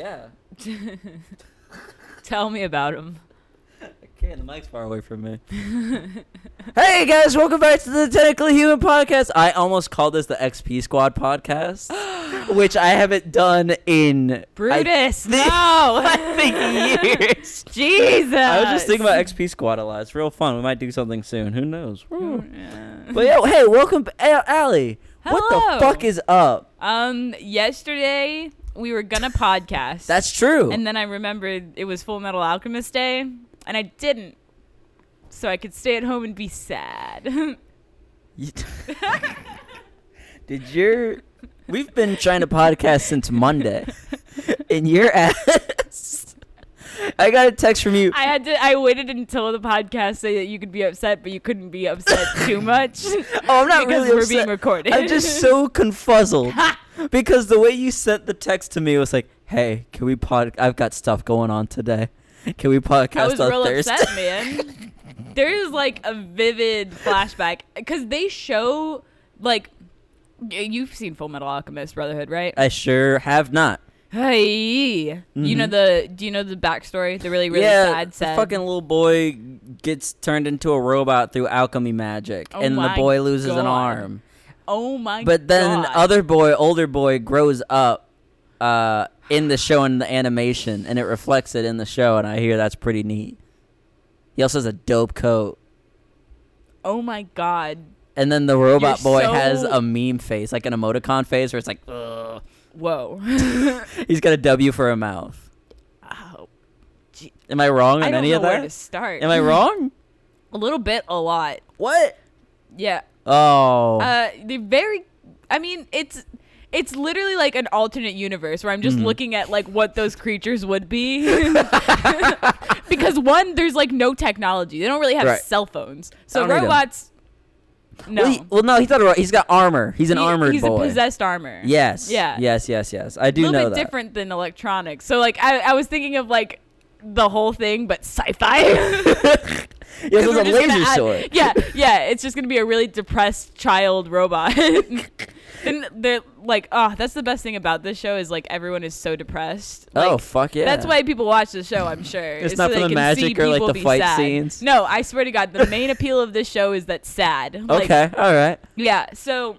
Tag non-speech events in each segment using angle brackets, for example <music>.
Yeah. <laughs> Tell me about him. Okay, the mic's far away from me. <laughs> hey guys, welcome back to the Technically Human Podcast. I almost called this the XP Squad Podcast, <gasps> which I haven't done in Brutus, I no. <laughs> I think years. Jesus. I was just thinking about XP Squad a lot. It's real fun. We might do something soon. Who knows? Woo. Yeah. But yeah, hey, welcome, b- Al- Allie. What the fuck is up? Um, yesterday we were gonna podcast. That's true. And then I remembered it was Full Metal Alchemist Day, and I didn't. So I could stay at home and be sad. You- <laughs> Did your We've been trying to podcast since Monday. <laughs> and your ass <laughs> I got a text from you. I had to. I waited until the podcast so that you could be upset, but you couldn't be upset too much. <laughs> Oh, I'm not <laughs> because really we're upset. being recorded. I'm just so confuzzled because the way you sent the text to me was like, "Hey, can we pod? I've got stuff going on today. Can we podcast I was on real Thursday?" upset, man. there is like a vivid flashback because they show like you've seen Full Metal Alchemist Brotherhood, right? I sure have not. Hey, you know Mhm. the do you know the backstory? The really really yeah, sad, the fucking little boy gets turned into a robot through alchemy magic, Oh and the boy loses an arm. oh my! God. But then God. other boy, older boy, grows up uh, in the show and the animation, and it reflects it in the show, and I hear that's pretty neat. He also has a dope coat, oh my god! and then the robot You're boy so- has a meme face, like an emoticon face, where it's like, Ugh. Whoa! <laughs> he's got a W for a mouth. oh, Am I wrong I on don't any of where to that? start. Am I wrong? <laughs> a little bit, a lot. What? Yeah. Oh, Uh, the very. I mean, it's it's literally like an alternate universe where I'm just Mhm. looking at like what those creatures would be. <laughs> because one, there's like no technology. They don't really have Right. cell phones, so robots. No, Well, he- well, no, he's not a ro- He's got armor. He's an He- armored he's boy. a possessed armor. Yes. Yeah. Yes. Yes. Yes. I do little know bit that. different than electronics. So like I, I was thinking of like the whole thing, but sci-fi. <laughs> Because with <laughs> a laser add- sword. Yeah, yeah. It's just gonna be a really depressed child robot. <laughs> and they're like, oh, that's the best thing about this show is like everyone is so depressed. oh fuck yeah! That's why people watch the show. I'm sure. It's not so for the magic or, like, the fight sad. scenes? No, I swear to God, the main appeal of this show is that sad. <laughs> Like, Okay. All right. Yeah. So,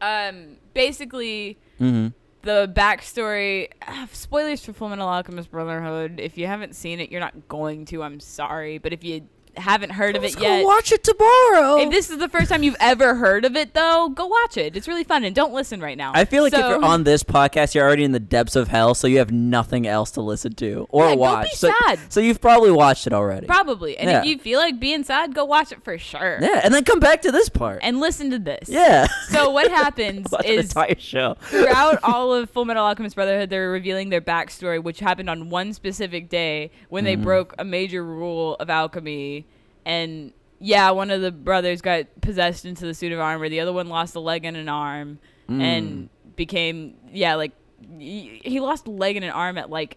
um, basically Mm-hmm. the backstory ah, spoilers for Fullmetal Alchemist Brotherhood. If you haven't seen it, you're not going to. I'm sorry, but if you haven't heard of Let's it go yet, watch it tomorrow. if this is the first time you've ever heard of it, though, go watch it. It's really fun, and don't listen right now. I feel like if you're on this podcast, you're already in the depths of hell, so you have nothing else to listen to or Yeah, go be watch. so, sad. so you've probably watched it already. probably, and Yeah. if you feel like being sad, go watch it for sure. yeah, and then come back to this part. And listen to this. yeah. So what <laughs> happens Watch the is entire show. throughout <laughs> all of Full Metal Alchemist Brotherhood, they're revealing their backstory, which happened on one specific day when they Mhm. broke a major rule of alchemy. And yeah, one of the brothers got possessed into the suit of armor. The other one lost a leg and an arm, Mm. and became yeah, like he lost a leg and an arm at like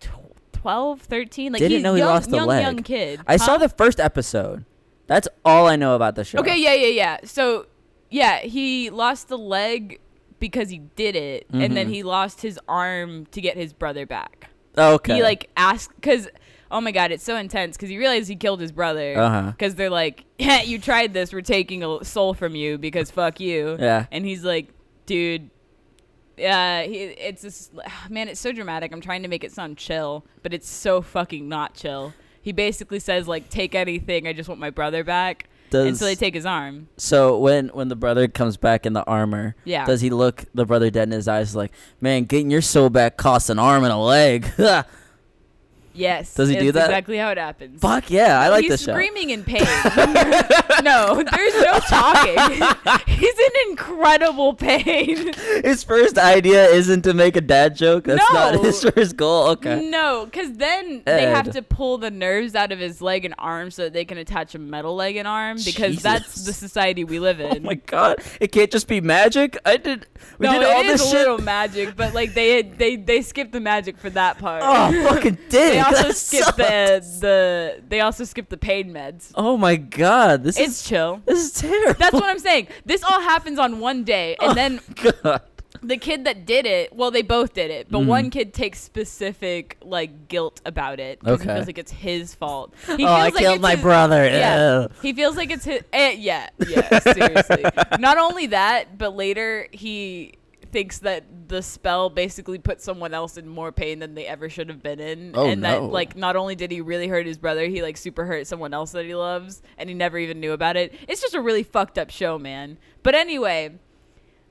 tw- 12, 13. Like Didn't know he young, lost a young, leg. young kid. I saw the first episode. That's all I know about the show. Okay, yeah, yeah, yeah. So, yeah, he lost the leg because he did it, and then Mhm. he lost his arm to get his brother back. Okay. He like asked because, oh my god, it's so intense because he realized he killed his brother. Uh-huh. Because they're like, <laughs> yeah, you tried this, we're taking a soul from you because fuck you. Yeah. And he's like, dude. Yeah, he, it's this <sighs> man, it's so dramatic. I'm trying to make it sound chill, but it's so fucking not chill. He basically says like, "Take anything. I just want my brother back." and Does so they take his arm. so when when the brother comes back in the armor, Yeah. does he look the brother dead in his eyes like, man, getting your soul back costs an arm and a leg. <laughs> Yes. Does he do that? Exactly how it happens. Fuck yeah, I like He's this show. screaming in pain. <laughs> no, there's no talking. <laughs> He's in incredible pain. <laughs> His first idea isn't to make a dad joke. That's not No. his first goal. Okay. No, because then they have to pull the nerves out of his leg and arm so that they can attach a metal leg and arm because that's the society we live oh in. Oh my god, it can't just be magic. I did. We no, did all this a shit. little magic, but like they they they skipped the magic for that part. Oh fucking dick. They also <laughs> skipped the the they also skipped the pain meds. Oh my god, this It's is chill. this is terrible. That's what I'm saying. This all happens on one day, and then God. the kid that did it, well, they both did it, but Mhm. one kid takes specific like guilt about it because he feels like it's his fault. He oh, feels I like killed my his- brother. Yeah, Ew. he feels like it's his. Eh, yeah, yeah, seriously. <laughs> Not only that, but later he thinks that the spell basically put someone else in more pain than they ever should have been in, Oh, and that like not only did he really hurt his brother, he like super hurt someone else that he loves, and he never even knew about it. It's just a really fucked up show, man. But anyway,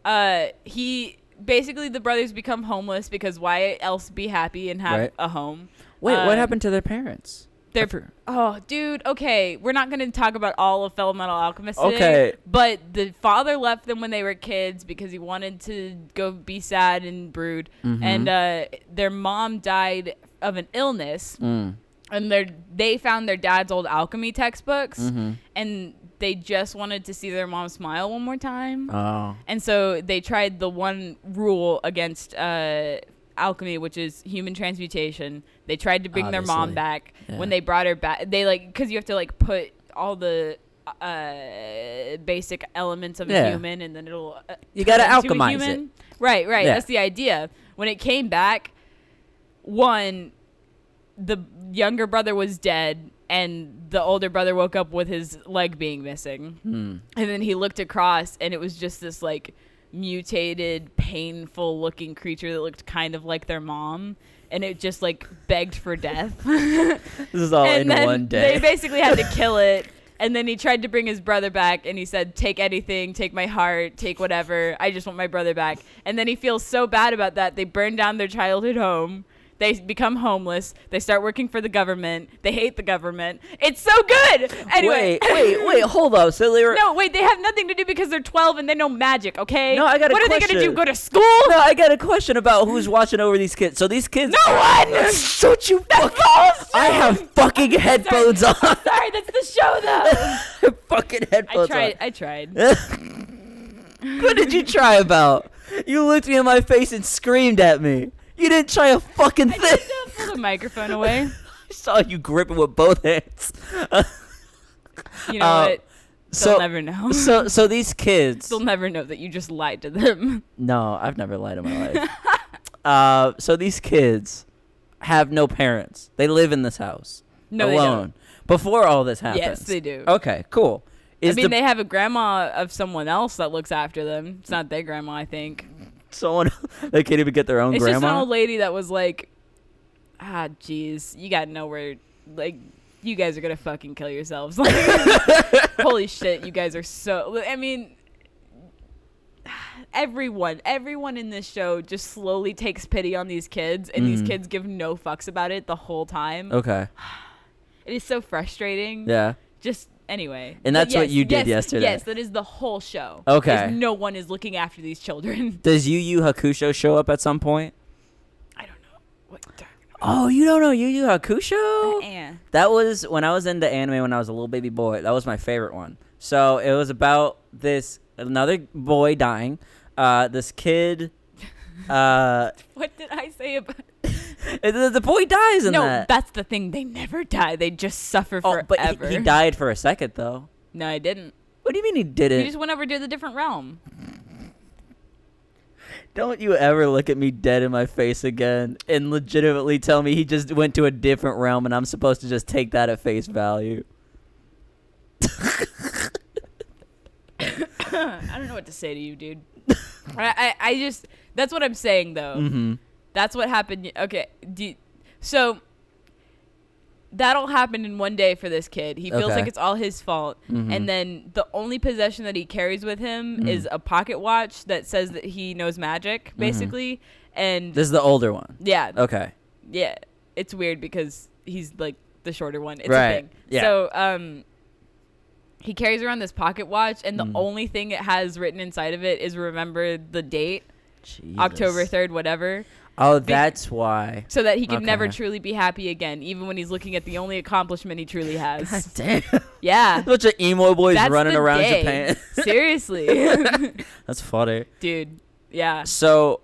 uh, he basically the brothers become homeless because why else be happy and have Right. a home? Wait, what Um, happened to their parents? They're for- oh, dude. Okay, we're not going to talk about all of Full Metal Alchemist. Today, Okay. but the father left them when they were kids because he wanted to go be sad and brood, Mhm. and uh, their mom died of an illness, Mm. and they they found their dad's old alchemy textbooks, Mhm. and they just wanted to see their mom smile one more time. Oh. And so they tried the one rule against uh, alchemy, which is human transmutation. They tried to bring their mom back. Yeah. When they brought her back, they like because you have to like put all the uh, basic elements of Yeah. a human, and then it'll uh, You gotta alchemize human. Right, right. Yeah. That's the idea. When it came back, one, the younger brother was dead. And the older brother woke up with his leg being missing. Hmm. And then he looked across, and it was just this like mutated, painful looking creature that looked kind of like their mom. And it just like begged for death. <laughs> This is all and in then one day. they basically had to <laughs> kill it. And then he tried to bring his brother back, and he said, "Take anything, take my heart, take whatever. I just want my brother back." And then he feels so bad about that. They burn down their childhood home. They become homeless. They start working for the government. They hate the government. It's so good. Anyway, Wait, <laughs> wait, wait, hold up. So they were no, wait, they have nothing to do because they're 12 and they know magic, okay? No, I got a What are they going to do? Go to school? No, I got a question about who's watching over these kids. So these kids No one! Don't you fucking I have fucking <laughs> headphones on. Sorry, that's the show, though. <laughs> fucking headphones. I tried. I tried. what did you try about? You looked me in my face and screamed at me. You didn't try a fucking I thing. pull the microphone away. <laughs> I saw you grip it with both hands. <laughs> You know Uh, what? They'll so never know. so so these kids They'll never know that you just lied to them. No, I've never lied in my life. uh, so these kids have no parents. They live in this house No, they alone. Before all this happens. Yes, they do. Okay, cool. I mean, the they have a grandma of someone else that looks after them. It's not their grandma, I think. Someone <laughs> they can't even get their own It's just an old lady that was like, ah, jeez, you gotta know where, like, you guys are gonna fucking kill yourselves. <laughs> Like, <laughs> holy shit, you guys are so. I mean, <sighs> everyone, everyone in this show just slowly takes pity on these kids, and these Mhm. kids give no fucks about it the whole time. okay. <sighs> It is so frustrating. Yeah. Just anyway. And that's what you did yes, yesterday. Yes, that is the whole show. Okay. No one is looking after these children. <laughs> Does Yu Yu Hakusho show up at some point? I don't know. What? Oh, you don't know Yu Yu Hakusho? Eh. That was when I was into anime when I was a little baby boy. That was my favorite one. So it was about this another boy dying. Uh, this kid. <laughs> Uh, What did I say about? <laughs> the, the boy dies in no, that. that's the thing. They never die. They just suffer oh, forever. but he, he died for a second though. No, I didn't. What do you mean he didn't? He just went over to the different realm. Don't you ever look at me dead in my face again and legitimately tell me he just went to a different realm and I'm supposed to just take that at face value. <coughs> <coughs> I don't know what to say to you, dude. I, I, I just that's what I'm saying though. Mm-hmm. That's what happened. Okay, you- so that'll happen in one day for this kid. He feels Okay. like it's all his fault, Mhm. and then the only possession that he carries with him Mhm. is a pocket watch that says that he knows magic, Mm-hmm. basically. And This is the older one. yeah, Okay. yeah, it's weird because he's like the shorter one. It's Right. a thing. Yeah. So um, he carries around this pocket watch, and the Mm. only thing it has written inside of it is remember the date, October third, whatever. Oh, Be- that's why. so that he can never truly be happy again, even when he's looking at the only accomplishment he truly <laughs> God has. damn. <laughs> yeah, <laughs> Bunch of emo boys that's running around day. Japan. Seriously, that's funny. dude. Yeah, So,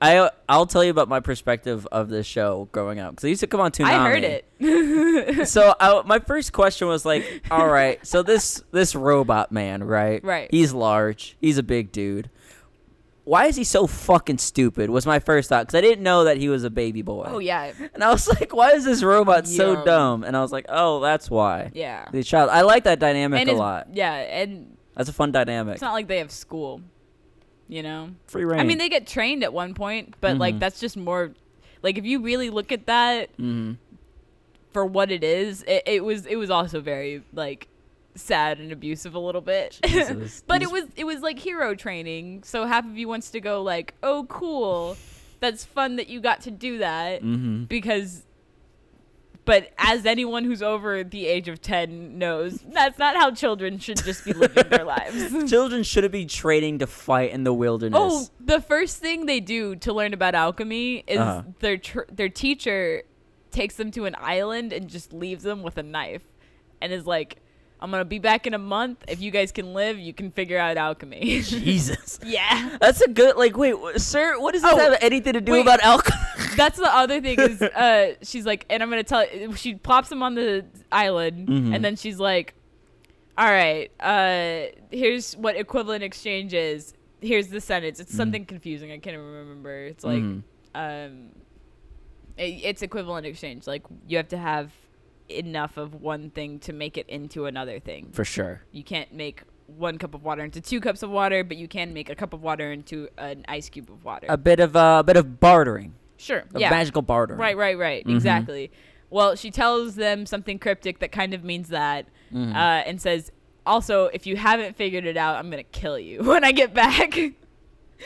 I I'll tell you about my perspective of this show growing up because I used to come on Toonami. I heard it. so I, my first question was like, all right, so this this robot man, right? Right. He's large. He's a big dude. Why is he so fucking stupid? Was my first thought because I didn't know that he was a baby boy. Oh yeah, And I was <laughs> like, why is this robot so dumb? And I was like, oh, that's why. yeah. The child. I like that dynamic And a lot. Yeah, and That's a fun dynamic. it's not like they have school. You know. Free reign. I mean, they get trained at one point, but like Mhm. that's just more. Like if you really look at that hmm for what it is, it, it was it was also very like sad and abusive a little bit. <laughs> But it was it was like hero training. So half of you wants to go like, "Oh, cool. That's fun that you got to do that." Mhm. Because but as anyone who's over the age of 10 knows, that's not how children should just be living their <laughs> lives. Children shouldn't be training to fight in the wilderness. Oh, the first thing they do to learn about alchemy is Uh-huh. their tr- their teacher takes them to an island and just leaves them with a knife, and is like, "I'm gonna be back in a month. If you guys can live, you can figure out alchemy." <laughs> Jesus. yeah, That's a good like. Wait, sir, what does this Oh, have anything to do wait. about alcohol? <laughs> that's the other thing is <laughs> uh, she's like, and I'm gonna tell. She plops him on the island, Mhm. and then she's like, "All right, uh, here's what equivalent exchange is. Here's the sentence. It's Mhm. something confusing. I can't even remember. It's like." Mhm. um it, it's equivalent exchange like you have to have enough of one thing to make it into another thing for sure. you can't make one cup of water into two cups of water but you can make a cup of water into an ice cube of water A bit of uh, a bit of bartering, sure of yeah magical bartering. right right right Mhm. exactly well she tells them something cryptic that kind of means that Mhm. uh, and says also if you haven't figured it out i'm gonna kill you <laughs> when i get back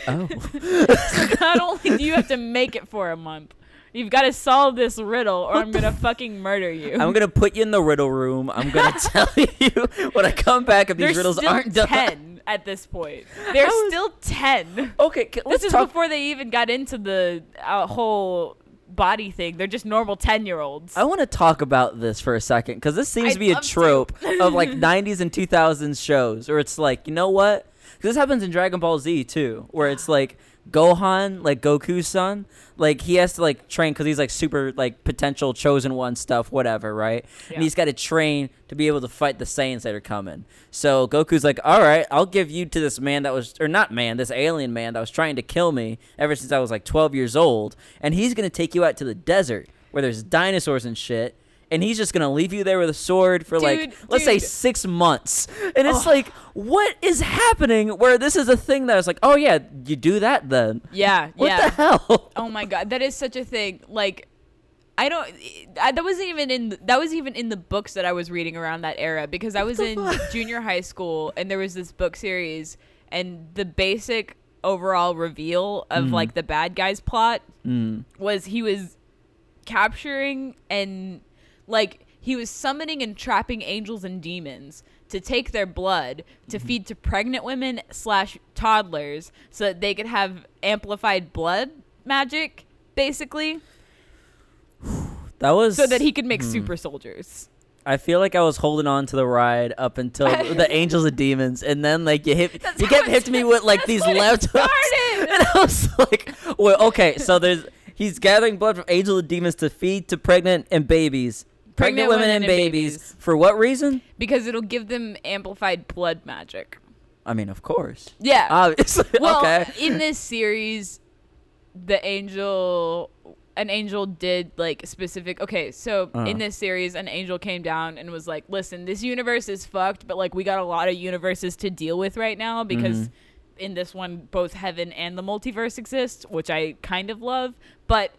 oh. <laughs> not only do you have to make it for a month you've got to solve this riddle or i'm gonna fucking murder you I'm gonna put you in the riddle room. I'm gonna <laughs> tell you when I come back if these They're riddles still aren't done. 10 at this point. They're was- still 10. Okay, This is talk. before they even got into the uh, whole body thing. They're just normal 10 year olds. I want to talk about this for a second because this seems I'd to be a trope of like <laughs> 90s and 2000s shows where it's like, you know what? this happens in Dragon Ball Z too, where it's like Gohan, like Goku's son, like he has to like train because he's like super like potential chosen one stuff, whatever, right? Yeah. And he's got to train to be able to fight the Saiyans that are coming. So Goku's like, all right, I'll give you to this man that was, or not man, this alien man that was trying to kill me ever since I was like 12 years old, and he's gonna take you out to the desert where there's dinosaurs and shit. And he's just gonna leave you there with a sword for like, let's say six months. And it's Ugh. like, what is happening? Where this is a thing that is like, oh yeah, you do that then. yeah, What yeah. the hell? Oh my god, that is such a thing. Like, I don't. I, that wasn't even in. That was even in the books that I was reading around that era because I was in fuck? junior high school and there was this book series and the basic overall reveal of Mhm. like the bad guys plot Mm. was he was capturing and like he was summoning and trapping angels and demons to take their blood to feed to pregnant women slash toddlers so that they could have amplified blood magic basically. <sighs> That was so that he could make Hmm. super soldiers. I feel like I was holding on to the ride up until <laughs> the Angels and Demons, and then like you hit, That's you kept it hitting me with like these left hooks, <laughs> and I was like, well, okay, so there's he's gathering blood from angels and demons to feed to pregnant and babies, pregnant, women, and, babies. For what reason? because it'll give them amplified blood magic I mean, of course, yeah obviously. <laughs> well okay, in this series the angel an angel did like specific okay so Uh-huh. in this series an angel came down and was like listen this universe is fucked but like we got a lot of universes to deal with right now because Mhm. in this one both heaven and the multiverse exist which i kind of love but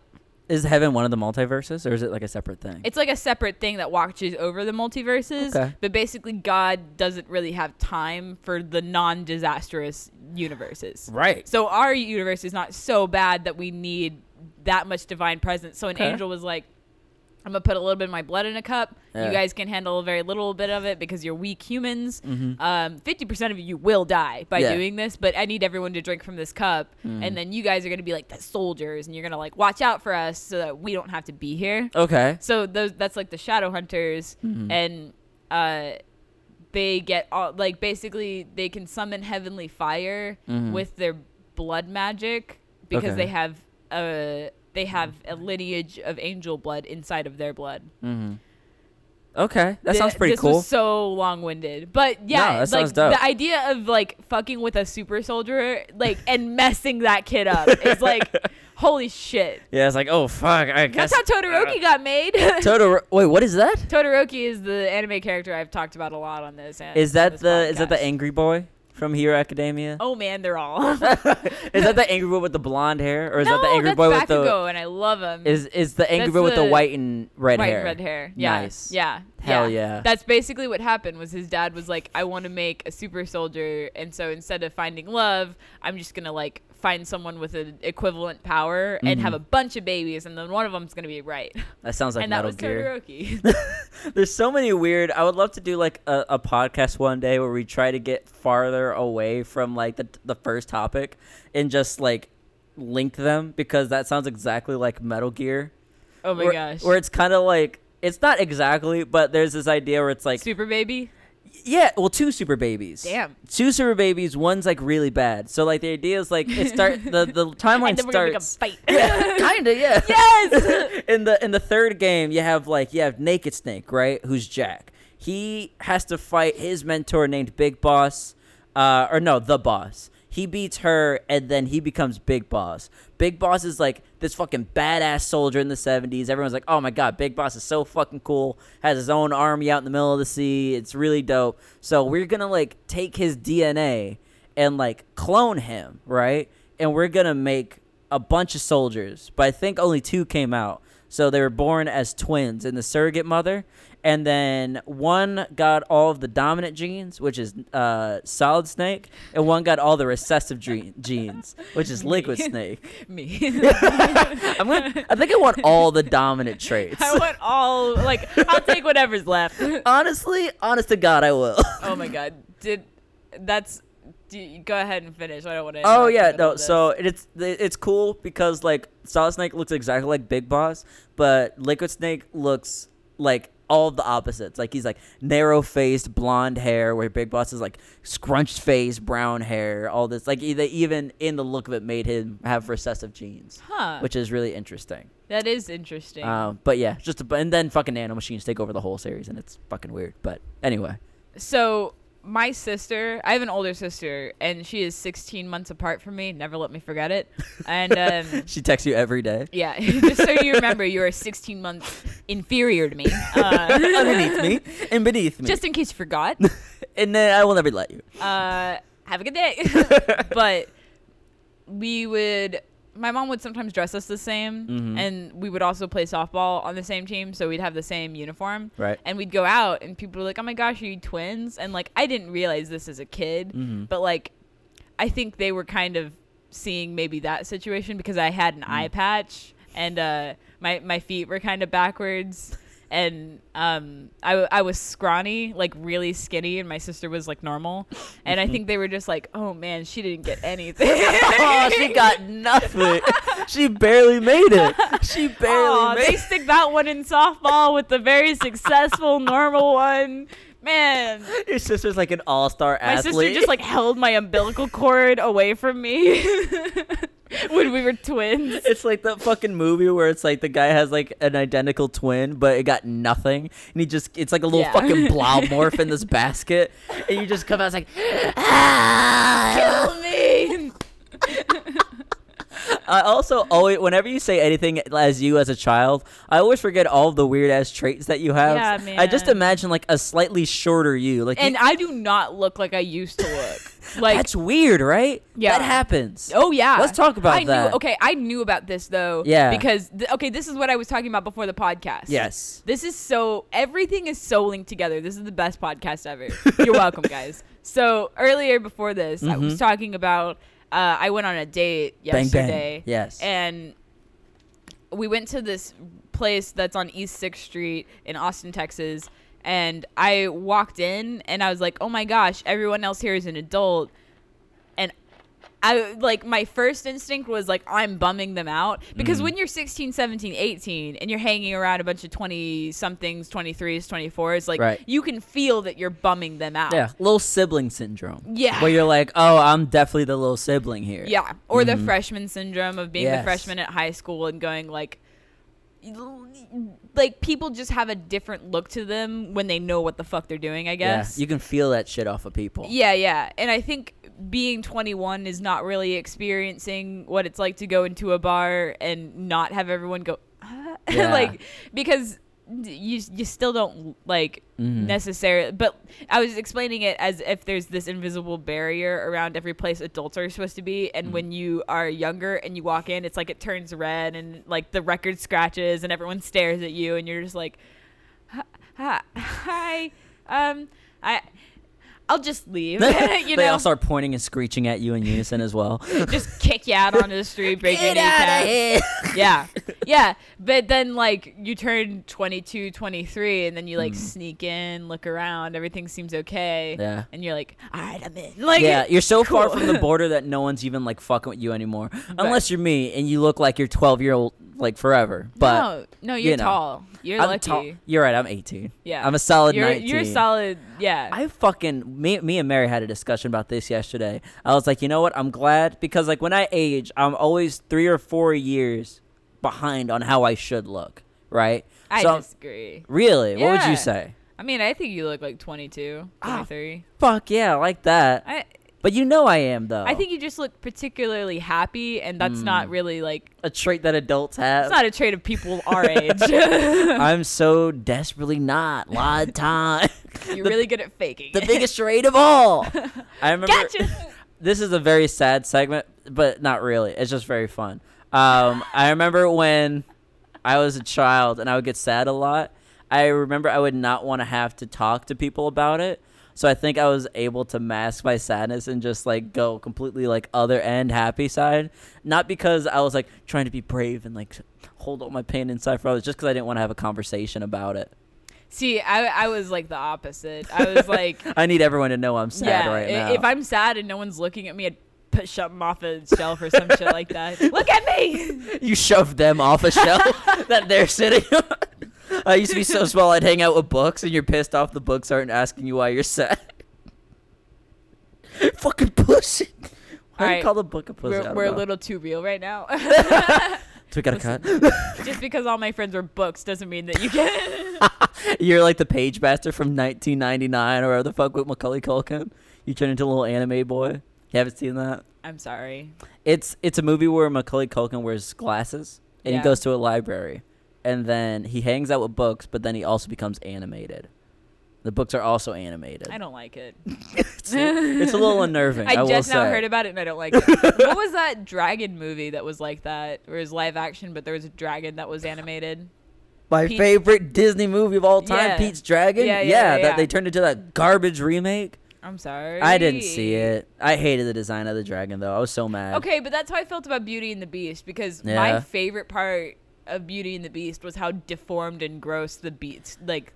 is heaven one of the multiverses, or is it like a separate thing? it's like a separate thing that watches over the multiverses Okay. but basically god doesn't really have time for the non-disastrous universes right. so our universe is not so bad that we need that much divine presence. So an Okay. angel was like, I'm gonna put a little bit of my blood in a cup. Yeah. You guys can handle a very little bit of it because you're weak humans. Mhm. Um, 50% of you will die by Yeah. doing this, but I need everyone to drink from this cup. Mhm. And then you guys are gonna be like the soldiers and you're gonna like watch out for us so that we don't have to be here. Okay. So those that's like the shadow hunters Mhm. and uh they get all like basically they can summon heavenly fire Mhm. with their blood magic because Okay. they have a they have a lineage of angel blood inside of their blood. hmm Okay, that Th- sounds pretty this cool. was so long-winded, but yeah, that like the idea of like fucking with a super soldier, like and messing that kid up is like, <laughs> holy shit. yeah, it's like, oh fuck, I guess. That's how Todoroki got made. <laughs> Totoro. Wait, what is that? Todoroki is the anime character I've talked about a lot on this. an- Is that this the is that the angry boy from Hero Academia? Oh man, they're all. <laughs> is that the angry boy with the blonde hair, or is no, that the angry boy with the? and I love him. Is is the angry That's boy with the the white and red White hair? and red hair. Yeah. Nice. Yeah. Hell yeah. That's basically what happened was his dad was like, I want to make a super soldier and so instead of finding love, I'm just gonna like find someone with an equivalent power and have Mhm. a bunch of babies and then one of them's gonna be right. That sounds like and that Metal was Gear. Todoroki. <laughs> <laughs> There's so many weird. I would love to do like a, a podcast one day where we try to get farther away from like the the first topic and just like link them because that sounds exactly like Metal Gear. oh my where, gosh. Where it's kind of like it's not exactly, but there's this idea where it's like super baby? Yeah, well, two super babies. Damn. Two super babies. One's like really bad. So like the idea is like it start <laughs> the the timeline and then we're gonna make a starts. fight. yeah, kinda, yeah. <laughs> Yes! <laughs> in the in the third game, you have like you have Naked Snake, right? Who's Jack. He has to fight his mentor named Big Boss, uh, or no, the Boss. He beats her, and then he becomes Big Boss. Big Boss is like this fucking badass soldier in the '70s. Everyone's like, "Oh my god, Big Boss is so fucking cool." Has his own army out in the middle of the sea. It's really dope. So we're gonna like take his DNA and like clone him, right? And we're gonna make a bunch of soldiers, but I think only two came out. So they were born as twins in the surrogate mother, and then one got all of the dominant genes, which is uh, Solid Snake, and one got all the recessive gene- genes, which is Liquid <laughs> Me. Snake. <laughs> Me. I'm gonna, I think I want all the dominant traits. <laughs> I want all like I'll take whatever's left. Honestly, honest to God, I will. oh my god. Did that's you, go ahead and finish. I don't want to Oh yeah, no. So it's it's cool because like Solid Snake looks exactly like Big Boss, but Liquid Snake looks like all of the opposites. Like he's like narrow faced, blonde hair, where Big Boss is like scrunched face, brown hair. All this like they even in the look of it made him have recessive genes, Huh. which is really interesting. that is interesting. Um, but yeah, just a, and then fucking nano machines take over the whole series, and it's fucking weird. But anyway, so my sister, I have an older sister, and she is 16 months apart from me. Never let me forget it. And um, <laughs> she texts you every day. yeah, <laughs> just so you remember, you are 16 months inferior to me. Uh, Underneath me <laughs> and beneath me, Just in case you forgot. and then I will never let you. Uh, have a good day. but we would. My mom would sometimes dress us the same, Mhm. and we would also play softball on the same team, so we'd have the same uniform. Right. And we'd go out, and people were like, "Oh my gosh, are you twins?" And like, I didn't realize this as a kid, Mhm. but like, I think they were kind of seeing maybe that situation because I had an Mm. eye patch, and uh, my my feet were kind of backwards. <laughs> And um, I, I was scrawny, like really skinny, and my sister was like normal. And I think they were just like, oh man, she didn't get anything. oh, <laughs> she got nothing. she barely made it. She barely made they it. stick that one in softball with the very successful normal one. Man, Your sister's like an all-star my athlete. sister just like held my umbilical cord away from me <laughs> <laughs> when we were twins. It's like that fucking movie where it's like the guy has like an identical twin, but it got nothing, and he just it's like a little Yeah. fucking blob <laughs> morph in this basket, and you just come out it's like, ah! Kill me. <laughs> <laughs> I also always whenever you say anything as you as a child, I always forget all the weird ass traits that you have. Yeah, man. I just imagine like a slightly shorter you, like And you- I do not look like I used to look. <laughs> Like that's weird, right? Yeah. that happens. Oh yeah. Let's talk about I that. Knew, okay, I knew about this though. Yeah. Because th- okay, this is what I was talking about before the podcast. Yes. This is so everything is so linked together. This is the best podcast ever. <laughs> You're welcome, guys. So earlier before this, I was Mhm. talking about uh, I went on a date Bang, yesterday. bang. Yes. And we went to this place that's on East Sixth Street in Austin, Texas. And I walked in and I was like, "Oh my gosh, everyone else here is an adult." I like my first instinct was like I'm bumming them out because Mm. when you're 16, 17, 18 and you're hanging around a bunch of 20 somethings, 23s, 24s, like Right. you can feel that you're bumming them out. Yeah, little sibling syndrome. Yeah. Where you're like, oh, I'm definitely the little sibling here. Yeah, or the Mhm. freshman syndrome of being the freshman at high school and going like, like people just have a different look to them when they know what the fuck they're doing. I guess. Yeah, you can feel that shit off of people. Yeah, yeah. And I think being 21 is not really experiencing what it's like to go into a bar and not have everyone go? <laughs> Yeah. like because you you still don't like Mhm. necessarily but I was explaining it as if there's this invisible barrier around every place adults are supposed to be and Mm. when you are younger and you walk in it's like it turns red and like the record scratches and everyone stares at you and you're just like hi, <laughs> hi um I I'll just leave. <laughs> <laughs> you they know, all start pointing and screeching at you in unison as well. <laughs> just kick you out onto the street, break your Get kneecap. here. Yeah, yeah. But then like you turn 22, 23, and then you like sneak in, look around, everything seems okay. Mm. Yeah. And you're like, all right, I'm in. Like, yeah, you're so far from the border that no one's even like fucking with you anymore, unless you're me and you look like you're 12 year old like forever. But no, no, you're you know, tall. You're I'm lucky. tall- You're right. I'm 18. Yeah, I'm a solid You're 19. you're solid. Yeah. I fucking me me and Mary had a discussion about this yesterday. I was like, you know what? I'm glad because like when I age, I'm always three or four years behind on how I should look. Right? I So- disagree. Really? What would you say? I mean, I think you look like 22, Ah. 23. Fuck yeah, I like that. I But you know I am though. I think you just look particularly happy, and that's not Mm. really like a trait that adults have. it's not a trait of people <laughs> our age. <laughs> I'm so desperately not. A lot of time. <laughs> You're really good at faking. the biggest trait of all. I remember. Gotcha. This is a very sad segment, but not really. It's just very fun. Um, I remember when I was a child and I would get sad a lot. I remember I would not want to have to talk to people about it. So I think I was able to mask my sadness and just like go completely like other end happy side. Not because I was like trying to be brave and like hold all my pain inside for others, just because I didn't want to have a conversation about it. See, I, I was like the opposite. I was <laughs> like, I need everyone to know I'm sad yeah, right now. if I'm sad and no one's looking at me, I'd put something off a shelf or some shit like that. <laughs> Look at me. you shove them off a shelf <laughs> that they're sitting on. I used to be so small I'd hang out with books and you're pissed off the books aren't asking you why you're sad. <laughs> Fucking pussy. Why do you call the book a pussy? We're, we're a little too real right now. <laughs> <laughs> Do we gotta cut? Just because all my friends were books doesn't mean that you can. you're like the Pagemaster from 1999 or whatever the fuck with Macaulay Culkin. You turn into a little anime boy. You haven't seen that? I'm sorry. It's it's a movie where Macaulay Culkin wears glasses and Yeah. he goes to a library, and then he hangs out with books, but then he also becomes animated. The books are also animated. I don't like it. <laughs> it's, it's a little <laughs> unnerving. I, I, just now say. heard about it and I don't like it. what was that <laughs> dragon movie that was like that? Where it was live action, but there was a dragon that was animated? My Pete- favorite Disney movie of all time, Yeah. Pete's Dragon. Yeah, yeah, yeah, that yeah. they turned into that garbage remake. I'm sorry. I didn't see it. I hated the design of the dragon though. I was so mad. Okay, but that's how I felt about Beauty and the Beast because my favorite part of Beauty and the Beast was how deformed and gross the beast like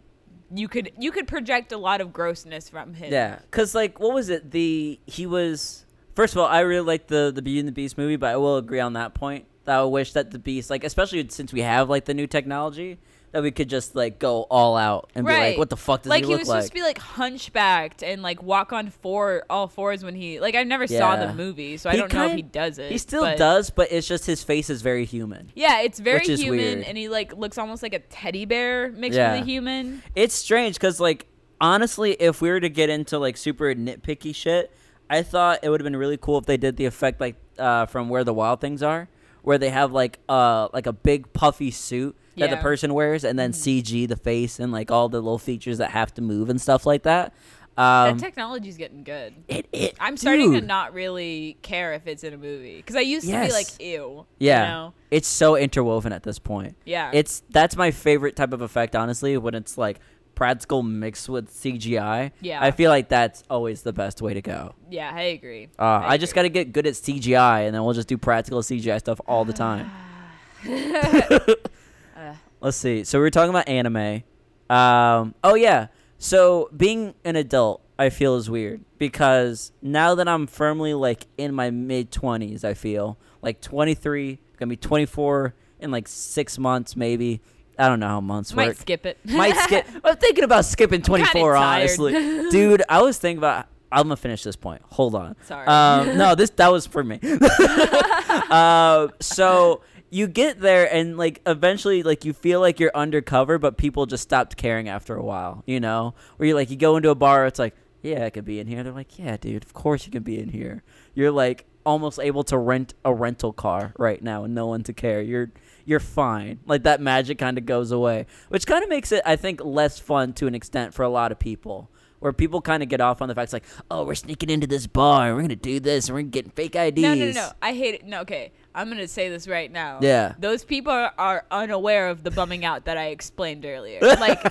you could you could project a lot of grossness from him. Yeah, cause like, what was it? The he was. First of all, I really like the the Beauty and the Beast movie, but I will agree on that point. That I wish that the Beast, like, especially since we have like the new technology, that we could just like go all out and be like, what the fuck does like he he look was like? He was supposed to be like hunchbacked and like walk on four all fours when he like I never saw the movie, so I don't know if he does it. he still but- does, but it's just his face is very human. Yeah, it's very human, weird. and he like looks almost like a teddy bear mixed Yeah. with a human. It's strange because, like, honestly, if we were to get into like super nitpicky shit, I thought it would have been really cool if they did the effect like uh, from Where the Wild Things Are, where they have like uh like a big puffy suit that the person wears, and then CG the face and like all the little features that have to move and stuff like that. Um, that technology's getting good. it, it, I'm starting to not really care if it's in a movie because I used to be like, ew. Yeah, You know? it's so interwoven at this point. Yeah. It's that's my favorite type of effect, honestly, when it's like practical mixed with CGI. Yeah. I feel like that's always the best way to go. yeah, I agree. Uh, I, just got to get good at CGI, and then we'll just do practical CGI stuff all the time. <sighs> <laughs> Uh, Let's see. So we were talking about anime. Um, oh yeah. So being an adult, I feel is weird because now that I'm firmly like in my mid twenties, I feel like 23, gonna be 24 in like six months, maybe. I don't know how months might work. skip it. Might skip. <laughs> I'm thinking about skipping 24, tired. honestly, <laughs> dude. I was thinking about. I'm gonna finish this point. Hold on. Sorry. Um, no, this that was for me. <laughs> uh, so you get there and like eventually like you feel like you're undercover, but people just stopped caring after a while. You know, where you like you go into a bar, it's like yeah, I could be in here. They're like, yeah, dude, of course you can be in here. You're like almost able to rent a rental car right now and no one to care. You're you're fine. Like that magic kind of goes away, which kind of makes it I think less fun to an extent for a lot of people. Where people kind of get off on the facts like, oh, we're sneaking into this bar, we're gonna do this, and we're getting fake IDs. No, no, no, no. I hate it. No, okay. I'm gonna say this right now. Yeah. Those people are, are unaware of the bumming out that I explained earlier. <laughs> Like,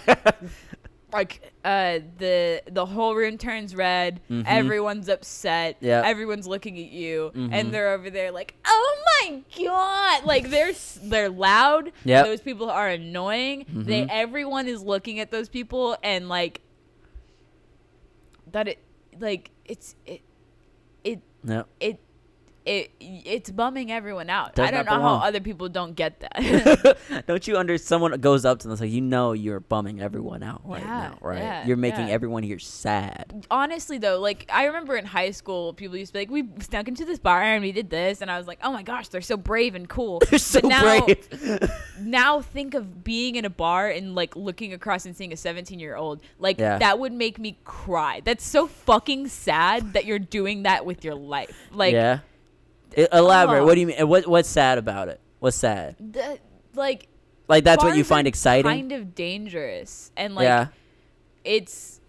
like uh, the the whole room turns red. Mhm. Everyone's upset. Yeah. Everyone's looking at you, Mhm. and they're over there like, "Oh my god!" Like they're they're loud. Yep. Those people are annoying. They Mhm. everyone is looking at those people and like that. It like it's it it Yep. it it it's bumming everyone out. Does I don't know how other people don't get that. <laughs> Don't you under someone goes up to them it's like you know you're bumming everyone out right Yeah, now, right? yeah, you're making yeah. everyone here sad. Honestly though, like I remember in high school people used to be like, We snuck into this bar and we did this and I was like, Oh my gosh, they're so brave and cool. <laughs> They're so but now brave. <laughs> now think of being in a bar and like looking across and seeing a 17 year old like Yeah. that would make me cry that's so fucking sad that you're doing that with your life like yeah. Elaborate. oh. What do you mean? What what's sad about it? What's sad? the, like Like that's what you find exciting? kind of dangerous and like yeah. it's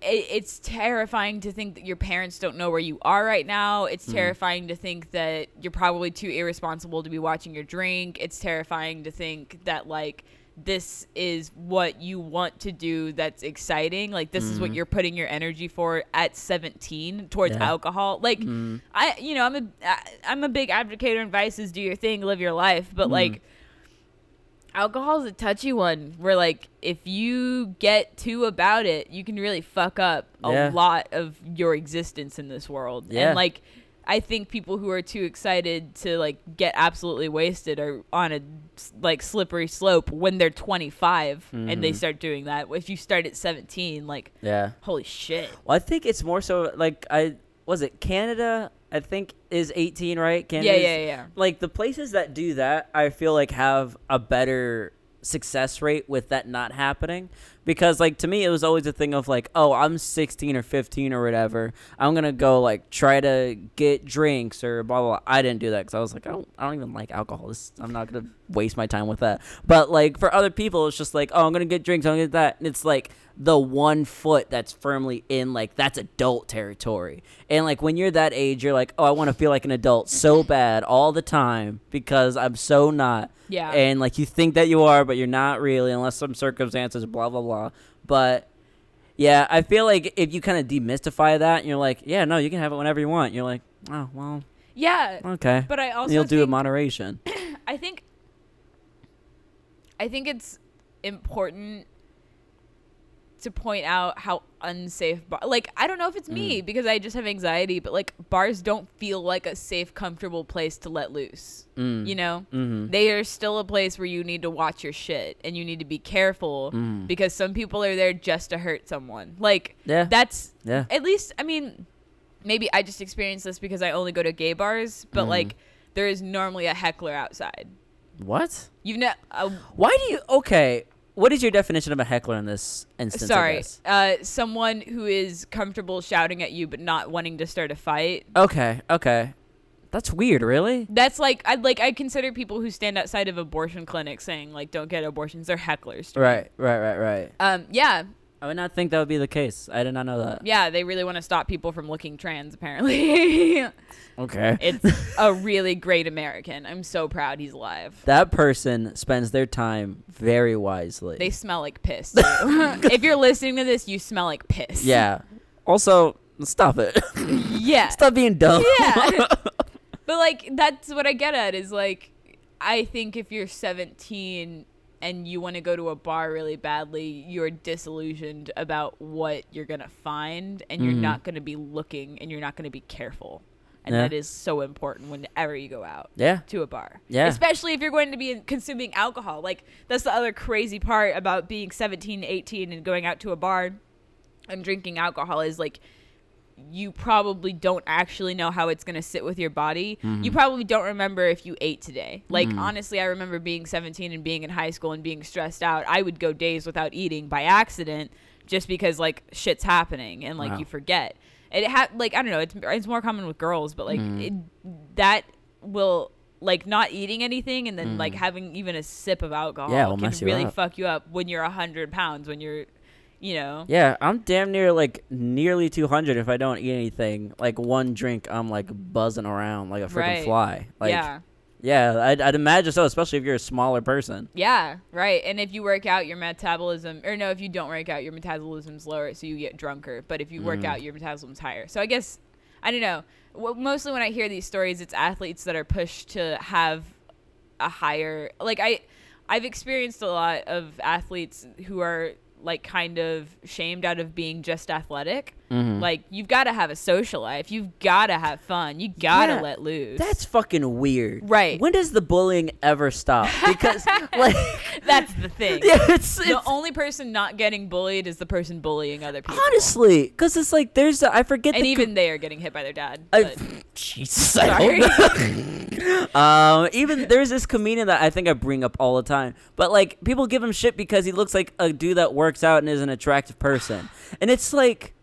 it, it's terrifying to think that your parents don't know where you are right now. It's Mm-hmm. terrifying to think that you're probably too irresponsible to be watching your drink. It's terrifying to think that like this is what you want to do that's exciting. Like this is what Mhm. you're putting your energy for at 17 towards Yeah. alcohol. Like Mhm. I you know, I'm a I, I'm a big advocate of advices, do your thing, live your life, but Mhm. like is a touchy one where like if you get too about it you can really fuck up a Yeah. lot of your existence in this world Yeah. and like i think people who are too excited to like get absolutely wasted are on a like slippery slope when they're 25 and they Mhm. start doing that if you start at 17 like Yeah. holy shit Well, I think it's more so like I was it Canada. I think is 18, right? yeah yeah yeah Like the places that do that, I feel like have a better success rate with that not happening? Because like to me it was always a thing of like oh i'm 16 or 15 or whatever. I'm gonna go like try to get drinks or blah blah, blah. i didn't do that because i was like I don't, I don't even like alcohol this, i'm not gonna waste my time with that. But like for other people it's just like oh i'm gonna get drinks i'm gonna get that. And it's like the one foot that's firmly in like that's adult territory and like when you're that age you're like oh i want to feel like an adult so <laughs> bad all the time because i'm so not yeah and like you think that you are, but you're not really, unless some circumstances, blah blah blah. But yeah, I feel like if you kind of demystify that, and you're like, yeah, no, you can have it whenever you want. You're like, oh well, yeah okay. but i also You'll do it in moderation. <clears throat> I think I think it's important to point out how unsafe bar- like I don't know if it's Mm. me because I just have anxiety but like bars don't feel like a safe comfortable place to let loose. Mm. You know? Mm-hmm. They are still a place where you need to watch your shit and you need to be careful Mm. because some people are there just to hurt someone. Like Yeah. that's yeah. at least I mean maybe I just experienced this because I only go to gay bars, but Mhm. like there is normally a heckler outside. What? You've ne- uh, Why do you? Okay. What is your definition of a heckler in this instance? Sorry, uh, someone who is comfortable shouting at you but not wanting to start a fight. Okay. Okay. That's weird. Really? That's like I like I consider people who stand outside of abortion clinics saying like don't get abortions. They're hecklers. Right. Right. Right. Right. Um. Yeah. I would not think that would be the case. I did not know that. Yeah. They really want to stop people from looking trans. Apparently, <laughs> Okay. it's a really great American. I'm so proud he's alive. that person spends their time very wisely. They smell like piss. <laughs> If you're listening to this, you smell like piss. yeah. Also, stop it. <laughs> Yeah. stop being dumb. Yeah. but like that's what I get at is like I think if you're 17 and you want to go to a bar really badly, you're disillusioned about what you're going to find and you're Mhm. not going to be looking and you're not going to be careful. And Yeah. that is so important whenever you go out yeah. to a bar. Yeah. Especially if you're going to be consuming alcohol. Like that's the other crazy part about being 17, 18 and going out to a bar and drinking alcohol is like you probably don't actually know how it's going to sit with your body. Mm-hmm. You probably don't remember if you ate today. Like honestly, I remember being 17 and being in high school and being stressed out. I would go days without eating by accident just because like shit's happening and like Wow. you forget. It had, like I don't know, it's it's more common with girls, but like Mm-hmm. it, that will like not eating anything and then like having even a sip of alcohol Mm. Yeah, can really up. fuck you up when you're a hundred pounds when you're you know Yeah, I'm damn near like nearly 200 if I don't eat anything. Like one drink, I'm like buzzing around like a freaking Right. fly. Like, yeah yeah, I'd, I'd imagine so, especially if you're a smaller person. yeah right and if you work out your metabolism or no if you don't work out your metabolism's lower so you get drunker but if you work Mm. out your metabolism's higher so i guess i don't know w- mostly when i hear these stories it's athletes that are pushed to have a higher like i i've experienced a lot of athletes who are like kind of shamed out of being just athletic Mhm. like you've got to have a social life. You've got to have fun. You got to Yeah, let loose. That's fucking weird. Right. When does the bullying ever stop? Because, <laughs> like, <laughs> that's the thing. <laughs> Yeah, it's, the it's only person not getting bullied is the person bullying other people. Honestly, because it's like there's, a, I forget and the even they are getting hit by their dad I, Jesus, I um, even there's this comedian that I think I bring up all the time, but like people give him shit because he looks like a dude that works out and is an attractive person, and it's like,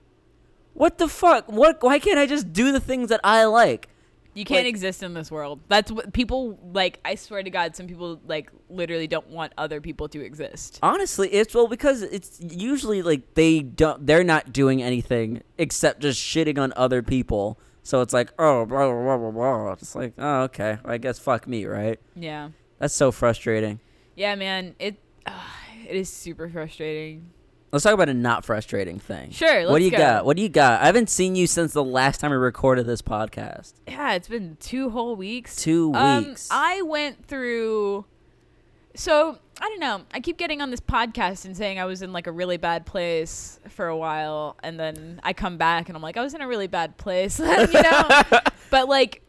what the fuck? What? Why can't I just do the things that I like? you can't like- exist in this world that's what people like i swear to god some people like literally don't want other people to exist Honestly, it's well because it's usually like they don't, they're not doing anything except just shitting on other people. So it's like, oh, blah, blah, blah, blah, blah. It's like, oh, okay, I guess fuck me, right? yeah That's so frustrating. yeah man it uh, it is super frustrating Let's talk about a not frustrating thing. Sure, what do you go. got? What do you got? I haven't seen you since the last time we recorded this podcast. yeah it's been two whole weeks Two Um, weeks. I went through. So I don't know. I keep getting on this podcast and saying I was in like a really bad place for a while, and then I come back and I'm like I was in a really bad place, <laughs> you know. <laughs> but like,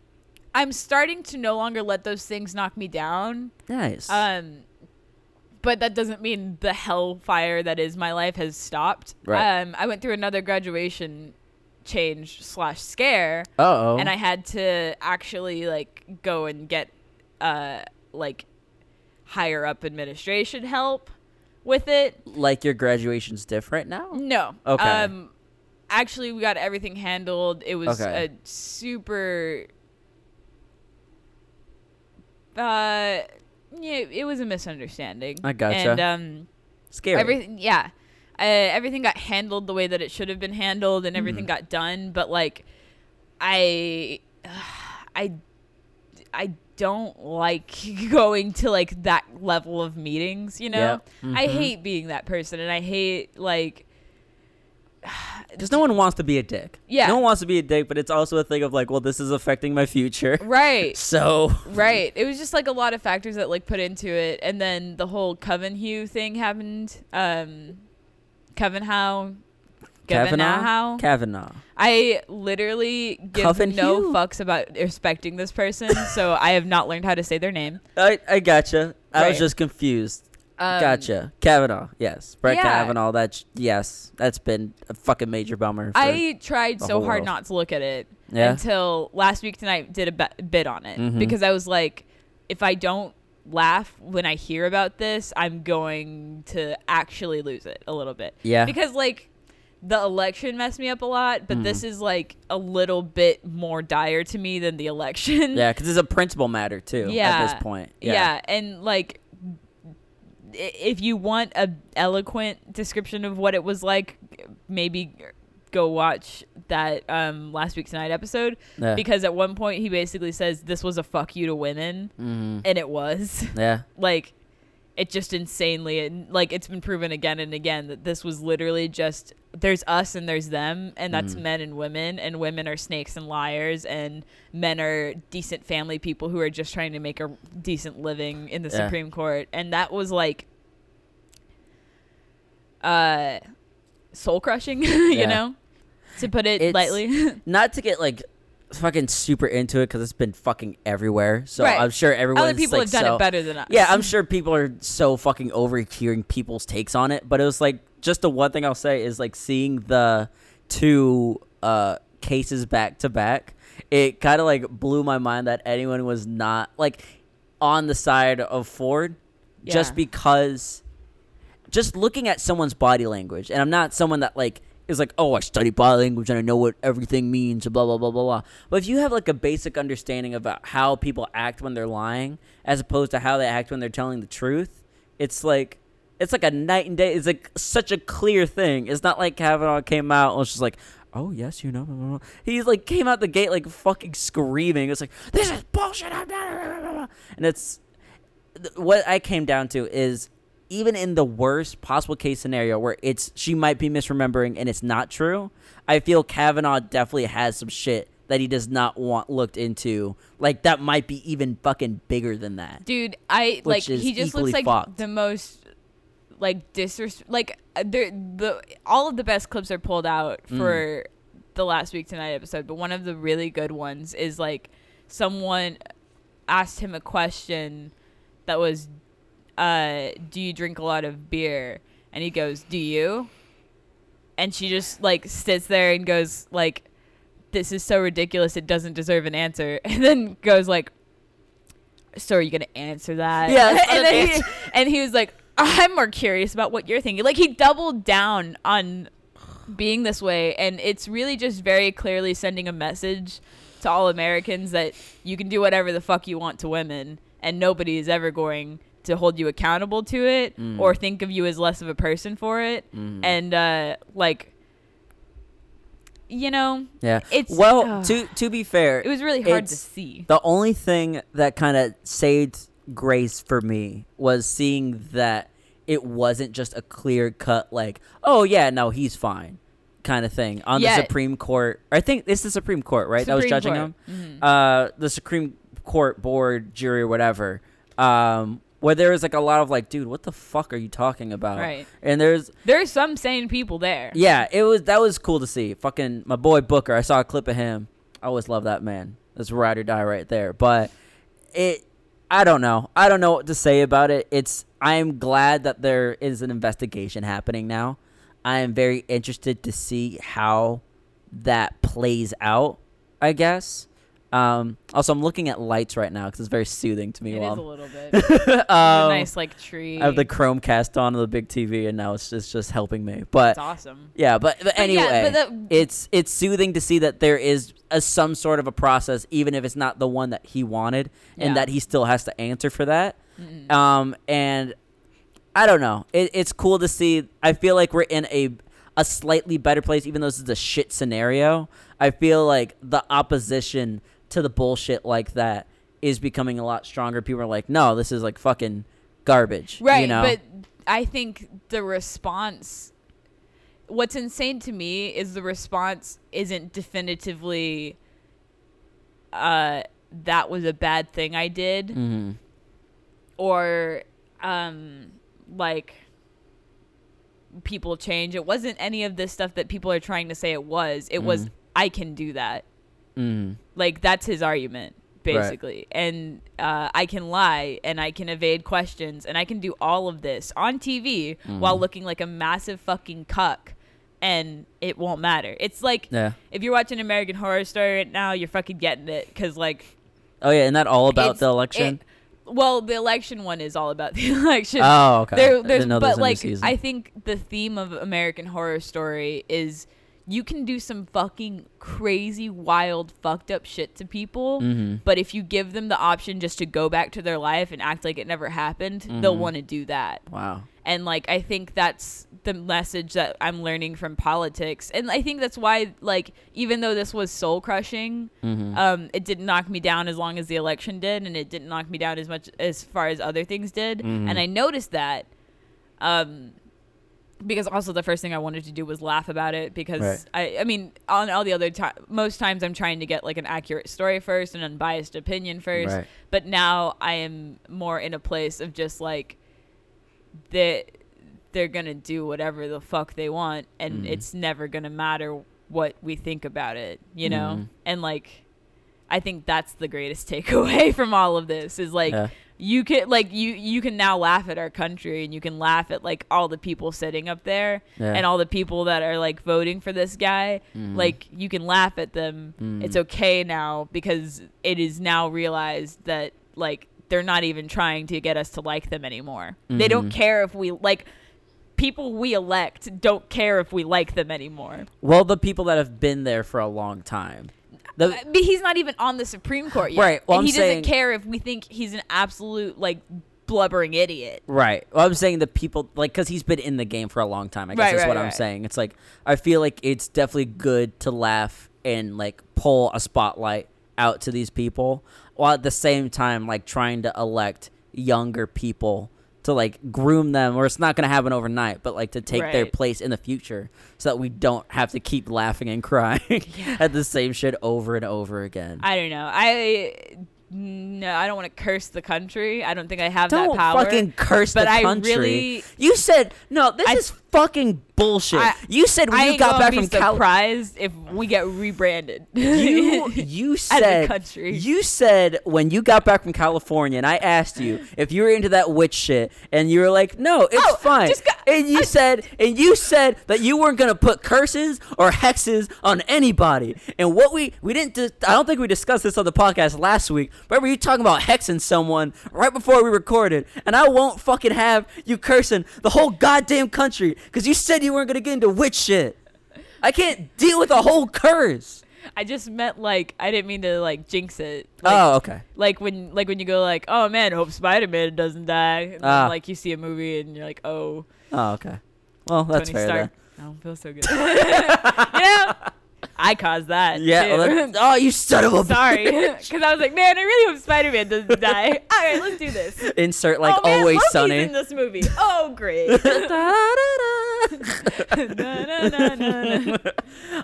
I'm starting to no longer let those things knock me down. nice. Um, but that doesn't mean the hellfire that is my life has stopped. Right. Um, I went through another graduation change slash scare oh. and I had to actually like go and get uh like higher up administration help with it. like your graduation's different now. No. Okay. Um actually we got everything handled. It was Okay. a super uh yeah, it was a misunderstanding. I gotcha. And um Scary. everything yeah uh, everything got handled the way that it should have been handled and everything Mm. got done but like i <sighs> i i don't like <laughs> going to like that level of meetings you know i Mhm. hate being that person and i hate like <sighs> Because no one wants to be a dick. Yeah. No one wants to be a dick, but it's also a thing of like, well, this is affecting my future. right <laughs> So. <laughs> right it was just like a lot of factors that like put into it and then the whole coven hue thing happened um coven how Kavanaugh. Kavanaugh? Kavanaugh. I literally give Coven no Hugh? fucks about respecting this person, so I have not learned how to say their name. <laughs> I I gotcha. I was just confused. Um, gotcha. Kavanaugh. Yes. Brett yeah. Kavanaugh. That's yes. That's been a fucking major bummer. For, I tried so hard world. not to look at it Yeah? until last week tonight did a bi- bit on it Mhm. because I was like, if I don't laugh when I hear about this, I'm going to actually lose it a little bit. Yeah. Because like the election messed me up a lot, but this Mm-hmm. is like a little bit more dire to me than the election. yeah, because it's a principal matter too. Yeah. At this point. Yeah. Yeah. and like if you want a eloquent description of what it was like, maybe go watch that um last week's night episode Yeah. because at one point he basically says this was a fuck you to women Mhm. and it was Yeah. <laughs> like it just insanely and like it's been proven again and again that this was literally just there's us and there's them and that's Mhm. men and women and women are snakes and liars and men are decent family people who are just trying to make a decent living in the Yeah. supreme court and that was like uh soul crushing <laughs> you Yeah. know to put it It's- lightly <laughs> Not to get like fucking super into it because it's been fucking everywhere. So Right. I'm sure everyone other people like, have done so- it better than us Yeah, I'm <laughs> sure people are so fucking over hearing people's takes on it. But it was like just the one thing I'll say is like seeing the two uh cases back to back, it kind of like blew my mind that anyone was not like on the side of Ford just because just looking at someone's body language and I'm not someone that like is like, oh, I study body language and I know what everything means, blah blah blah blah blah. But if you have like a basic understanding about how people act when they're lying, as opposed to how they act when they're telling the truth, it's like it's like a night and day. It's like such a clear thing. It's not like Kavanaugh came out and was just like, oh yes, you know. blah, blah, blah." He's like came out the gate like fucking screaming. It's like this is bullshit. I'm not- blah, <laughs> blah, blah, blah." And it's what I came down to is even in the worst possible case scenario where it's she might be misremembering and it's not true, I feel Kavanaugh definitely has some shit that he does not want looked into. Like that might be even fucking bigger than that. Dude, I like he just looks like fucked. the most like disres like uh, there the all of the best clips are pulled out Mm. for the last week tonight episode, but one of the really good ones is like someone asked him a question that was uh do you drink a lot of beer? And he goes, "Do you?" And she just like sits there and goes like this is so ridiculous. It doesn't deserve an answer. <laughs> And then goes like so are you gonna answer that? Yeah, <laughs> and, an he, and he was like i'm more curious about what you're thinking. Like he doubled down on being this way. And it's really just very clearly sending a message to all americans that you can do whatever the fuck you want to women and nobody is ever going to hold you accountable to it Mm. or think of you as less of a person for it Mhm. and uh like you know yeah. it's well, ugh. to to be fair, it was really hard to see The only thing that kind of saved grace for me was seeing that it wasn't just a clear cut, like, oh, yeah, no, he's fine kind of thing on Yeah. the Supreme Court. I think it's the Supreme Court, right? that was judging Court. him. Mhm. Uh, the Supreme Court board, jury, or whatever. Um, where there was like a lot of like, dude, what the fuck are you talking about? Right. And there's There's some sane people there. yeah, it was that was cool to see. Fucking my boy Booker. I saw a clip of him. I always love that man. That's ride or die right there. But it, I don't know. I don't know what to say about it. It's. I am glad that there is an investigation happening now. I am very interested to see how that plays out. I guess. Um, also, I'm looking at lights right now because it's very soothing to me. It is while a little bit. <laughs> Um, nice like tree. I have the Chromecast on the big TV, and now it's just just helping me. But It's awesome. yeah, but, but But anyway, yeah, but the- it's it's soothing to see that there is a, some sort of a process, even if it's not the one that he wanted, and Yeah. that he still has to answer for that. Mm-mm. Um, and I don't know. It, it's cool to see. I feel like we're in a a slightly better place, even though this is a shit scenario. I feel like the opposition to the bullshit like that is becoming a lot stronger. People are like, no, this is like fucking garbage. Right, You know? but I think the response what's insane to me is the response isn't definitively uh that was a bad thing I did hmm or um like people change. It wasn't any of this stuff that people are trying to say it was. It was Mhm. I can do that. Hmm Like that's his argument Right. basically. And uh, I can lie and I can evade questions and I can do all of this on TV while Mhm. looking like a massive fucking cuck and it won't matter. It's like Yeah. if you're watching American Horror Story right now, you're fucking getting it cuz like Oh yeah, isn't that all about the election? it- well, the election one is all about <laughs> the election. oh, okay. There, there's, didn't know there was but like. I think the theme of American Horror Story is you can do some fucking crazy, wild, fucked up shit to people, Mhm. but if you give them the option just to go back to their life and act like it never happened, they'll Mhm. want to do that. Wow. And like, I think that's the message that I'm learning from politics, and I think that's why, like, even though this was soul crushing, Mhm. um, it didn't knock me down as long as the election did, and it didn't knock me down as much as far as other things did. Mhm. And I noticed that, um, because also the first thing I wanted to do was laugh about it because Right. I, I mean, on all the other time, most times I'm trying to get like an accurate story first, an unbiased opinion first. Right. But now I am more in a place of just like that they're gonna do whatever the fuck they want, and Mhm. it's never gonna matter what we think about it, you know. Mhm. And like, I think that's the greatest <laughs> takeaway from all of this is like Yeah. You can like you you can now laugh at our country and you can laugh at like all the people sitting up there Yeah. and all the people that are like voting for this guy Mhm. like you can laugh at them Mm. it's okay now because it is now realized that like they're not even trying to get us to like them anymore they don't Mhm. care if we like people we elect don't care if we like them anymore Well, the people that have been there for a long time. The, mean, he's not even on the Supreme Court yet. Right, well, and I'm he saying- doesn't care if we think he's an absolute like blubbering idiot. Right. Well, I'm saying the people like because he's been in the game for a long time. I guess Right, is right, what I'm saying. It's like I feel like it's definitely good to laugh and like pull a spotlight out to these people, while at the same time like trying to elect younger people to like groom them. Or it's not gonna happen overnight, but like to take their place in the future, so that we don't have to keep laughing and crying <laughs> at the same shit over and over again. I don't know. I no, I don't want to curse the country. I don't think I have don't that power. fucking curse but the I really- you said no. This I- is fucking bullshit. I- you said when I you got back from California. surprised if we get rebranded. You <laughs> you said country. you said when you got back from California, and I asked you if you were into that witch shit, and you were like, "No, it's Oh, fine." just go- and you said and you said that you weren't gonna put curses or hexes on anybody. And what we we didn't. Dis- I don't think we discussed this on the podcast last week. Remember you talking about hexing someone right before we recorded, and I won't fucking have you cursing the whole goddamn country because you said you weren't gonna get into witch shit. I can't deal with a whole curse. I just meant like I didn't mean to like jinx it. Like, oh, okay. like when like when you go like, oh man, hope Spider Man doesn't die. And then, Ah. like you see a movie and you're like, oh, Oh, okay. Well, that's Tony fair. Stark. Then. I don't feel so good. <laughs> you know, I caused that. Yeah. well, oh, you son of a. <laughs> Sorry, because I was like, man, I really hope Spider Man doesn't die. <laughs> All right, let's do this. Insert like oh, man, always Loki's sunny. in this movie. Oh, great. <laughs> Na, na.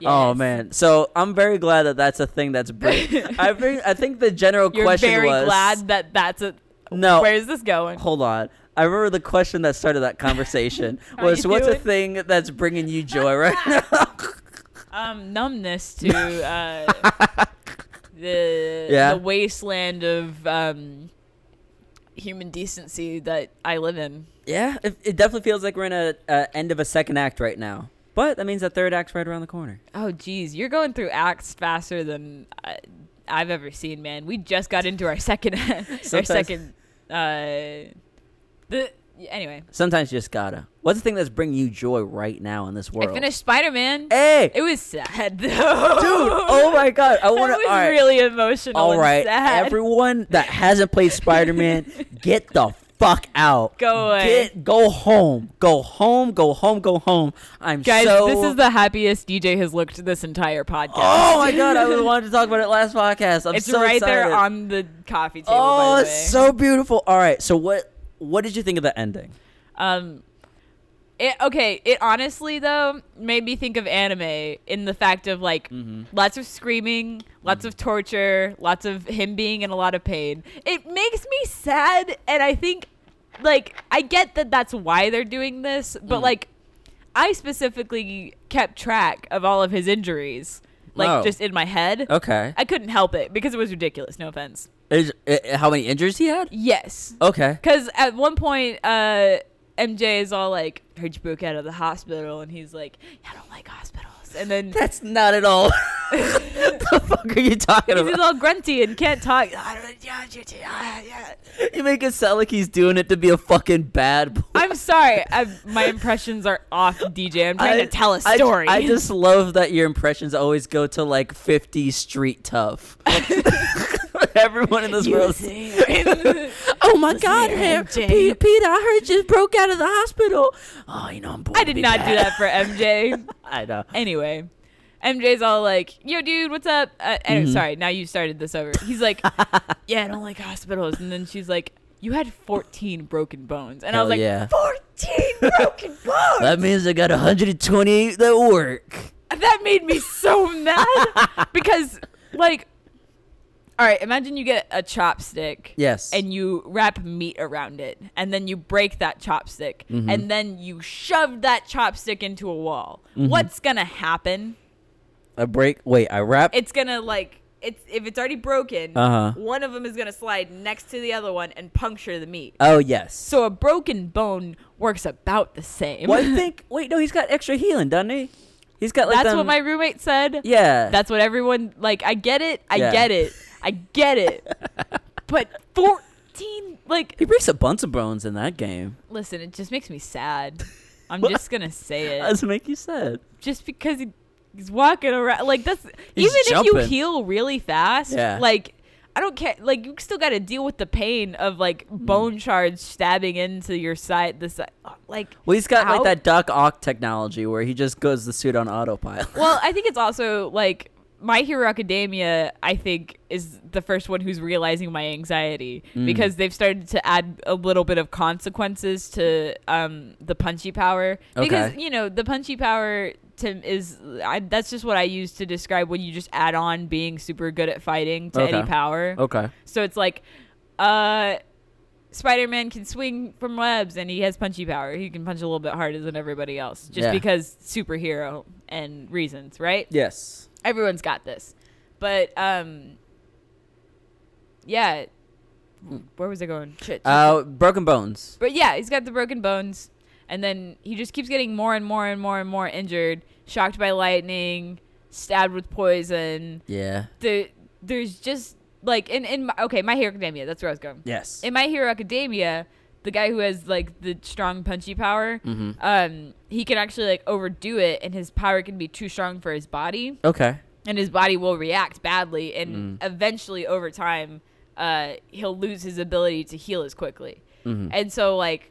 Oh man, so I'm very glad that that's a thing that's bring. I think I think the general You're question very was glad that that's a. no. Where's this going? Hold on. I remember the question that started that conversation was, "What's a thing that's bringing you joy right now?" Um, numbness to <laughs> uh, the Yeah. the wasteland of um, human decency that I live in. yeah, it, it definitely feels like we're in a, a end of a second act right now. But that means that third act's right around the corner. Oh, geez, you're going through acts faster than I, I've ever seen, man. We just got into our second, <laughs> our second. Uh, the anyway, Sometimes you just gotta. What's the thing that's bringing you joy right now in this world? I finished Spider Man. Hey, It was sad, though. dude! Oh my god! I want <laughs> to. It was right, really emotional. All right, sad. Everyone that hasn't played Spider-Man, <laughs> get the fuck out. Go away. Get go home. Go home. Go home. Go home. I'm Guys, so. this is the happiest DJ has looked this entire podcast. Oh my god! I <laughs> wanted to talk about it last podcast. I'm it's so right there on the coffee table. Oh, by the it's so beautiful. All right. So what? What did you think of the ending? Um, it okay. It honestly though made me think of anime in the fact of like Mm-hmm. lots of screaming, lots of torture, lots of him being in a lot of pain. It makes me sad, and I think like I get that that's why they're doing this, but Mm. like I specifically kept track of all of his injuries, like Oh. just in my head. Okay. I couldn't help it because it was ridiculous. No offense. Is, uh, how many injuries he had? Yes. Okay. Because at one point, uh, MJ is all like, heard you broke out of the hospital. And he's like, I don't like hospitals. And then That's not at all. <laughs> <laughs> the fuck are you talking he's about? all grunty and can't talk. I. You make it sound like he's doing it to be a fucking bad boy. I'm sorry. I, my impressions are off, DJ. I'm trying I- to tell a story. I, just love that your impressions always go to like 50 street tough. <laughs> <laughs> Everyone in this world. <laughs> is- Oh my God, here, Har- MJ. Pe- Peter! I heard you broke out of the hospital. Oh, you know I'm born I did be not do that for MJ. <laughs> I know. Anyway, MJ's all like, "Yo, dude, what's up?" Uh, and Mhm. sorry, now you started this over. He's like, "Yeah, I don't like hospitals." And then she's like, "You had 14 broken bones," and I was like, yeah. 14 broken bones." That means I got 128 that work. that made me so mad because, like, all right, imagine you get a chopstick. Yes. And you wrap meat around it, and then you break that chopstick, Mhm. and then you shove that chopstick into a wall. Mhm. What's gonna happen? A break. Wait, I wrap. it's gonna like it's if it's already broken, Uh-huh. one of them is gonna slide next to the other one and puncture the meat. Oh yes. So a broken bone works about the same. well, I <laughs> think. Wait, no, he's got extra healing, doesn't he? He's got like That's them- what my roommate said. Yeah. That's what everyone like. I get it. I Yeah. get it. <laughs> I get it. <laughs> but fourteen, like, he breaks a bunch of bones in that game. listen, it just makes me sad. I'm What? just gonna say <laughs> it. does it make you sad? just because he, he's walking around like that's He's even if you heal really fast Yeah. like i don't care like you still got to deal with the pain of like Mm. bone shards stabbing into your side the side like Well, he's got like that Doc Ock technology where he just goes the suit on autopilot. well <laughs> i think it's also like my hero academia i think is the first one who's realizing my anxiety Mm. because they've started to add a little bit of consequences to um, the punchy power because Okay. you know the punchy power to is I, that's just what i use to describe when you just add on being super good at fighting to any power Okay. so it's like uh Spider-Man can swing from webs and he has punchy power. He can punch a little bit harder than everybody else just Yeah. because superhero and reasons, right? Yes. Everyone's got this. But um yeah. Where was i going? Shit. Uh, broken bones. but yeah he's got the broken bones. And then he just keeps getting more and more and more and more injured shocked by lightning stabbed with poison. Yeah. the there's just like in in my, okay my hero academia that's where i was going. Yes. in my hero academia the guy who has like the strong punchy power mm-hmm. um he can actually like overdo it and his power can be too strong for his body Okay. and his body will react badly and Mm. eventually over time uh, he'll lose his ability to heal as quickly Mm-hmm. and so like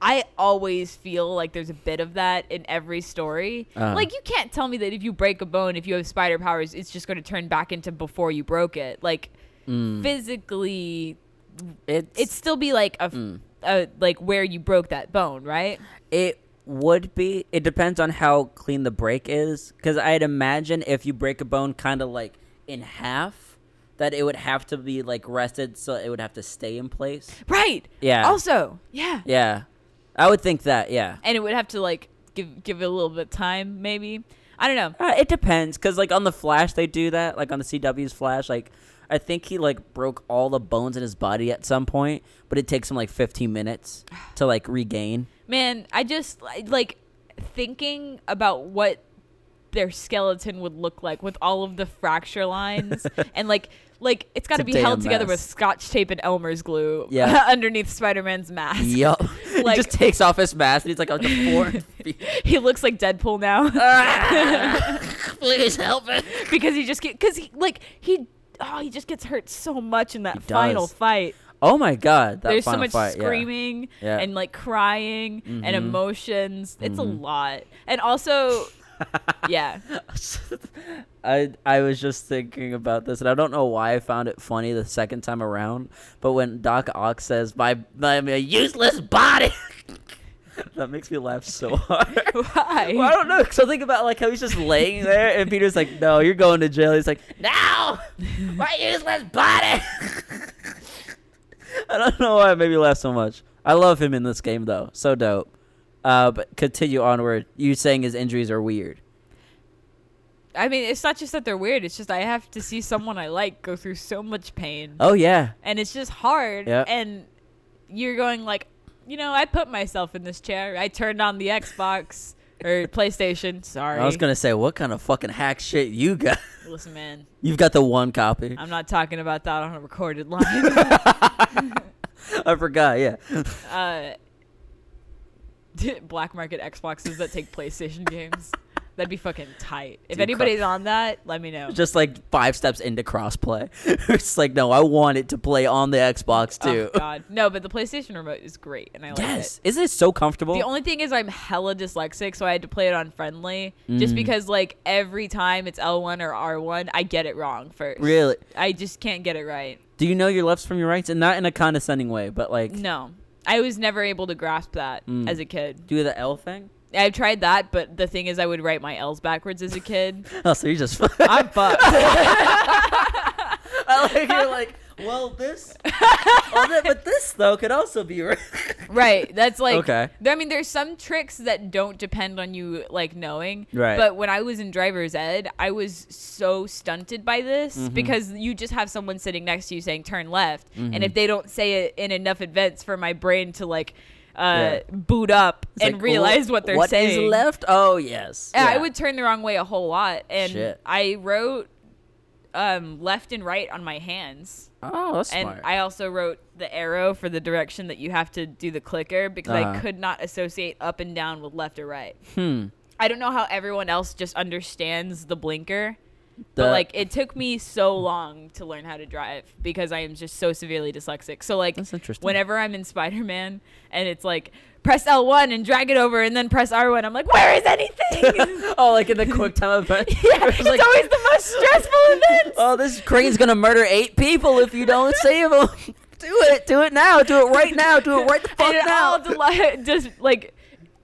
i always feel like there's a bit of that in every story Uh. like you can't tell me that if you break a bone if you have spider powers it's just going to turn back into before you broke it like Mm. physically It's it'd still be like a, Mm. a like where you broke that bone right It would be. It depends on how clean the break is. Because I'd imagine if you break a bone kind of like in half, that it would have to be like rested, so it would have to stay in place. right Yeah. also yeah Yeah, I would think that. Yeah. and it would have to like give give it a little bit of time maybe i don't know Uh, it depends, cause like on the Flash they do that. Like on the CW's Flash, like I think he like broke all the bones in his body at some point, but it takes him like 15 minutes <sighs> to like regain. Man, I just like thinking about what their skeleton would look like with all of the fracture lines <laughs> and like like it's got to be held together with scotch tape and Elmer's glue <laughs> Yeah. underneath Spider-Man's mask. Yup. <laughs> Like- he just takes off his mask and he's like on the four. He looks like Deadpool now ah! Please help me. because he just cuz he like he oh he just gets hurt so much in that final fight. Oh my god, that There's so much fight, screaming Yeah. and like crying and Mhm. emotions. It's a Mhm. lot. And also <laughs> yeah. <laughs> I I was just thinking about this, and I don't know why I found it funny the second time around. But when Doc Ock says "my my, my useless body," <laughs> <laughs> that makes me laugh so hard. <laughs> Why? Well, I don't know. So think about like how he's just laying there, and Peter's like, "No, you're going to jail." He's like, "No, my useless body." <laughs> I don't know why it made me laugh so much. I love him in this game though, so dope. Uh, but continue onward. You saying his injuries are weird. I mean, it's not just that they're weird. It's just I have to see someone I like go through so much pain, Oh yeah, and it's just hard. Yeah. And you're going like, you know, I put myself in this chair. I turned on the Xbox or PlayStation. Sorry. I was gonna say, what kind of fucking hack shit you got? <laughs> Listen, man. You've got the one copy. I'm not talking about that on a recorded line. <laughs> I forgot. Yeah. uh, <laughs> black market Xboxes that take PlayStation games. That'd be fucking tight. If Dude, anybody's on that, let me know. Just like five steps into crossplay. <laughs> it's like, no, I want it to play on the Xbox too. Oh <laughs> God, no! But the PlayStation remote is great, and I like it. yes. Isn't it so comfortable? The only thing is I'm hella dyslexic, so I had to play it on friendly. Just Mm. because like every time it's L1 or R1, I get it wrong first. really? I just can't get it right. Do you know your lefts from your rights? And not in a condescending way, but like, No. I was never able to grasp that Mm. as a kid. do the L thing? I've tried that, but the thing is I would write my L's backwards as a kid. <laughs> Oh, so you just. <laughs> I'm fucked. <laughs> I like you're like, well, this, well, that, but this though could also be right. Right. That's like Okay. I mean, there's some tricks that don't depend on you like knowing. Right. But when I was in driver's ed, I was so stunted by this Mm-hmm. because you just have someone sitting next to you saying turn left, Mm-hmm. and if they don't say it in enough advance for my brain to like Yeah. uh, boot up It's and like, realize what they're What is saying. left? Oh yes. And I would turn the wrong way a whole lot, and Shit. I wrote um, left and right on my hands. Oh, that's smart. And smart. I also wrote the arrow for the direction that you have to do the clicker because I Uh-huh. could not associate up and down with left or right. hmm. I don't know how everyone else just understands the blinker, but like it took me so long to learn how to drive because I am just so severely dyslexic. So like That's interesting. whenever I'm in Spider-Man and it's like press L1 and drag it over and then press R1, I'm like, where is anything? <laughs> oh, like in the quick time event. <laughs> yeah, It's <laughs> it's like, always the most stressful event. oh, this crane's gonna murder eight people if you don't save them. do it. Do it now. Do it right now. Do it right the fuck and it now. all deli- just like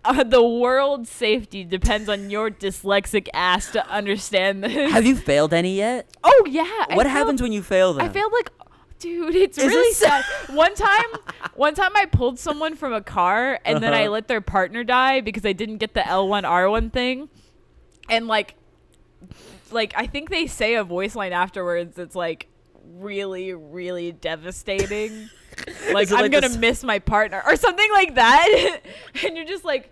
uh, the world's safety depends on your dyslexic ass to understand this. Have you failed any yet? Oh yeah. I what failed- happens when you fail them? I failed like, dude, it's Is really sad? One time, one time I pulled someone from a car and then I Uh-huh. let their partner die because I didn't get the L1 R1 thing, and like, like I think they say a voice line afterwards. It's like really, really devastating. <laughs> like I'm like gonna miss my partner or something like that, <laughs> and you're just like,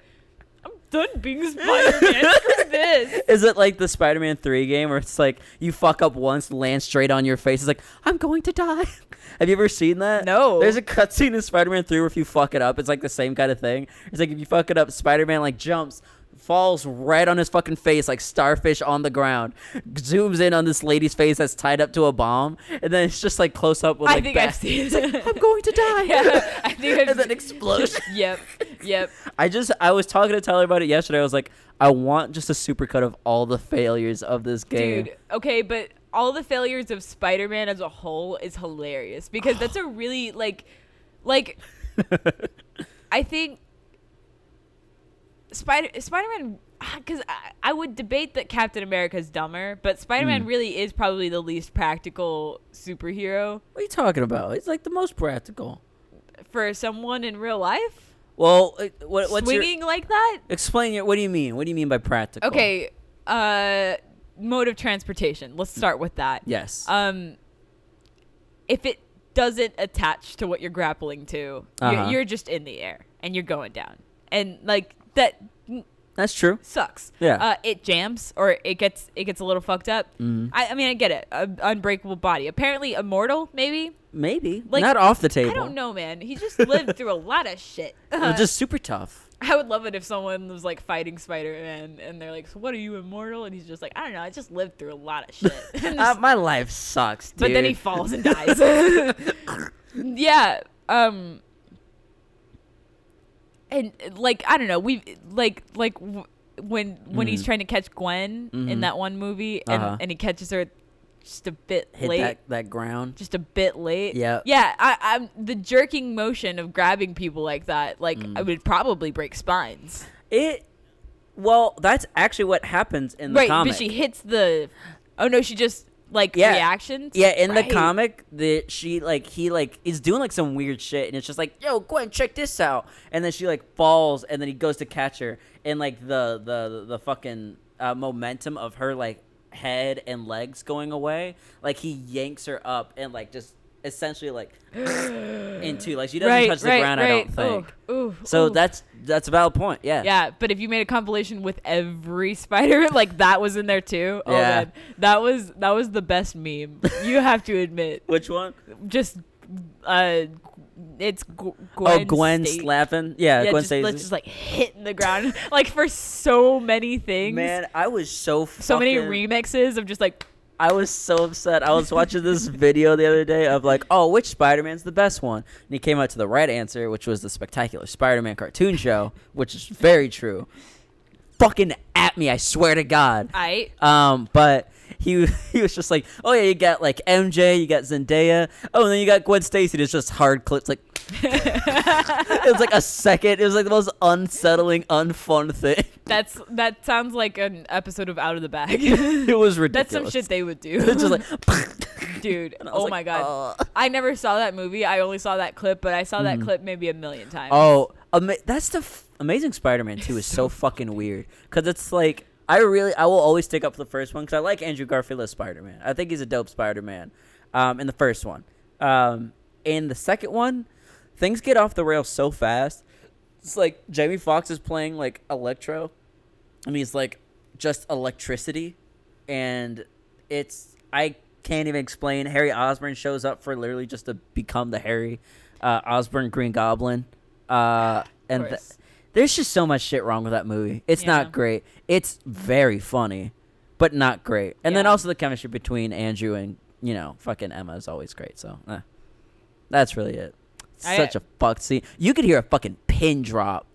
done being Spider-Man. Screw <laughs> this. Is it like the Spider-Man 3 game where it's like you fuck up once, land straight on your face? It's like, I'm going to die. <laughs> Have you ever seen that? No. There's a cutscene in Spider-Man 3 where if you fuck it up, it's like the same kind of thing. It's like if you fuck it up, Spider-Man like jumps, falls right on his fucking face like starfish on the ground, zooms in on this lady's face that's tied up to a bomb, and then it's just like close up with like. I think back- I've seen It's like. I'm going to die. <laughs> Yeah, I think I've <laughs> and then explosion. <laughs> Yep, yep. I just I was talking to Tyler about it yesterday. I was like, I want just a supercut of all the failures of this game. Dude, okay, but all the failures of Spider-Man as a whole is hilarious because that's a really like like I think Spider Spider-Man <sighs> because I, I would debate that Captain America is dumber, but Spider-Man Mm. really is probably the least practical superhero What are you talking about? It's like the most practical. for someone in real life. Well, what, what's your Swinging like that? explain it. What do you mean? What do you mean by practical? Okay, uh, mode of transportation. Let's start with that. Yes. um if it doesn't attach to what you're grappling to Uh-huh. you're, you're just in the air and you're going down and like that mm, That's true. sucks Yeah. uh, it jams or it gets it gets a little fucked up Mhm. I, I mean i get it a, unbreakable body apparently immortal maybe Maybe like, not off the table. i don't know man he just lived through a lot of shit <laughs> just <laughs> super tough. i would love it if someone was like fighting spider-man and they're like so what are you immortal and he's just like i don't know i just lived through a lot of shit <laughs> Uh, just- my life sucks, dude. but then he falls and dies. yeah. Um. And like I don't know, we like like w- when when he's Mhm. trying to catch Gwen Mhm. in that one movie, and Uh-huh. and he catches her just a bit hit late. that that ground. Just a bit late. Yeah. Yeah. I, I'm the jerking motion of grabbing people like that. Like Mm. I would probably break spines. It. Well, that's actually what happens in the right. comic. But she hits the. Oh no! She just like Yeah. reactions. Yeah, in Right. the comic, the she like he like is doing like some weird shit, and it's just like, yo, Gwen, check this out, and then she like falls, and then he goes to catch her, and like the the the fucking uh, momentum of her like head and legs going away, like he yanks her up and like just essentially like <gasps> into like she doesn't right, touch the right, ground. I don't think. Ooh, ooh, So ooh. that's that's a valid point. Yeah. Yeah, but if you made a compilation with every spider, <laughs> like that was in there too. Oh Yeah. man, that was that was the best meme. You have to admit, <laughs> Which one? just uh, it's Gwen. oh, Gwen Sta- slapping. Yeah, Yeah, Gwen just, Stacy. just like hitting the ground, <laughs> like for so many things. Man, I was so so many remixes of just like I was so upset. I was watching this <laughs> video the other day of like, oh, which Spider Man's the best one? And he came out to the right answer, which was the Spectacular Spider Man cartoon show, which is very true. Fucking at me, I swear to God. I Um, but he <laughs> he was just like, oh yeah, you got like MJ, you got Zendaya, oh, and then you got Gwen Stacy. It's just hard clips, like <laughs> it was like a second. It was like the most unsettling, unfun thing. that's that sounds like an episode of Out of the Bag. <laughs> It was ridiculous. that's some shit they would do. It's just like, <laughs> Dude, And I was oh like, my god. "Uh." I never saw that movie. I only saw that clip, but I saw that Mhm. clip maybe a million times. Oh, ama- that's the f- Amazing Spider-Man 2 is so, So fucking weird because it's like I really I will always stick up for the first one because I like Andrew Garfield as Spider-Man. I think he's a dope Spider-Man. Um, in the first one, um, in the second one, things get off the rails so fast. It's like Jamie Foxx is playing like Electro, I mean, he's like just electricity, and it's I can't even explain. Harry Osborn shows up for literally just to become the Harry uh, Osborn Green Goblin, uh, <sighs> and th- there's just so much shit wrong with that movie. It's Yeah. not great. It's very funny, but not great. And then also the chemistry between Andrew and you know fucking Emma is always great. So eh. that's really it. I- Such a fucked scene. You could hear a fucking pin drop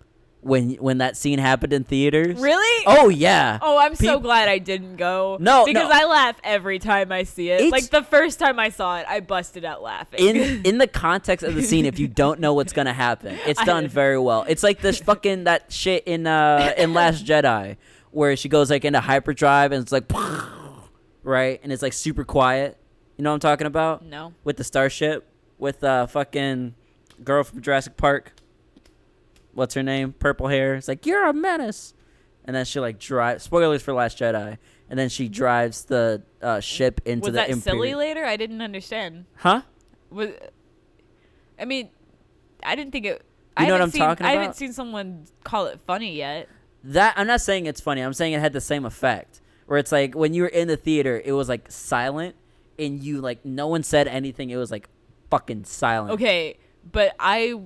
when when that scene happened in theaters. Really? Oh yeah. Oh, I'm so glad I didn't go. No, because no. I laugh every time I see it. It's- like the first time I saw it, I busted out laughing. in <laughs> in the context of the scene, if you don't know what's gonna happen, it's done very well. It's like this fucking that shit in uh in Last Jedi where she goes like into hyperdrive and it's like <laughs> right and it's like super quiet. You know what I'm talking about? no. With the starship with uh fucking girl from Jurassic Park. What's her name? Purple hair. It's like you're a menace, and then she like drive. Spoilers for Last Jedi. And then she drives the uh, ship into Was the Was that silly later? I didn't understand. Huh? Was I mean, I didn't think it. You I know what I'm seen, talking I haven't seen someone call it funny yet. That I'm not saying it's funny. I'm saying it had the same effect. Where it's like when you were in the theater, it was like silent, and you like no one said anything. It was like fucking silent. Okay, but I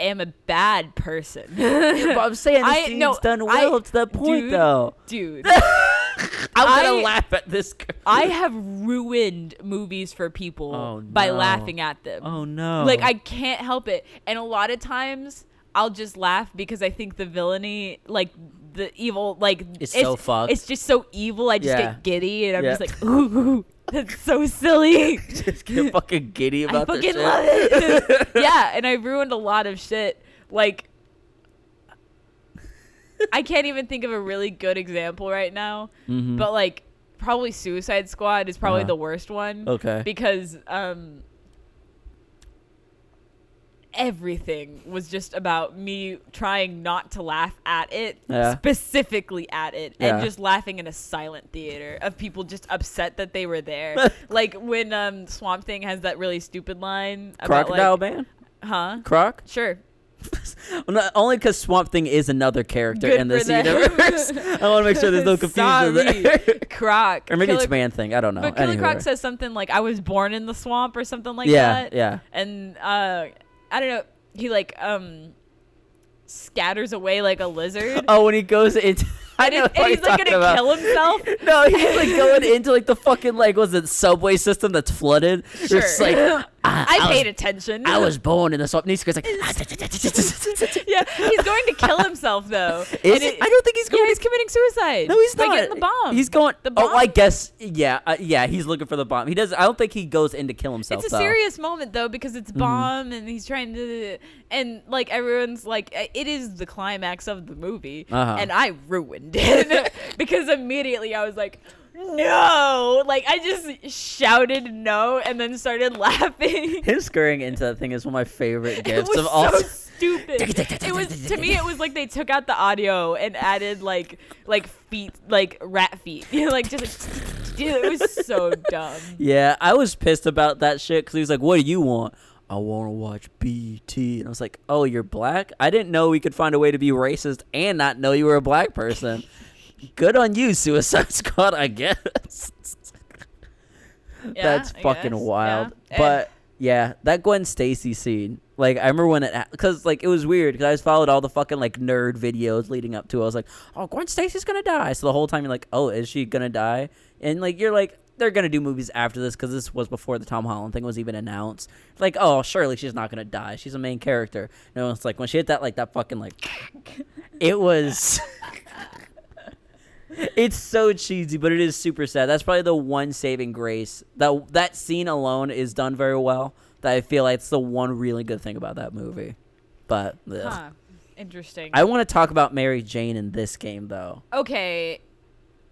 am a bad person. <laughs> But I'm saying the I- scene's no, done I- well to that point, dude, though. Dude, <laughs> I'm gonna I- laugh at this. girl. <laughs> I have ruined movies for people Oh, by laughing at them. Oh no! Like I can't help it. And a lot of times I'll just laugh because I think the villainy, like the evil, like It's so fucked. It's just so evil. I just Yeah. get giddy and I'm Yeah. just like, ooh, <laughs> that's so silly. <laughs> just get <laughs> fucking giddy I about this fucking shit. love it. yeah, and I ruined a lot of shit. Like, I can't even think of a really good example right now, Mhm. but like, probably Suicide Squad is probably Uh-huh. the worst one okay. because um, everything was just about me trying not to laugh at it, Yeah. specifically at it, Yeah. and just laughing in a silent theater of people just upset that they were there. <laughs> like when um, Swamp Thing has that really stupid line about Crocodile like, Man, huh? Croc. Sure. <laughs> Well, only because Swamp Thing is another character Good in this universe. <laughs> I want to make sure there's no confusion there. Croc. or maybe Killer, it's Man Thing. I don't know. But Killer. Croc says something like, "I was born in the swamp" or something like yeah, that. yeah. and uh I don't know, he like um scatters away like a lizard. Oh, when he goes into. <laughs> I and, know it- what and he's like gonna about. kill himself. No, he's like going <laughs> into like the fucking like was it subway system that's flooded. Sure. It's like <laughs> I, I, I paid was, attention. I was <laughs> born in the swamp. He's like, yeah, he's going to kill himself though. Is it- I don't think he's going. yeah, he's committing suicide. no, he's by not. getting the bomb. He's going. The bomb. Oh, I guess. Yeah, uh, yeah. He's looking for the bomb. He does. I don't think he goes in to kill himself. It's a though. serious moment though because it's Mm-hmm. bomb and he's trying to and like everyone's like uh, it is the climax of the movie Uh-huh. and I ruined it <laughs> because immediately I was like no like I just shouted no and then started <laughs> laughing. Him scurrying into that thing is one of my favorite <laughs> It gifts of all. so stupid. It was to me. It was like they took out the audio and added like like feet, like rat feet. You <laughs> know, like just like, dude, it was so dumb. Yeah, I was pissed about that shit because he was like, "What do you want?" I want to watch BET, and I was like, "Oh, you're black? I didn't know we could find a way to be racist and not know you were a black person." Good on you, Suicide <laughs> Squad. I guess Yeah, that's I fucking guess. wild. Yeah. But yeah, that Gwen Stacy scene. Like I remember when it because like it was weird because I just followed all the fucking like nerd videos leading up to. it. I was like, oh, Gwen Stacy's gonna die. So the whole time you're like, oh, is she gonna die? And like you're like, they're gonna do movies after this because this was before the Tom Holland thing was even announced. Like, oh, surely she's not gonna die. She's a main character. No, it's like when she hit that like that fucking like, it was. <laughs> it's so cheesy, but it is super sad. That's probably the one saving grace. That that scene alone is done very well. That I feel like it's the one really good thing about that movie. But. Huh. Interesting. I want to talk about Mary Jane in this game though. okay,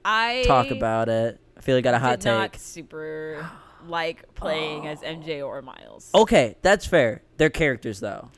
I Talk about it. I feel like I got a hot did not super like playing as MJ <gasps> or Miles. Okay, that's fair. They're characters though.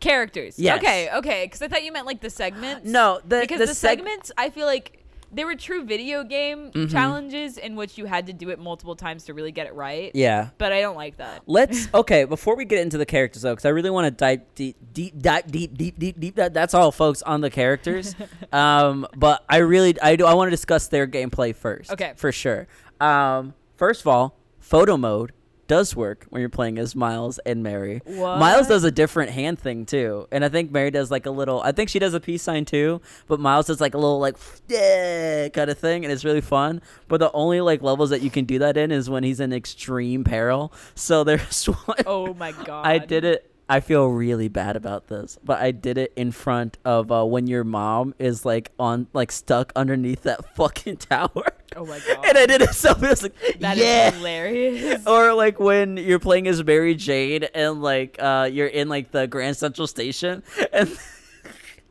Characters. Yes. Okay, okay. Because I thought you meant like the segments. No, the because the, the, seg- segments, I feel like they were true video game Mhm. challenges in which you had to do it multiple times to really get it right. Yeah. But I don't like that. Let's <laughs> okay before we get into the characters though, because I really want to dive deep, deep, dive deep, deep, deep, deep. That, that's all, folks, on the characters. <laughs> um, but I really, I do, I want to discuss their gameplay first. Okay. for sure. Um, first of all, photo mode does work when you're playing as Miles and Mary. What? Miles does a different hand thing too, and I think Mary does like a little. I think she does a peace sign too, but Miles does like a little like yeah kind of thing, and it's really fun. But the only like levels that you can do that in is when he's in extreme peril. So there's <laughs> one. Oh my god. I did it. I feel really bad about this, but I did it in front of uh, when your mom is like on like stuck underneath that <laughs> fucking tower, Oh my god. <laughs> and I did it so <laughs> I was like, That is yeah. hilarious. Or like when you're playing as Mary Jane and like uh, you're in like the Grand Central Station and.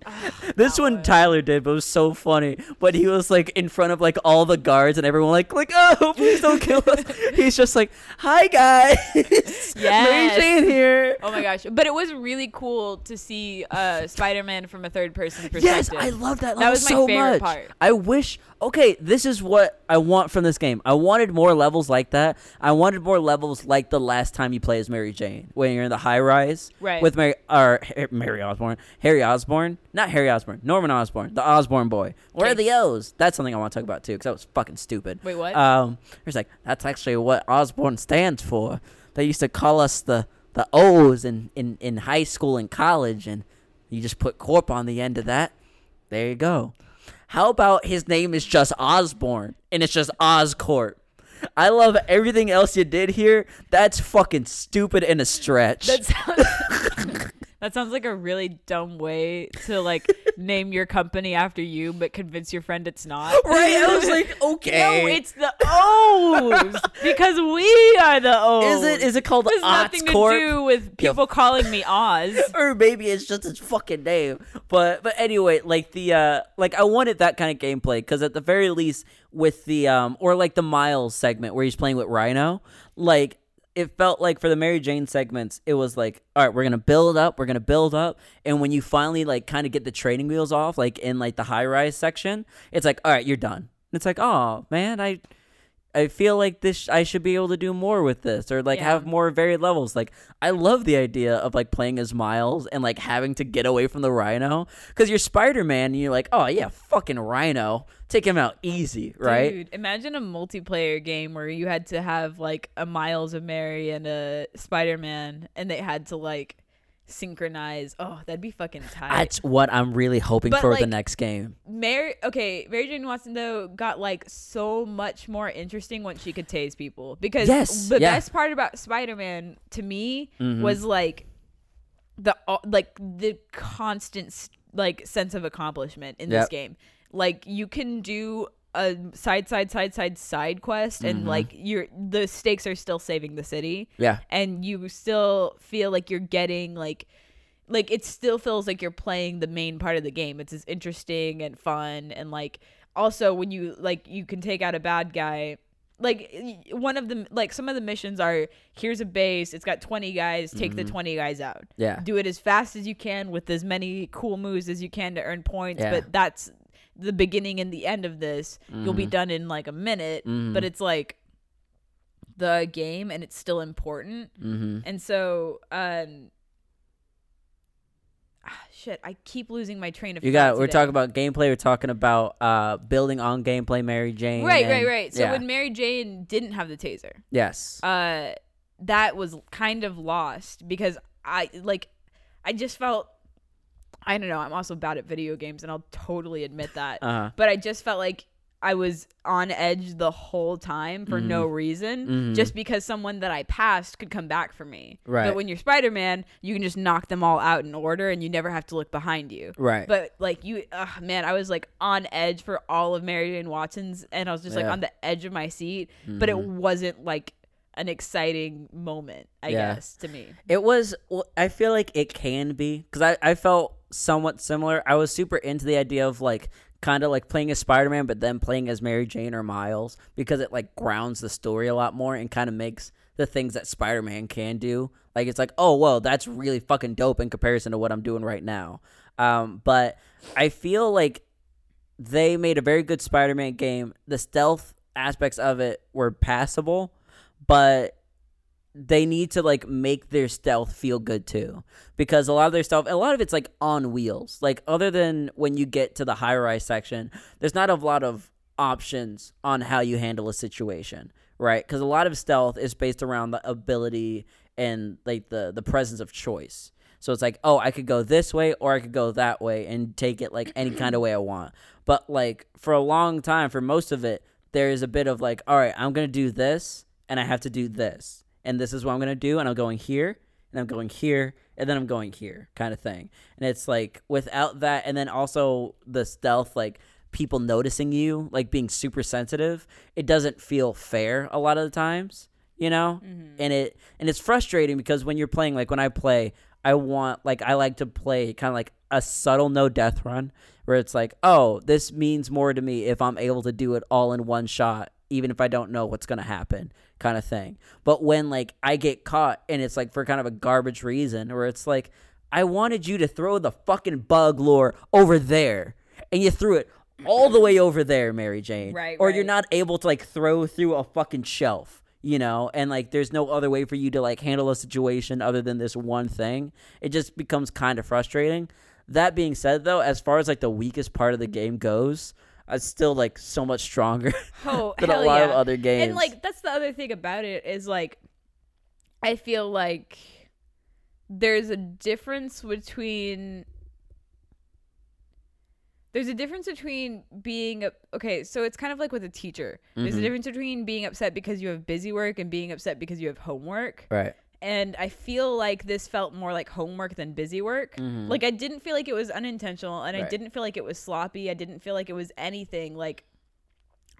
<laughs> This one. Tyler did, but it was so funny. But he was like in front of like all the guards and everyone like like oh <laughs> please don't kill us. <laughs> He's just like hi guys, Mary Yes. Jane here. Oh my gosh. But it was really cool to see uh, Spider Man from a third person perspective. Yes. I love that. That was my so favorite much. part. I wish. Okay, this is what I want from this game. I wanted more levels like that. I wanted more levels like the last time you play as Mary Jane, when you're in the high rise Right. with Mary or Mary Osborne, Harry Osborne, not Harry Osborne, Norman Osborne, the Osborne boy. Where are the O's? That's something I want to talk about too, because that was fucking stupid. Wait, what? Um, there's like that's actually what Osborne stands for. They used to call us the the O's in in in high school and college, and you just put corp on the end of that. There you go. How about his name is just Osborne and it's just Oscorp? I love everything else you did here. That's fucking stupid in a stretch. That sounds, <laughs> that sounds like a really dumb way to like <laughs> name your company after you, but convince your friend it's not. right? I was <laughs> like, okay. No, it's the O's <laughs> because we are the O's. is it is it called has nothing to do with people calling me Oz. or maybe it's just his fucking name. But but anyway, like the uh like I wanted that kind of gameplay because at the very least with the um or like the Miles segment where he's playing with Rhino, like it felt like for the Mary Jane segments, it was like, all right, we're gonna build up, we're gonna build up, and when you finally like kind of get the training wheels off, like in like the high rise section, it's like, all right, you're done. It's like, oh man, I I feel like this I should be able to do more with this or like Yeah. have more varied levels. Like I love the idea of like playing as Miles and like having to get away from the Rhino cuz you're Spider-Man and you're like, "Oh yeah, fucking Rhino. Take him out easy, right?" Dude, imagine a multiplayer game where you had to have like a Miles of Mary and a Spider Man, and they had to like synchronize. Oh, that'd be fucking tight. That's what I'm really hoping But, for the next game. Mary, okay, Mary Jane Watson though got like so much more interesting once she could tase people because Yes, the yeah. best part about Spider Man to me Mhm. was like the uh, like the constant like sense of accomplishment in this game. Like you can do a side side side side side quest and Mhm. like you're the stakes are still saving the city Yeah. and you still feel like you're getting like like it still feels like you're playing the main part of the game it's as interesting and fun and like also when you like you can take out a bad guy like one of the like some of the missions are here's a base it's got 20 guys take the 20 guys out Yeah. do it as fast as you can with as many cool moves as you can to earn points Yeah. but that's the beginning and the end of this you'll be Mhm. done in like a minute Mhm. but it's like the game and it's still important Mhm. and so um ah, shit i keep losing my train of You got we're talking about gameplay, we're talking about uh building on gameplay Mary Jane. right right right so yeah. when mary jane didn't have the taser Yes. uh that was kind of lost because i like i just felt i don't know i'm also bad at video games and i'll totally admit that Uh-huh. but i just felt like i was on edge the whole time for no reason Mhm. just because someone that i passed could come back for me Right. but when you're spider-man you can just knock them all out in order and you never have to look behind you Right. but like you ugh, man i was like on edge for all of mary jane watson's and i was just like on the edge of my seat but it Mhm. wasn't like an exciting moment i Yeah. guess to me It was. I feel like it can be because I, I felt somewhat similar. I was super into the idea of like kind of like playing as Spider-Man but then playing as Mary Jane or Miles because it like grounds the story a lot more and kind of makes the things that Spider-Man can do. Like it's like, "Oh, well, that's really fucking dope in comparison to what I'm doing right now." Um, but I feel like they made a very good Spider-Man game. The stealth aspects of it were passable, but they need to like make their stealth feel good too. Because a lot of their stuff a lot of it's like on wheels. Like other than when you get to the high rise section there's not a lot of options on how you handle a situation right? Because a lot of stealth is based around the ability and like the the presence of choice. So it's like oh i could go this way or i could go that way and take it like any kind of way i want. But like for a long time for most of it there is a bit of like all right i'm gonna do this and i have to do this and this is what I'm gonna do, and I'm going here, and I'm going here, and then I'm going here, kind of thing. And it's like without that, and then also the stealth, like people noticing you, like being super sensitive, it doesn't feel fair a lot of the times, you know. Mm-hmm. And it and it's frustrating because when you're playing, like when I play, I want like I like to play kind of like a subtle no death run where it's like, oh, this means more to me if I'm able to do it all in one shot even if I don't know what's going to happen kind of thing. But when like I get caught and it's like for kind of a garbage reason where it's like I wanted you to throw the fucking bug lure over there and you threw it all the way over there, Mary Jane. Right, Or you're not able to like throw through a fucking shelf, you know, and like there's no other way for you to like handle a situation other than this one thing. It just becomes kind of frustrating. That being said though, as far as like the weakest part of the game goes, it's still like so much stronger <laughs> Oh, than a lot of other games. And like that's the other thing about it is like I feel like there's a difference between there's a difference between being okay so it's kind of like with a teacher there's a Mhm. difference between being upset because you have busy work and being upset because you have homework right. And i feel like this felt more like homework than busy work Mhm. like i didn't feel like it was unintentional and i didn't feel like it was sloppy i didn't feel like it was anything like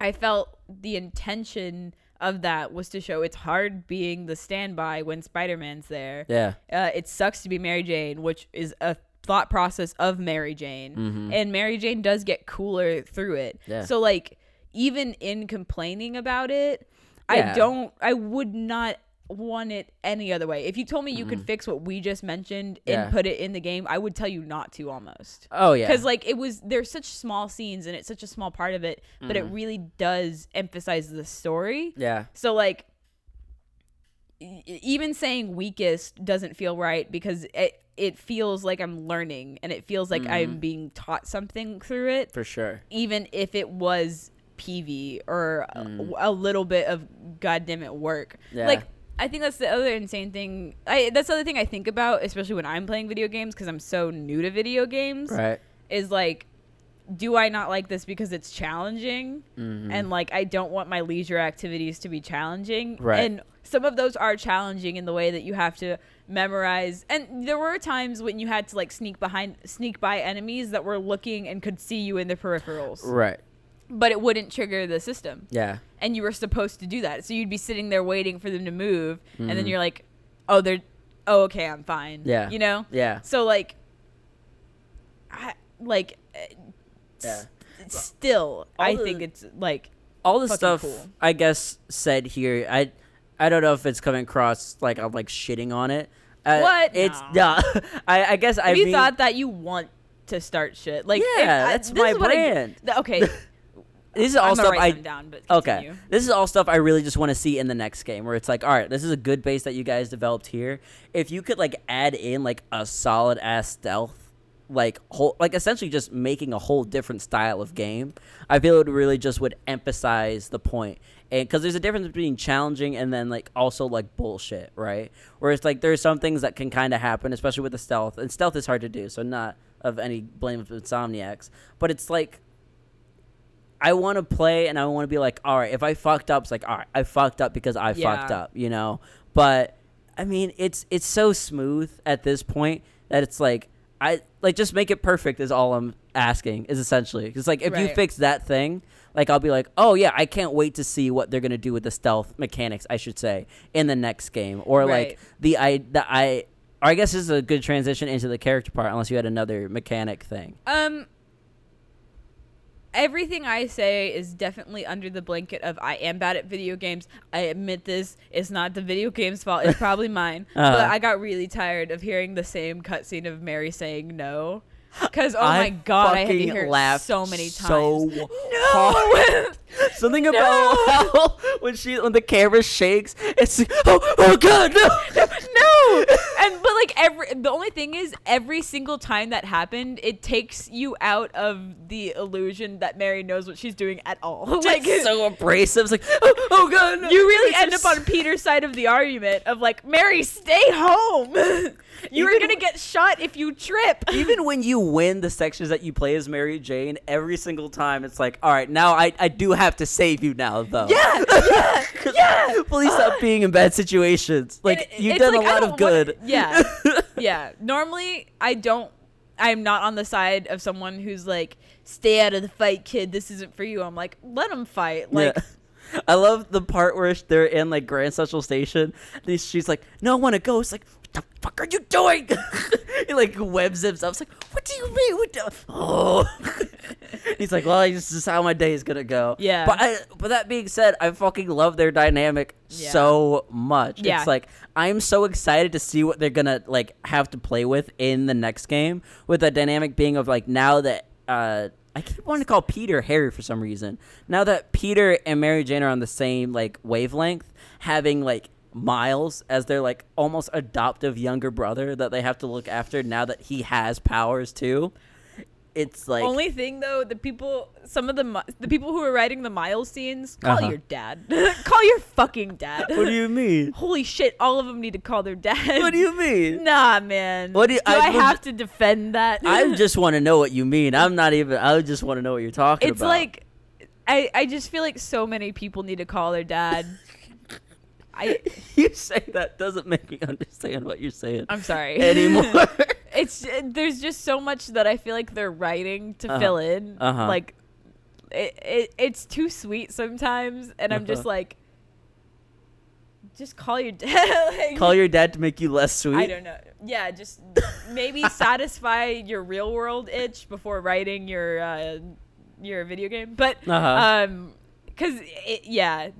i felt the intention of that was to show it's hard being the standby when spider-man's there Yeah. uh, it sucks to be mary jane which is a thought process of mary jane Mhm. and mary jane does get cooler through it Yeah. so like even in complaining about it i don't i would not want it any other way if you told me you could fix what we just mentioned Mm-hmm. Yeah. and put it in the game i would tell you not to almost Oh yeah. because like it was there's such small scenes and it's such a small part of it but Mm-hmm. it really does emphasize the story yeah. so like e- even saying weakest doesn't feel right because it it feels like I'm learning and it feels like Mm-hmm. I'm being taught something through it For sure. even if it was PV or a, a little bit of goddamn it work. Yeah. Like I think that's the other insane thing. I that's the other thing I think about, especially when I'm playing video games because I'm so new to video games. Right. Is like, do I not like this because it's challenging? Mhm. And like I don't want my leisure activities to be challenging. Right. And some of those are challenging in the way that you have to memorize. And there were times when you had to like sneak behind, sneak by enemies that were looking and could see you in the peripherals Right. But it wouldn't trigger the system Yeah. and you were supposed to do that so you'd be sitting there waiting for them to move and then Mhm. you're like oh they're oh okay i'm fine Yeah. you know Yeah. so like I, like uh, Yeah. s- still i the- think it's like All the stuff cool. I guess said here, I I don't know if it's coming across like I'm like shitting on it. Uh, What? It's No. yeah. <laughs> I I guess I you mean, thought that you want to start shit like Yeah, I- that's my what I- brand. okay <laughs> this is all i'm stuff I down but Okay. This is all stuff I really just want to see in the next game where it's like, all right, this is a good base that you guys developed here. If you could like add in like a solid ass stealth, like whole like essentially just making a whole different style of game, I feel it really just would emphasize the point. And cuz there's a difference between challenging and then like also like bullshit, right? Where it's like there's some things that can kind of happen, especially with the stealth. And stealth is hard to do, so not of any blame of Insomniacs, but it's like I want to play and I want to be like, all right, if I fucked up, it's like, all right, I fucked up because I fucked up, you know. But I mean, it's it's so smooth at this point that it's like I like just make it perfect is all I'm asking is essentially because like if you fix that thing, like I'll be like, oh yeah, I can't wait to see what they're gonna do with the stealth mechanics, I should say, in the next game or Right. like the I the I or I guess this is a good transition into the character part, unless you had another mechanic thing. Um, everything I say is definitely under the blanket of I am bad at video games. I admit this. It's not the video game's fault. It's probably <laughs> mine. Uh-huh. But I got really tired of hearing the same cutscene of Mary saying no. <gasps> Because oh I my god, I had to hear it so many times. hard. <laughs> no. <laughs> Something No. about how <laughs> when she when the camera shakes, it's like, oh oh god no. no and but like every the only thing is every single time that happened it takes you out of the illusion that mary knows what she's doing at all <laughs> like so abrasive. It's like oh, oh god. No. you really end up on peter's side of the argument of like mary stay home <laughs> you're gonna get shot if you trip Even when you win the sections that you play as Mary Jane, every single time it's like, all right, now I, I do have to save you now though. yeah yeah <laughs> yeah Please stop being in bad situations. Like It- you've done like, a lot of good. wanna- <laughs> yeah <laughs> yeah normally i don't i'm not on the side of someone who's like stay out of the fight kid this isn't for you i'm like let them fight like yeah. I love the part where they're in like Grand Central Station. and She's like, "No, I want to go." It's like, "What the fuck are you doing?" <laughs> he like webs himself. It's like, "What do you mean?" What the- <laughs> oh. <laughs> He's like, "Well, this is how my day is gonna go." Yeah. But I, but that being said, I fucking love their dynamic Yeah. so much. Yeah. It's like I'm so excited to see what they're gonna like have to play with in the next game. With the dynamic being of like now that uh I keep wanting to call Peter Harry for some reason. Now that Peter and Mary Jane are on the same like wavelength, having like Miles as their like almost adoptive younger brother that they have to look after now that he has powers too. It's like Only thing though, the people, some of the mi- the people who are writing the Miles scenes, call Uh-huh. your dad. <laughs> call your fucking dad. what do you <laughs> mean? Holy shit! All of them need to call their dad. What do you mean? <laughs> Nah, man. What do you- I, I have to defend that? I just want to know what you mean. I'm not even. I just want to know what you're talking about. it's about. like, I I just feel like so many people need to call their dad. I you say that doesn't make me understand what you're saying I'm sorry anymore. It's there's just so much that I feel like they're writing to Uh-huh. fill in. Uh-huh. Like it, it it's too sweet sometimes and I'm just Uh-huh. like just call your <laughs> dad. like, Call your dad to make you less sweet. I don't know. Yeah, just maybe <laughs> satisfy your real world itch before writing your uh, your video game. But Uh-huh. um cuz yeah,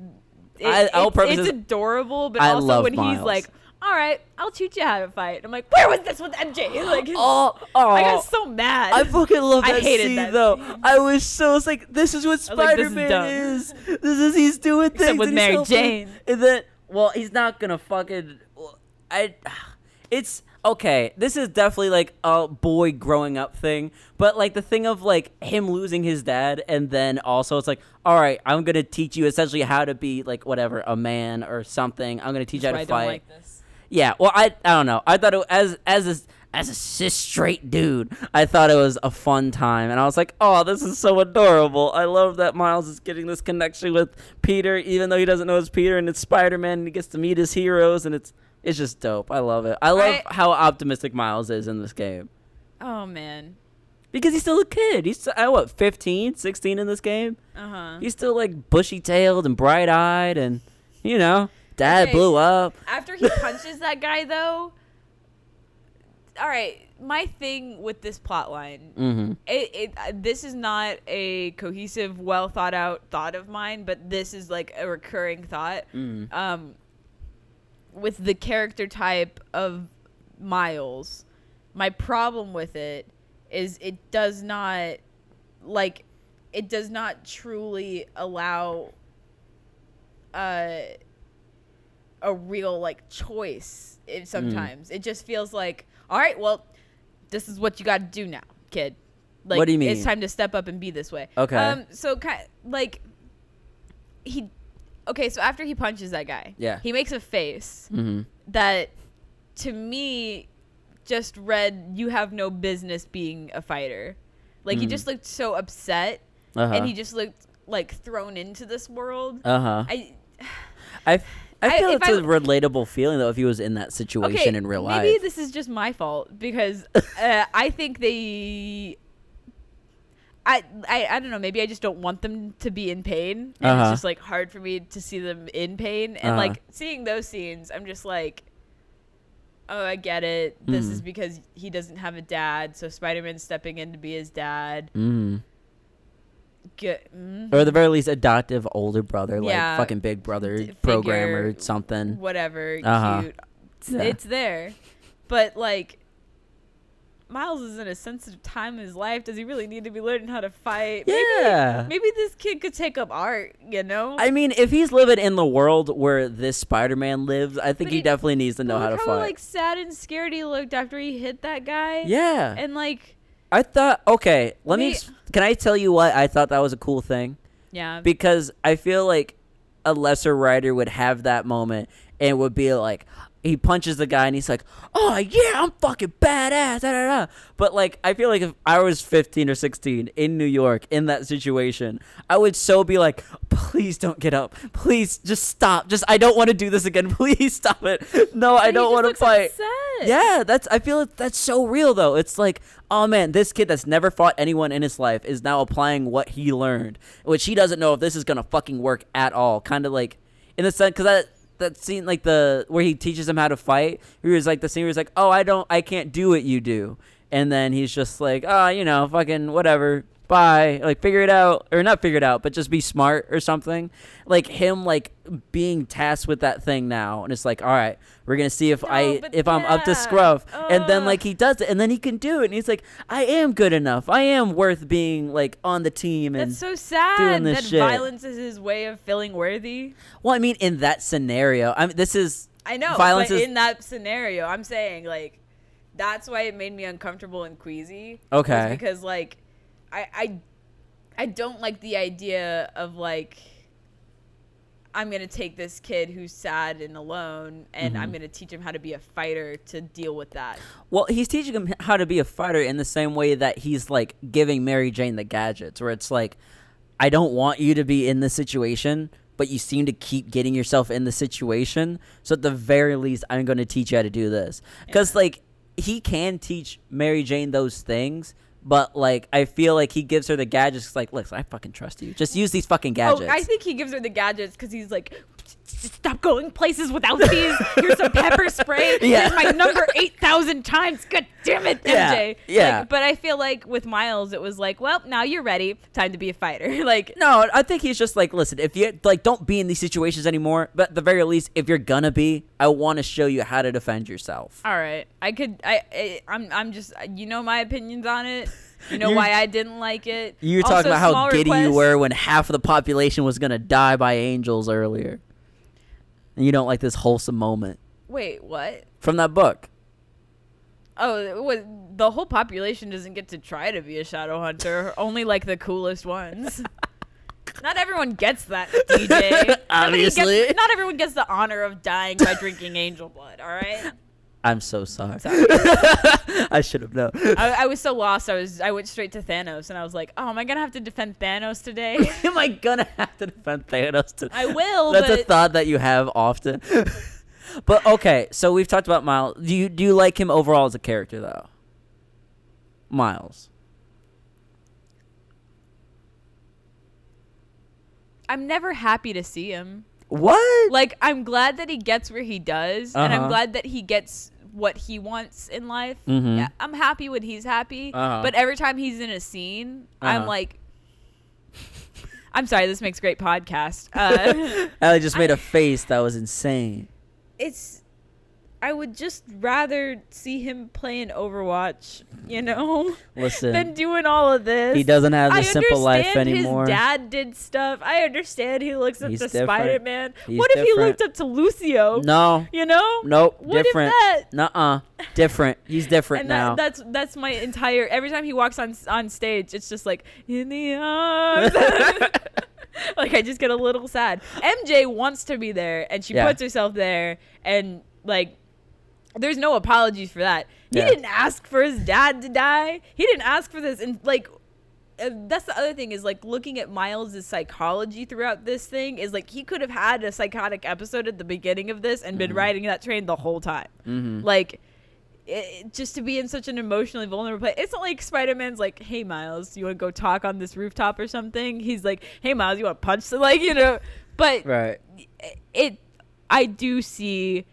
it, I- it's, it's adorable, but I also when he's like, "All right, I'll teach you how to fight." I'm like, "Where was this with MJ?" <laughs> Like Oh, <gasps> oh. I got oh. so mad. I fucking love <laughs> that I hated scene that though. scene. I was so like this is what was like, this is Spider Man dumb. is. This is he's doing things with Mary. Jane. And then well, he's not gonna fucking. I. <sighs> It's okay. This is definitely like a boy growing up thing, but like the thing of like him losing his dad, and then also it's like, all right, I'm gonna teach you essentially how to be like whatever a man or something. I'm gonna teach you how That's to I fight. don't like this. Yeah, well, I I don't know. I thought it, as as a as a cis straight dude, I thought it was a fun time, and I was like, oh, this is so adorable. I love that Miles is getting this connection with Peter, even though he doesn't know it's Peter, and it's Spider Man, and he gets to meet his heroes, and it's it's just dope. I love it. I love I- how optimistic Miles is in this game Oh man. because he's still a kid. He's uh, what 15, 16 in this game. Uh-huh. He's still like bushy tailed and bright eyed, and you know, dad Okay. blew up. After he punches that guy though, all right, my thing with this plot line Mm-hmm. it, it uh, this is not a cohesive well thought out thought of mine but this is like a recurring thought Mm. um with the character type of miles my problem with it is it does not like it does not truly allow uh a real like choice Mm. it, sometimes it just feels like all right well this is what you got to do now kid like What do you mean? it's time to step up and be this way Okay. um so kind like he okay so after he punches that guy Yeah. he makes a face Mm-hmm. that to me just read you have no business being a fighter like he Mhm. just looked so upset Uh-huh. and he just looked like thrown into this world Uh huh. i <sighs> I I I- feel if it's I- a relatable feeling though if he was in that situation in real life. maybe this is just my fault because <laughs> uh, I think they. I, I I don't know. Maybe I just don't want them to be in pain, and Uh-huh. it's just like hard for me to see them in pain. And like seeing those scenes, I'm just like, all right, well, this is what you got to do now, kid. Like it's time to step up and be this way. So ki- like, okay, so after he punches that guy, he makes a face that to me just read you have no business being a fighter. Like he just looked so upset and he just like thrown into this world. Uh-huh. I oh, I get it. This Mm. is because he doesn't have a dad, so Spider-Man's stepping in to be his dad. Mm. Get, mm, Or at the very least, adoptive older brother, like Yeah. fucking Big Brother D- programmer, something. whatever, Uh-huh. cute. Yeah. It's there, but like. Miles is in a sensitive time in his life. Does he really need to be learning how to fight? yeah. Maybe, maybe this kid could take up art, you know? I mean, if he's living in the world where this Spider-Man lives, I think he he- definitely needs to know how to fight. like sad and scared he looked after he hit that guy. yeah. And like, I thought, okay, let me. Me- Can I tell you what I thought that was a cool thing? yeah. Because I feel like a lesser writer would have that moment and would be like, he punches the guy and he's like, "Oh yeah, I'm fucking badass." Da, da, da. But like, I feel like if I was 15 or 16 in New York in that situation, I would so be like, "Please don't get up. Please just stop. Just I don't want to do this again. <laughs> Please stop it. No, I don't want to fight." upset. Yeah, that's. I feel like that's so real though. It's like, oh man, this kid that's never fought anyone in his life is now applying what he learned, which he doesn't know if this is gonna fucking work at all. Kind of like, in the sense, because that that scene, like the where he teaches him how to fight, he was like the scene where he's like, oh, I don't, I can't do what you do, and then he's just like, oh, you know, fucking whatever. Bye. Like figure it out, or not figure it out, but just be smart or something. Like him, like being tasked with that thing now, and it's like, all right, we're gonna see if No, I if I'm up to yeah. scruff, and then like he does it, and then he can do it, and he's like, I am good enough. I am worth being like on the team, and That's so sad doing this that shit. violence is his way of feeling worthy. well, I mean, in that scenario, I mean, this is I know, Violence but is- in that scenario, I'm saying like that's why it made me uncomfortable and queasy. Okay. because like I I I don't like the idea of like I'm gonna take this kid who's sad and alone, and Mm-hmm. I'm gonna teach him how to be a fighter to deal with that. Well, he's teaching him how to be a fighter in the same way that he's like giving Mary Jane the gadgets, where it's like, I don't want you to be in this situation, but you seem to keep getting yourself in the situation. So at the very least, I'm going to teach you how to do this. Because like he can teach Mary Jane those things. But like, I feel like he gives her the gadgets. Like, look, I fucking trust you. Just use these fucking gadgets. Oh, I think he gives her the gadgets because he's like, stop going places without these. Here's some pepper <laughs> spray. Yeah. Here's my number 8,000 times. God damn it, MJ. Yeah, yeah. Like, but I feel like with Miles, it was like, well, now you're ready. Time to be a fighter. <laughs> like, No, I think he's just like, listen, if you like, don't be in these situations anymore. But at the very least, if you're gonna be, I want to show you how to defend yourself. all right, I could, I, I I'm, I'm just, you know my opinions on it. You know <laughs> why I didn't like it. You were Also, talking about how giddy you were when half of the population was gonna die by angels earlier, and you don't like this wholesome moment Wait, what? from that book. Oh, it was, the whole population doesn't get to try to be a shadow hunter. Only like the coolest ones. <laughs> Not everyone gets that, DJ. <laughs> Nobody gets- Obviously. not everyone gets the honor of dying by drinking angel blood. All right. I'm so sorry. Sorry. <laughs> I should have known. I, I was so lost. I was. I went straight to Thanos, and I was like, "Oh, am I gonna have to defend Thanos today?" <laughs> Am I gonna have to defend Thanos? today? I will, That's a thought that you have often. <laughs> but okay, so we've talked about Miles. Do you do you like him overall as a character though? Miles. I'm never happy to see him. What? Like, I'm glad that he gets where he does, and I'm Uh-huh. glad that he gets what he wants in life. Mhm. Yeah, I'm happy when he's happy, Uh-huh. but every time he's in a scene, I'm Uh-huh. like, <laughs> I'm sorry, this makes great podcast. <laughs> Uh, Ellie just made a face that was insane. it's I would just rather see him playing Overwatch, you know, <laughs> Listen, than doing all of this. he doesn't have the I simple life anymore. His dad did stuff. I understand he looks up He's to different. Spider Man. He's What if he looked up to Lucio? No, You know? nope, What different. Nuh-uh, different. He's different <laughs> And now. that, that's that's my entire. Every time he walks on on stage, it's just like in the arms. <laughs> like I just get a little sad. MJ wants to be there, and she Yeah. puts herself there, and like. There's no apologies for that. He Yeah. didn't ask for his dad to die. He didn't ask for this, and like, uh, that's the other thing is like looking at Miles's psychology throughout this thing is like he could have had a psychotic episode at the beginning of this and been riding that train the whole time. Mhm. Like, it, just to be in such an emotionally vulnerable place. It's not like Spider Man's like, "Hey Miles, you want to go talk on this rooftop or something?" He's like, "Hey Miles, you want to punch?" So <laughs> like, you know, but right. it, I do see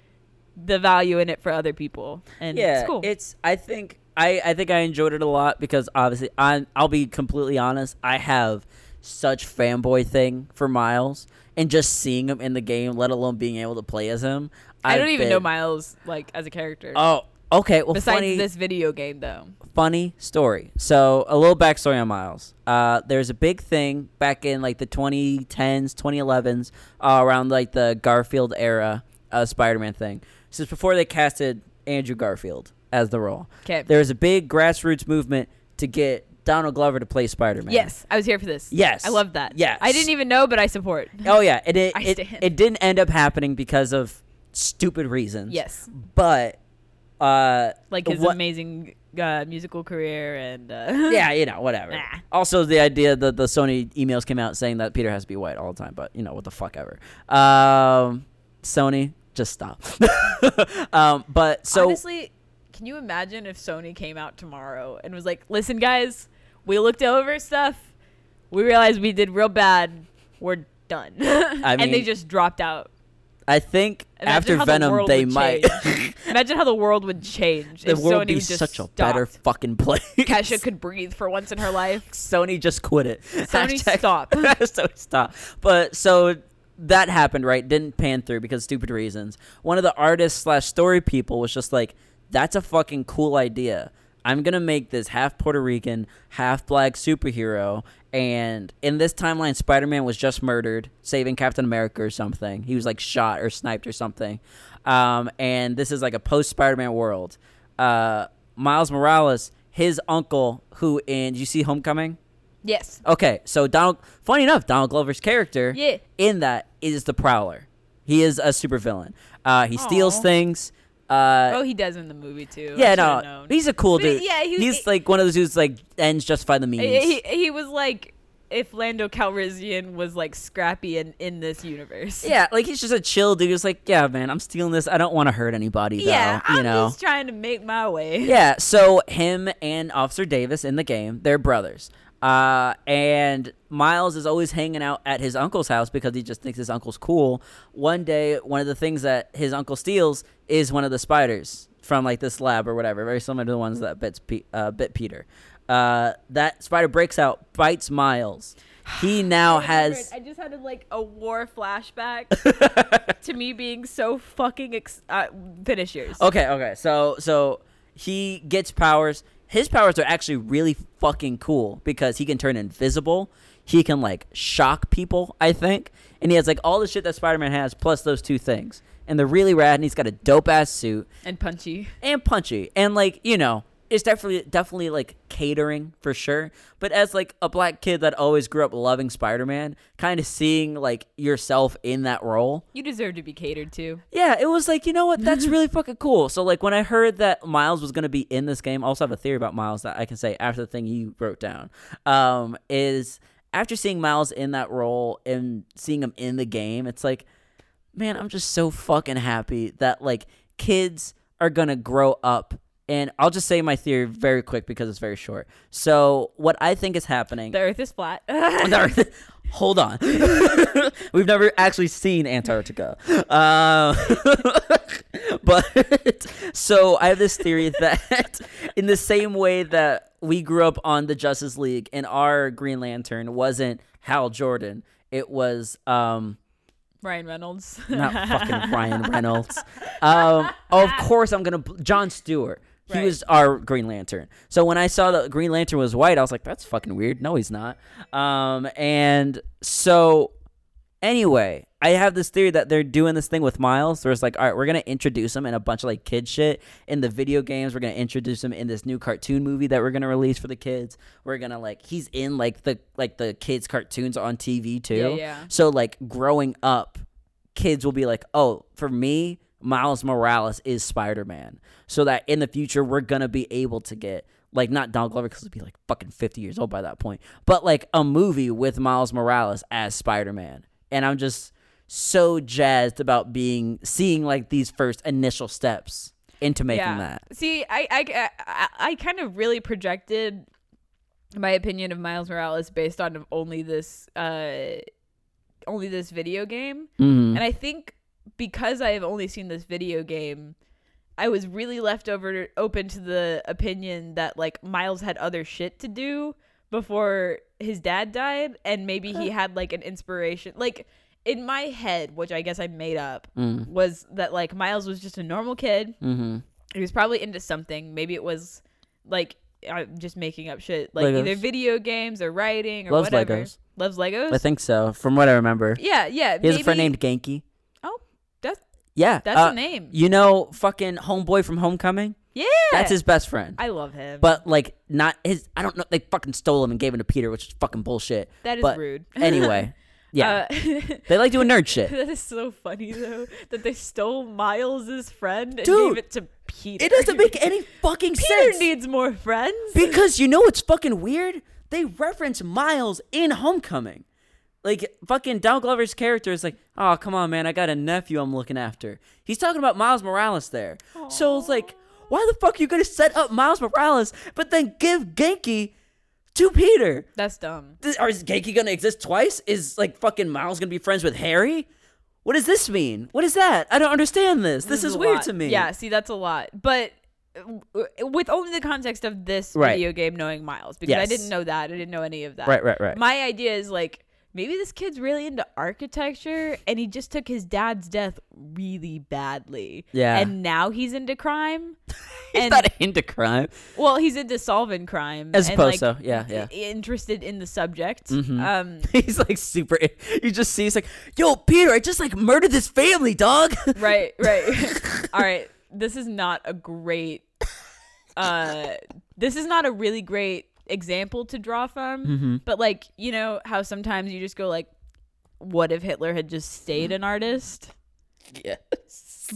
the value in it for other people, and yeah, it's cool. it's. I think I I think I enjoyed it a lot because obviously I I'll be completely honest. I have such fanboy thing for Miles, and just seeing him in the game, let alone being able to play as him. I don't I've even know Miles like as a character. Oh, okay. Well, Besides funny. this video game, though. funny story. So a little backstory on Miles. Uh, there's a big thing back in like the 2010s, 2011s, uh, around like the Garfield era uh, Spider-Man thing. This is before they casted Andrew Garfield as the role. Okay. There was a big grassroots movement to get Donald Glover to play Spider-Man. Yes, I was here for this. Yes. I love that. Yes. I didn't even know, but I support. Oh yeah, and it <laughs> I it, stand. it didn't end up happening because of stupid reasons. Yes, But uh like his what- amazing uh, musical career and uh, <laughs> yeah, you know, <laughs> whatever. Nah. Also, the idea that the Sony emails came out saying that Peter has to be white all the time, but you know, what the fuck ever. Um, Sony, just stop. <laughs> um, but so honestly, can you imagine if Sony came out tomorrow and was like, "Listen, guys, we looked over stuff. We realized we did real bad. We're done," <laughs> I mean, and they just dropped out. I think Imagine after how the Venom, they might. <laughs> Imagine how the world would change the world Sony would be such a stopped. better fucking place. Kesha could breathe for once in her life. Sony just quit it. Sony Hashtag- stop. Sony stop. But so that happened, right? Didn't pan through because stupid reasons. One of the artists slash story people was just like, "That's a fucking cool idea. I'm gonna make this half Puerto Rican, half black superhero." And in this timeline, Spider-Man was just murdered, saving Captain America or something. He was like shot or sniped or something. Um, and this is like a post Spider-Man world. Uh, Miles Morales, his uncle, who in you see Homecoming? Yes. Okay, so Donald. Funny enough, Donald Glover's character Yeah. in that is the Prowler. He is a supervillain. Uh, he steals things. Uh, Oh, he does in the movie too. Yeah, no, he's a cool he- dude. yeah, he- he's he- like one of those dudes like ends justify the means. He, he, was like if Lando Calrissian was like scrappy in in this universe. yeah, like he's just a chill dude. He's like, yeah, man, I'm stealing this. I don't want to hurt anybody. Though, Yeah, you I'm know. just trying to make my way. Yeah, so him and Officer Davis in the game, they're brothers. Uh, and Miles is always hanging out at his uncle's house because he just thinks his uncle's cool. One day, one of the things that his uncle steals is one of the spiders from like this lab or whatever, very similar to the ones that bits Pe- uh, bit Peter. Uh, that spider breaks out, bites Miles. He <sighs> now has. I just had a, like a war flashback <laughs> to me being so fucking. Ex- uh, finish yours. Okay, okay. So so he gets powers. His powers are actually really fucking cool because he can turn invisible. He can like shock people, I think. And he has like all the shit that Spider-Man has plus those two things. And they're really rad and he's got a dope ass suit And punchy. and punchy. And like, you know, it's definitely definitely like catering for sure. But as like a black kid that always grew up loving Spider-Man, kind of seeing like yourself in that role You deserve to be catered to. yeah, it was like, you know what? That's <laughs> really fucking cool. So, like, when I heard that Miles was going to be in this game, I also have a theory about Miles that I can say after the thing you wrote down. Um, is after seeing Miles in that role and seeing him in the game, it's like, man, I'm just so fucking happy that, like, kids are going to grow up. And I'll just say my theory very quick because it's very short. So, what I think is happening. The Earth is flat. <laughs> No, Hold on. <laughs> We've never actually seen Antarctica. Uh, <laughs> but so I have this theory that in the same way that we grew up on the Justice League and our Green Lantern wasn't Hal Jordan, it was um Ryan Reynolds. not fucking Ryan Reynolds. Um, of course, I'm gonna John Stewart. He Right. was our Green Lantern. So when I saw that Green Lantern was white, I was like, "That's fucking weird." No, he's not. Um, and so anyway, I have this theory that they're doing this thing with Miles. Where it's like, all right, we're gonna introduce him in a bunch of like kid shit in the video games. We're gonna introduce him in this new cartoon movie that we're gonna release for the kids. We're gonna like he's in like the like the kids cartoons on TV too. Yeah, yeah. So like growing up, kids will be like, oh, for me, Miles Morales is Spider Man. So that in the future we're gonna be able to get like not Donald Glover because he'll be like fucking fifty years old by that point, but like a movie with Miles Morales as Spider Man. And I'm just so jazzed about being seeing like these first initial steps into making that. See, I, I, I, I kind of really projected my opinion of Miles Morales based on only this, uh, only this video game, Mhm. and I think because I have only seen this video game, I was really left over open to the opinion that like Miles had other shit to do before his dad died, and maybe he had like an inspiration. Like in my head, which I guess I made up, Mm. was that like Miles was just a normal kid. Mm-hmm. He was probably into something. Maybe it was like I'm just making up shit, like Legos. either video games or writing or Loves whatever. Legos. Loves Legos. I think so, from what I remember. yeah, yeah. He has a friend named Ganke. Yeah, that's uh, a name. You know, fucking homeboy from Homecoming. Yeah, That's his best friend. I love him. but like, not his. I don't know. They fucking stole him and gave him to Peter, which is fucking bullshit. that is but rude. <laughs> Anyway, yeah, Uh, <laughs> they like doing nerd shit. <laughs> that is so funny though that they stole Miles's friend and Dude, gave it to Peter. It doesn't make any fucking Peter sense. Peter needs more friends. Because you know what's fucking weird? They reference Miles in Homecoming. Like fucking Donald Glover's character is like, oh come on man, I got a nephew I'm looking after. He's talking about Miles Morales there. So it's like, why the fuck are you gonna set up Miles Morales, but then give Ganke to Peter? That's dumb. Th- Or is Ganke gonna exist twice? Is like fucking Miles gonna be friends with Harry? What does this mean? What is that? I don't understand this. This, is, a weird lot. to me. Yeah, see, that's a lot. But uh, with only the context of this Right. video game knowing Miles, because I didn't know that. I didn't know any of that. Right, right, right. My idea is like maybe this kid's really into architecture and he just took his dad's death really badly. Yeah. And now he's into crime. <laughs> He's and not into crime. well, he's into solving crime. As and, suppose like. Yeah, yeah. Interested in the subject. Mhm. Um <laughs> He's like super. You just see, he's like, "Yo, Peter, I just like murdered this family, dog." <laughs> right, right. All right. This is not a great uh this is not a really great example to draw from, Mm-hmm. but like, you know how sometimes you just go like what if Hitler had just stayed an artist? yes.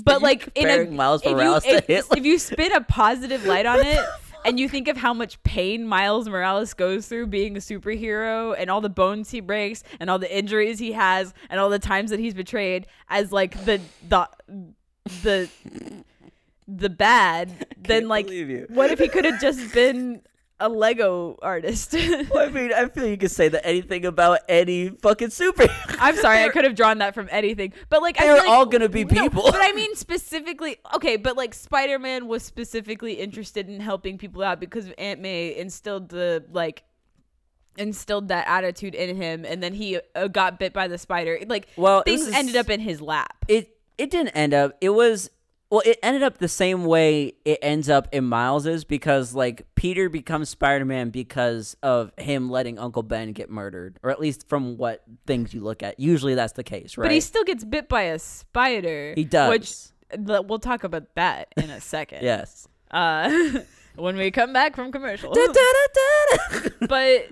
But like in a comparing Miles if you, Morales if, Hitler. if you spin a positive light on it and you think of how much pain Miles Morales goes through being a superhero and all the bones he breaks and all the injuries he has and all the times that he's betrayed as like the the the the bad, then like you. what if he could have just been a Lego artist? Well, I mean, I feel you could say that anything about any fucking superhero. I'm sorry, I could have drawn that from anything, but like They're feel like- all gonna be No, people. but I mean <laughs> specifically, okay, but like Spider-Man was specifically interested in helping people out because Aunt May instilled the like instilled that attitude in him, and then he uh, got bit by the spider. Like Well, things ended up in his lap. It it didn't end up. It was well. It ended up the same way it ends up in Miles's because like Peter becomes Spider Man because of him letting Uncle Ben get murdered, or at least from what things you look at. Usually that's the case, right? But he still gets bit by a spider. He does. Which we'll talk about that in a second. yes. Uh, <laughs> when we come back from commercial. <laughs> But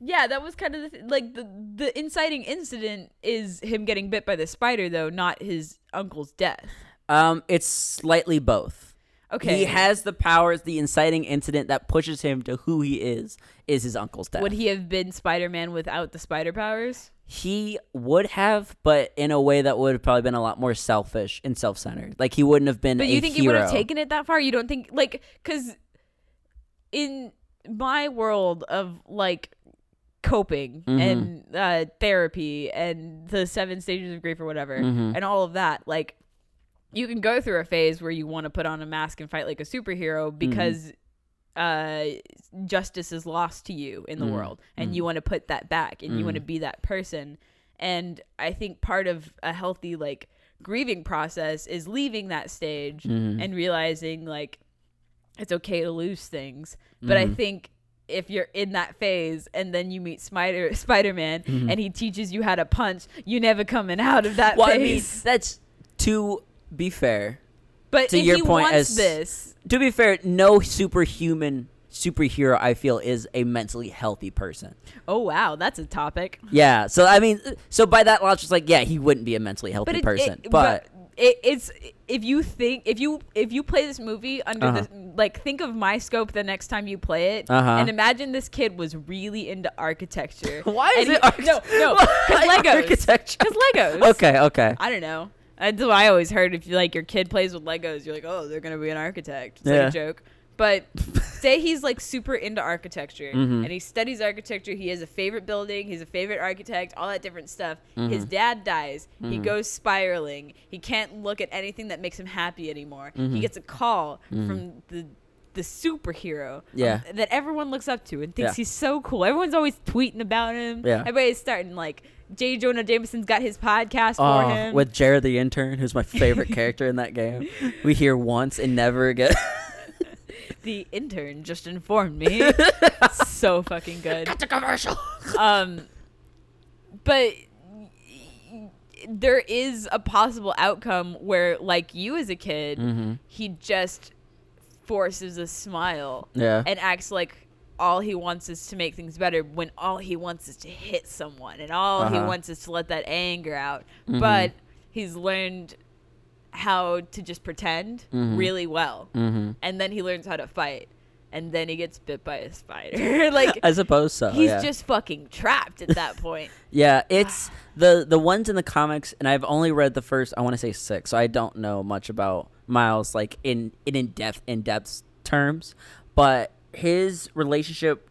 yeah, that was kind of the th- like the the inciting incident is him getting bit by the spider, though, not his uncle's death. Um, it's slightly both. Okay, He has the powers. The inciting incident that pushes him to who he is is his uncle's death. Would he have been Spider Man without the spider powers? He would have, but in a way that would have probably been a lot more selfish and self-centered. Like he wouldn't have been. But you think he would have taken it that far? You don't think like because in my world of like coping Mhm. and uh, therapy and the seven stages of grief or whatever Mhm. and all of that like you can go through a phase where you want to put on a mask and fight like a superhero Mm-hmm. because uh justice is lost to you in the Mhm. world and Mhm. you want to put that back and you want to Mhm. be that person and i think part of a healthy like grieving process is leaving that stage Mhm. and realizing like it's okay to lose things but i think if you're in that phase and then you meet Spider <laughs> Spider-Man Mhm. and he teaches you how to punch, you never coming out of that Well, I mean, phase. that's to be fair. but to your point as- this, To be fair, no superhuman superhero I feel is a mentally healthy person. oh wow, that's a topic. Yeah. So I mean, so by that logic, it's like, yeah, he wouldn't be a mentally healthy But it, person. it- but it, it's if you think if you if you play this movie under Uh-huh. the like think of my scope the next time you play it Uh-huh. and imagine this kid was really into architecture. <laughs> why is And it he- arch- no no because <laughs> Legos architecture? because Legos <laughs> Okay. Okay. I don't know. That's what I always heard. If you like your kid plays with Legos, you're like, oh, they're gonna be an architect. It's Yeah. like a joke. But say he's like super into architecture <laughs> Mhm. and he studies architecture. He has a favorite building. He's a favorite architect. All that different stuff. His Mhm. dad dies. He Mhm. goes spiraling. He can't look at anything that makes him happy anymore. He gets a call Mhm. from the the superhero Yeah. um, that everyone looks up to and thinks Yeah. he's so cool. Everyone's always tweeting about him. Yeah. Everybody's starting like J. Jonah Jameson's got his podcast Oh, for him. with Jared the intern, who's my favorite <laughs> character in that game. We hear once and never again. <laughs> the intern just informed me. <laughs> so fucking good. That's a commercial. Um, but there is a possible outcome where, like you as a kid, mm-hmm. he just forces a smile Yeah. and acts like all he wants is to make things better when all he wants is to hit someone and all he Uh-huh. wants is to let that anger out. Mhm. But he's learned how to just pretend Mhm. really well. mm-hmm. And then he learns how to fight. And then he gets bit by a spider. <laughs> like I suppose so. he's yeah. just fucking trapped at that point. <laughs> Yeah, it's the the ones in the comics, and I've only read the first. I want to say six, so I don't know much about Miles, like in in in depth in depth terms. But his relationship,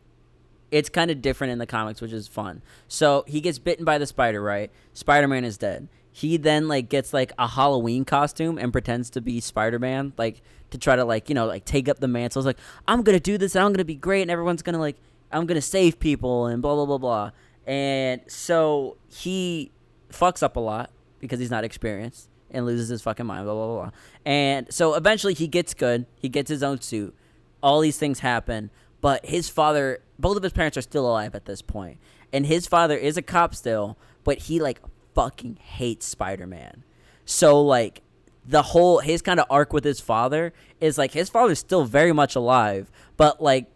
it's kind of different in the comics, which is fun. So he gets bitten by the spider, right? Spider Man is dead. He then like gets like a Halloween costume and pretends to be Spider Man, like to try to like you know like take up the mantle. It's like I'm gonna do this and I'm gonna be great and everyone's gonna like I'm gonna save people and blah blah blah blah. And so he fucks up a lot because he's not experienced and loses his fucking mind, blah, blah, blah, blah. And so eventually he gets good. He gets his own suit. All these things happen. But his father, both of his parents are still alive at this point. And his father is a cop still, but he like fucking hates Spider Man. So like the whole his kind of arc with his father is like his father's still very much alive, but like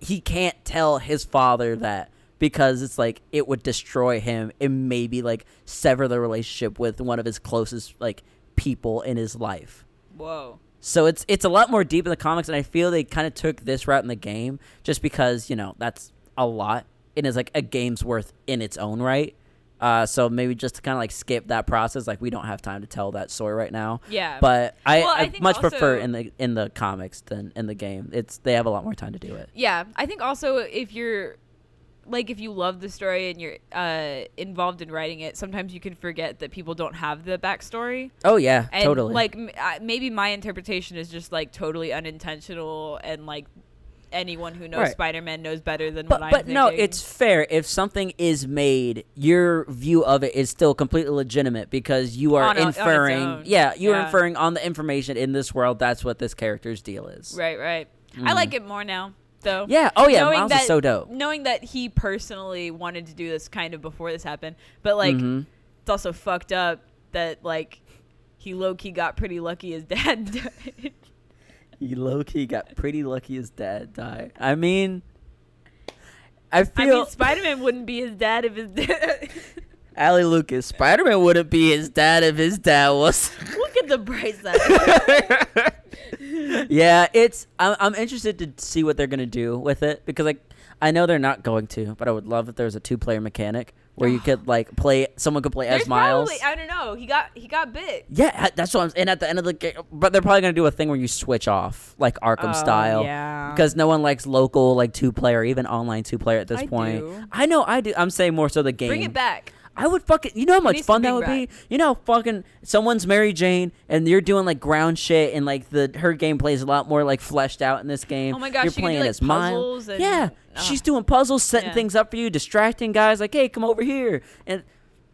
he can't tell his father that because it's like it would destroy him and maybe like sever the relationship with one of his closest like people in his life. Whoa. So it's it's a lot more deep in the comics, and I feel they kind of took this route in the game just because you know that's a lot and is like a game's worth in its own right. Uh, so maybe just to kind of like skip that process, like we don't have time to tell that story right now. Yeah. But I, Well, I I, much prefer in the in the comics than in the game. It's they have a lot more time to do it. Yeah, I think also if you're like if you love the story and you're uh, involved in writing it, sometimes you can forget that people don't have the backstory. Oh yeah, And totally. like m- uh, maybe my interpretation is just like totally unintentional and like anyone who knows Right. Spider-Man knows better than but what I'm but no, thinking. it's fair if something is made, your view of it is still completely legitimate because you are On a- inferring. own. yeah, you're Yeah. inferring on the information in this world. That's what this character's deal is. right, right. I like it more now though. Yeah. Oh yeah. Knowing Miles that, is so dope. Knowing that he personally wanted to do this kind of before this happened, but like Mhm. it's also fucked up that like he low key got pretty lucky his dad <laughs> died. He low key got pretty lucky his dad died. I mean, I I feel mean, Spider Man wouldn't be his dad if his dad. Ali Lucas, Spider Man wouldn't be his dad if his dad was. Look at the bright <laughs> side. <laughs> yeah, it's. I'm, I'm interested to see what they're gonna do with it because like I know they're not going to, but I would love if there was a two player mechanic where you could <sighs> like play. Someone could play There's as Miles. probably I don't know. He got he got bit. yeah, that's what I'm. And at the end of the game, but they're probably gonna do a thing where you switch off like Arkham Oh, style. yeah. Because no one likes local like two player, even online two player at this I point. do. I know I do. I'm saying more so the game. Bring it back. I would fucking. You know how much fun that would be. You know, fucking someone's Mary Jane, and you're doing like ground shit, and like the her gameplay is a lot more like fleshed out in this game. Oh my gosh, you're can do, playing like, as puzzles and- yeah, Ugh. she's doing puzzles, setting Yeah. things up for you, distracting guys. Like, hey, come over here, and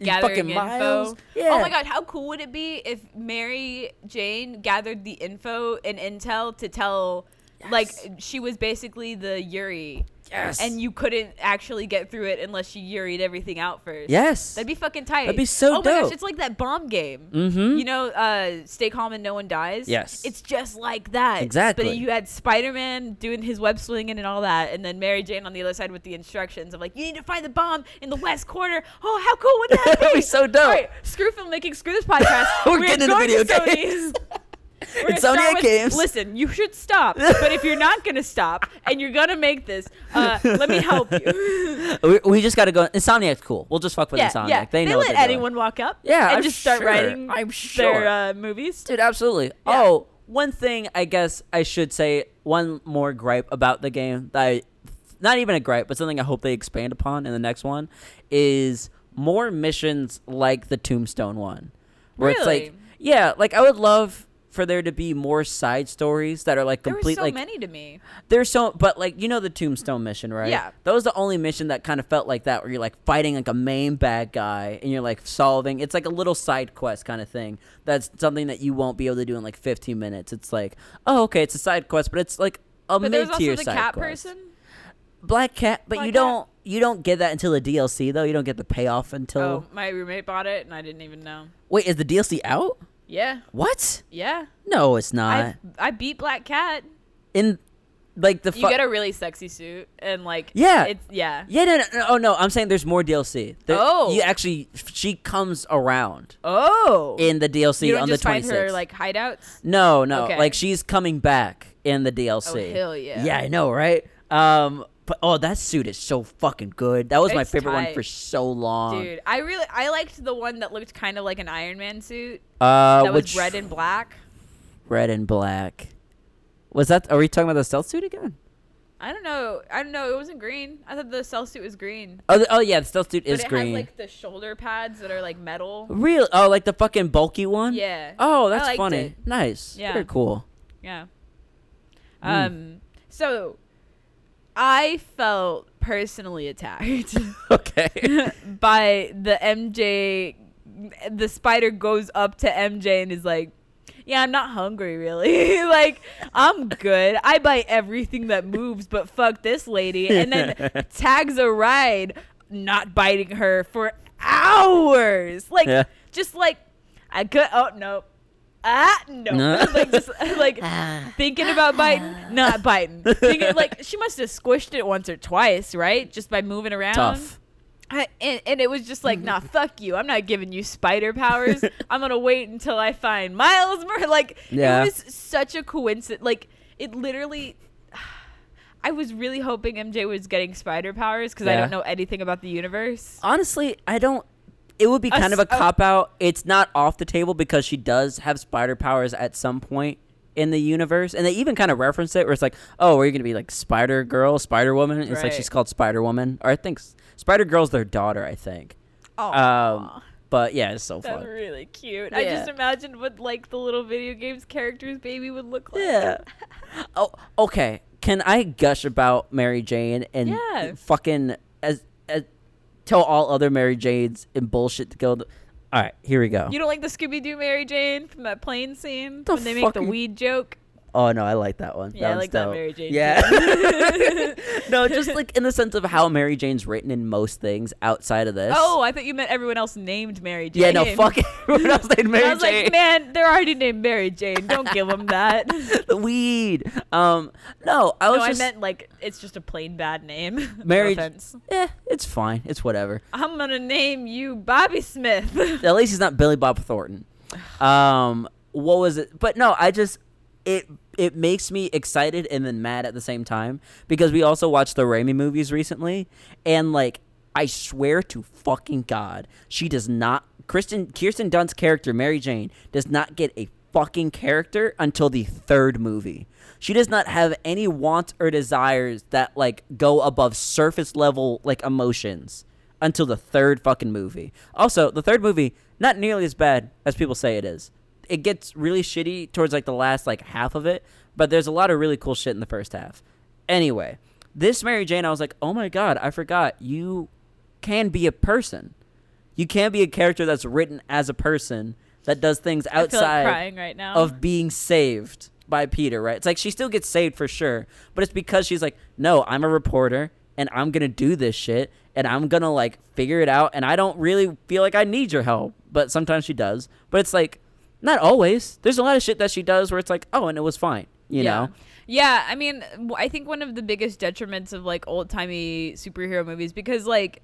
Gathering fucking info. Miles. Oh yeah. Oh my god, how cool would it be if Mary Jane gathered the info and intel to tell, like, she was basically the Yuri, Yes. and you couldn't actually get through it unless you Yuri'd everything out first. yes. That'd be fucking tight. That'd be so Oh my gosh, it's like that bomb game. Mhm. You know, uh, stay calm and no one dies. Yes. It's just like that. Exactly. But you had Spider Man doing his web swinging and all that, and then Mary Jane on the other side with the instructions of like, you need to find the bomb in the west corner. Oh, how cool would that <laughs> be? That'd be so dope. All right, screw filmmaking, screw this podcast. <laughs> We're getting into video games. <laughs> Sony's. We're gonna Insomniac Games. Listen, you should stop. <laughs> but if you're not gonna stop and you're gonna make this, uh, let me help you. <laughs> we, we just got to go. Insomniac's cool. We'll just fuck with yeah, Insomniac. yeah. They know what let they're doing. anyone walk up. Yeah, and I'm just start sure. writing I'm sure. their uh, movies. Dude, absolutely. Yeah. Oh, one thing I guess I should say, one more gripe about the game that I, not even a gripe, but something I hope they expand upon in the next one, is more missions like the Tombstone one, where it's like, yeah, like I would love for there to be more side stories that are like There were complete so like many to me. there's so but like you know the tombstone mission right Yeah. that was the only mission that kind of felt like that where you're like fighting like a main bad guy and you're like solving it's like a little side quest kind of thing that's something that you won't be able to do in like 15 minutes it's like oh okay it's a side quest but it's like a But also the side cat quest. person. black cat but Black you don't you don't get that until the dlc though you don't get the payoff until Oh, my roommate bought it and I didn't even know. wait is the dlc out Yeah, what yeah. no it's not I beat Black Cat. in like the You get a really sexy suit and like Yeah. it's yeah. Yeah, no, no, no, oh no, I'm saying there's more DLC. There, Oh. you actually, she comes around Oh, in the DLC on the 26th. find her like hideouts. no, no, Okay. like she's coming back in the DLC. Oh hell yeah! Yeah, I know, right? Um, but oh, that suit is so fucking good. That was my It's favorite one for so long. dude. I really I liked the one that looked kind of like an Iron Man suit uh, that which was red and black. red and black. Was that? Are we talking about the stealth suit again? I don't know. I don't know. It wasn't green. I thought the stealth suit was green. Oh, the, oh yeah, the stealth suit is but it green. has like the shoulder pads that are like metal. Real? Oh, like the fucking bulky one. Yeah. Oh, that's funny. it. Nice. Yeah. Very cool. Yeah. Hmm. Um. So, I felt personally attacked <laughs> Okay. <laughs> by the MJ. The spider goes up to MJ and is like, "Yeah, I'm not hungry, really. <laughs> like, I'm good. I bite everything that moves, but fuck this lady." And then tags a ride, not biting her for hours. Like, Yeah. just like, I could. Oh no. Ah no, No. <laughs> like just <laughs> like <laughs> thinking about biting, not biting. Thinking, like she must have squished it once or twice, right? Just by moving around. Tough. I, and, and it was just like, nah, fuck you. I'm not giving you spider powers. I'm gonna wait until I find Miles Mur Like, Yeah. it was such a coincidence. Like, it literally. <sighs> I was really hoping MJ was getting spider powers because I don't know anything about the universe. Honestly, I don't. It would be A kind of a cop out. It's not off the table because she does have spider powers at some point in the universe, and they even kind of reference it where it's like, "Oh, are you gonna be like Spider Girl, Spider Woman?" It's like she's called Spider Woman, or I think Spider Girl's their daughter, I think. Oh, Um, but yeah, it's so that's fun. really cute. I just imagined what like the little video games character's baby would look like. Yeah. <laughs> oh, okay. Can I gush about Mary Jane and Yeah. fucking as tell all other Mary Janes and bullshit to go? th- all right, here we go. You don't like the Scooby Doo Mary Jane from that plane scene The when they make the fucking- weed joke? Oh no, I like that one. Yeah, I one's like that dope. Mary Jane Yeah. <laughs> no, just like in the sense of how Mary Jane's written in most things outside of this. Oh, I thought you meant everyone else named Mary Jane. yeah, no, fuck <laughs> everyone else named Mary Jane. I was Jane. like, man, they're already named Mary Jane. Don't give them that. <laughs> the weed. Um, no, I was no, just I meant like it's just a plain bad name. Mary- no offense. eh, it's fine. It's whatever. I'm gonna name you Bobby Smith. At least he's not Billy Bob Thornton. <sighs> Um, what was it? But no, I just it it makes me excited and then mad at the same time because we also watched the Raimi movies recently, and like I swear to fucking God, she does not. Kristen Kirsten Dunst's character Mary Jane does not get a fucking character until the third movie. She does not have any wants or desires that like go above surface level like emotions until the third fucking movie. Also, the third movie not nearly as bad as people say it is. It gets really shitty towards like the last like half of it, but there's a lot of really cool shit in the first half. Anyway, this Mary Jane, I was like, oh my god, I forgot you can be a person. You can be a character that's written as a person that does things feel like outside right now. of being saved by Peter, right? It's like she still gets saved for sure, but it's because she's like, no, I'm a reporter and I'm gonna do this shit and I'm gonna like figure it out, and I don't really feel like I need your help, but sometimes she does. But it's like, not always. There's a lot of shit that she does where it's like, oh, and it was fine, you yeah. know? Yeah, I mean, I think one of the biggest detriments of like old timey superhero movies because like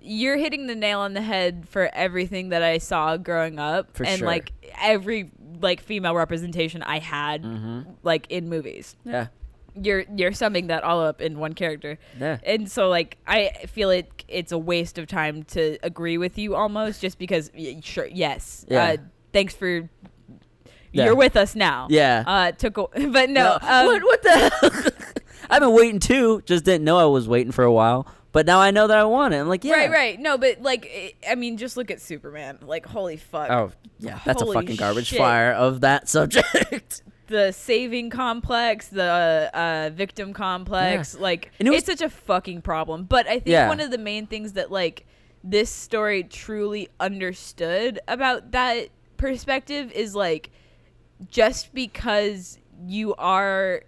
you're hitting the nail on the head for everything that I saw growing up, For and sure. like every like female representation I had Mm-hmm. like in movies. Yeah, You're you're summing that all up in one character. yeah. And so like I feel it it's a waste of time to agree with you almost just because sure yes. Yeah. Uh, thanks for Yeah. You're with us now. Yeah. Uh, took, a, <laughs> but no. um, what? What the? hell? <laughs> I've been waiting too. Just didn't know I was waiting for a while. But now I know that I want it. I'm like, yeah. Right, right. No, but like, I- mean, just look at Superman. Like, holy fuck. Oh, yeah. That's Holy a fucking garbage shit. fire of that subject. <laughs> the saving complex, the uh, victim complex. Like, And it was- it's such a fucking problem. But I think Yeah. one of the main things that like this story truly understood about that perspective is like just because you are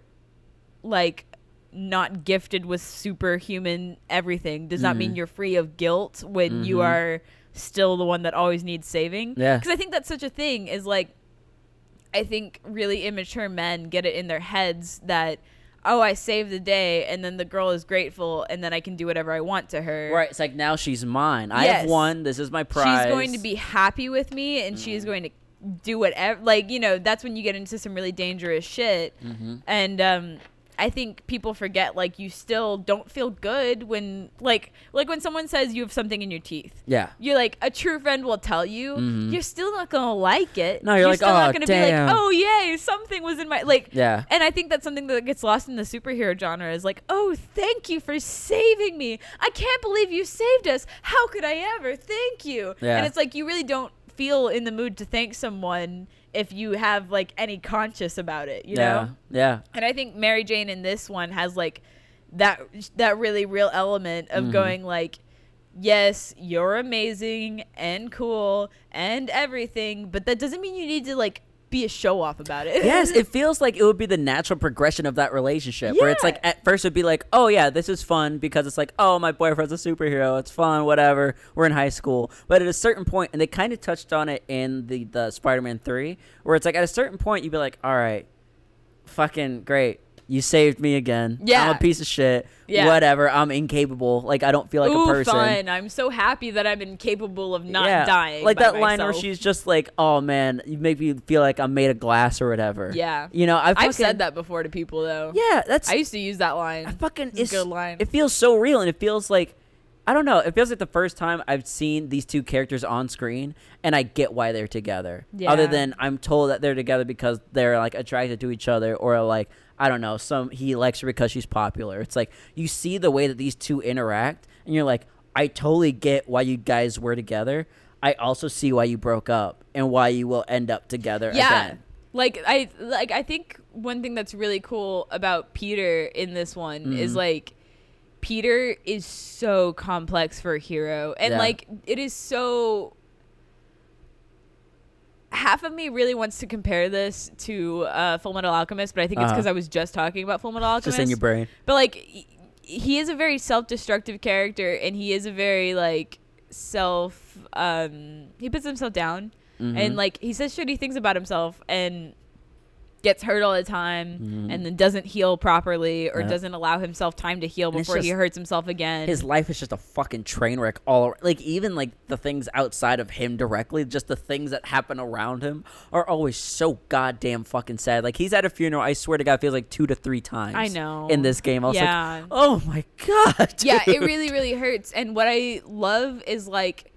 like not gifted with superhuman everything does not Mm. mean you're free of guilt when you Mhm. are still the one that always needs saving. Yeah. Because I think that's such a thing is like I think really immature men get it in their heads that oh I saved the day and then the girl is grateful and then I can do whatever I want to her. right. It's like now she's mine. I have won. This is my prize. She's going to be happy with me and she Mm. is going to do whatever like you know that's when you get into some really dangerous shit Mhm. and um I think people forget like you still don't feel good when like like when someone says you have something in your teeth. Yeah. You're like a true friend will tell you. Mhm. You're still not gonna like it. No, you're like, still "Oh, not gonna be like, oh yay, something was in my like. Yeah. And I think that's something that gets lost in the superhero genre is like, oh, thank you for saving me. I can't believe you saved us. How could I ever? Thank you. Yeah. And it's like you really don't feel in the mood to thank someone if you have like any conscious about it. You yeah. know. Yeah. And I think Mary Jane in this one has like that that really real element of Mhm. going like yes, you're amazing and cool and everything, but that doesn't mean you need to like be a show off about it. yes, <laughs> it feels like it would be the natural progression of that relationship. Where it's like at first it'd be like, oh yeah, this is fun because it's like, oh my boyfriend's a superhero, it's fun, whatever. We're in high school, but at a certain point, and they kind of touched on it in the the Spider-Man three, where it's like at a certain point you'd be like, all right, fucking great. You saved me again. Yeah. I'm a piece of shit. Yeah. Whatever. I'm incapable. Like I don't feel like Ooh, a person. fun. I'm so happy that I'm incapable of not yeah. dying. Like that line where she's just like, "Oh man, you make me feel like I'm made of glass or whatever." Yeah. You know, I've, I've said that before to people though. Yeah, that's I used to use that line. I fucking It's a good line. It feels so real, and it feels like I don't know. It feels like the first time I've seen these two characters on screen, and I get why they're together. Yeah. Other than I'm told that they're together because they're like attracted to each other, or like I don't know, some he likes her because she's popular. It's like you see the way that these two interact, and you're like, I totally get why you guys were together. I also see why you broke up and why you will end up together yeah again. like i like i think one thing that's really cool about peter in this one is Mhm. like peter is so complex for a hero and Yeah. like it is so half of me really wants to compare this to uh full metal alchemist but i think it's Uh-huh. because i was just talking about full metal alchemist Just in your brain. but like he, is a very self-destructive character and he is a very like self um he puts himself down Mhm. and like he says shitty things about himself and gets hurt all the time Mhm. and then doesn't heal properly or Yeah. doesn't allow himself time to heal before he hurts himself again his life is just a fucking train wreck all around. like even like the things outside of him directly just the things that happen around him are always so goddamn fucking sad like he's at a funeral i swear to god feels like two to three times I know. in this game i was Yeah. like oh my <laughs> god yeah it really really hurts and what i love is like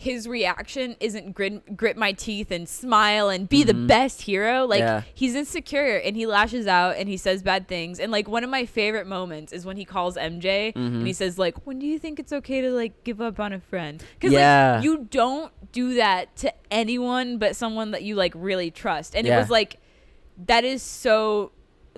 his reaction isn't grit, grit my teeth and smile and be the best hero like Mm-hmm. Yeah. he's insecure and he lashes out and he says bad things and like one of my favorite moments is when he calls mj Mm-hmm. and he says like when do you think it's okay to like give up on a friend because Yeah. like you don't do that to anyone but someone that you like really trust and it was like that is so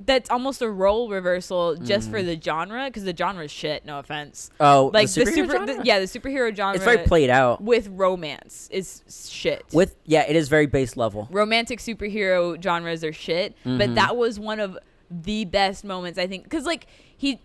that's almost a role reversal just for the genre because the genre is shit no offense. Oh like the, the, super the- yeah the superhero genre it's very played out. with romance is shit. With yeah it is very base level. Romantic superhero genres are shit Mhm. but that was one of the best moments i think because like he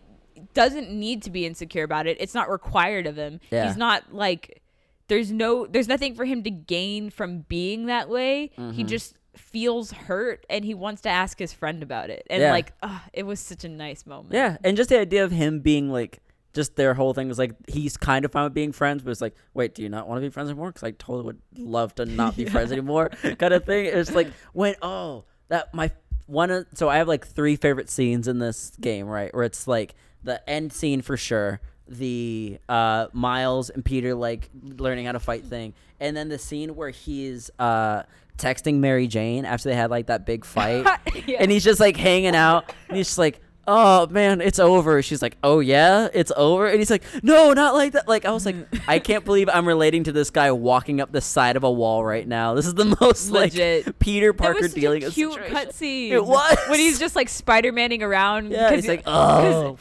doesn't need to be insecure about it. It's not required of him. Yeah. he's not like there's no there's nothing for him to gain from being that way. He Mhm. just feels hurt and he wants to ask his friend about it and Yeah. like ugh, it was such a nice moment yeah and just the idea of him being like just their whole thing was like he's kind of fine with being friends, but it's like, wait, do you not want to be friends anymore? Because I totally would love to not be <laughs> friends anymore, kind of thing. It's like when oh that my one of so I have like three favorite scenes in this game, right? Where it's like the end scene for sure, the uh, Miles and Peter like learning how to fight thing, and then the scene where he's uh, texting Mary Jane after they had like that big fight, <laughs> Yeah. and he's just like hanging out, and he's just like. Oh man, it's over. She's like, "Oh yeah, it's over." And he's like, "No, not like that." Like I was like, <laughs> I can't believe I'm relating to this guy walking up the side of a wall right now. This is the <laughs> most Legit. like Peter Parker was such dealing a with cute situation. cutscene. It was. when he's just like Spider Manning around. Yeah, he's like, <laughs> "Oh,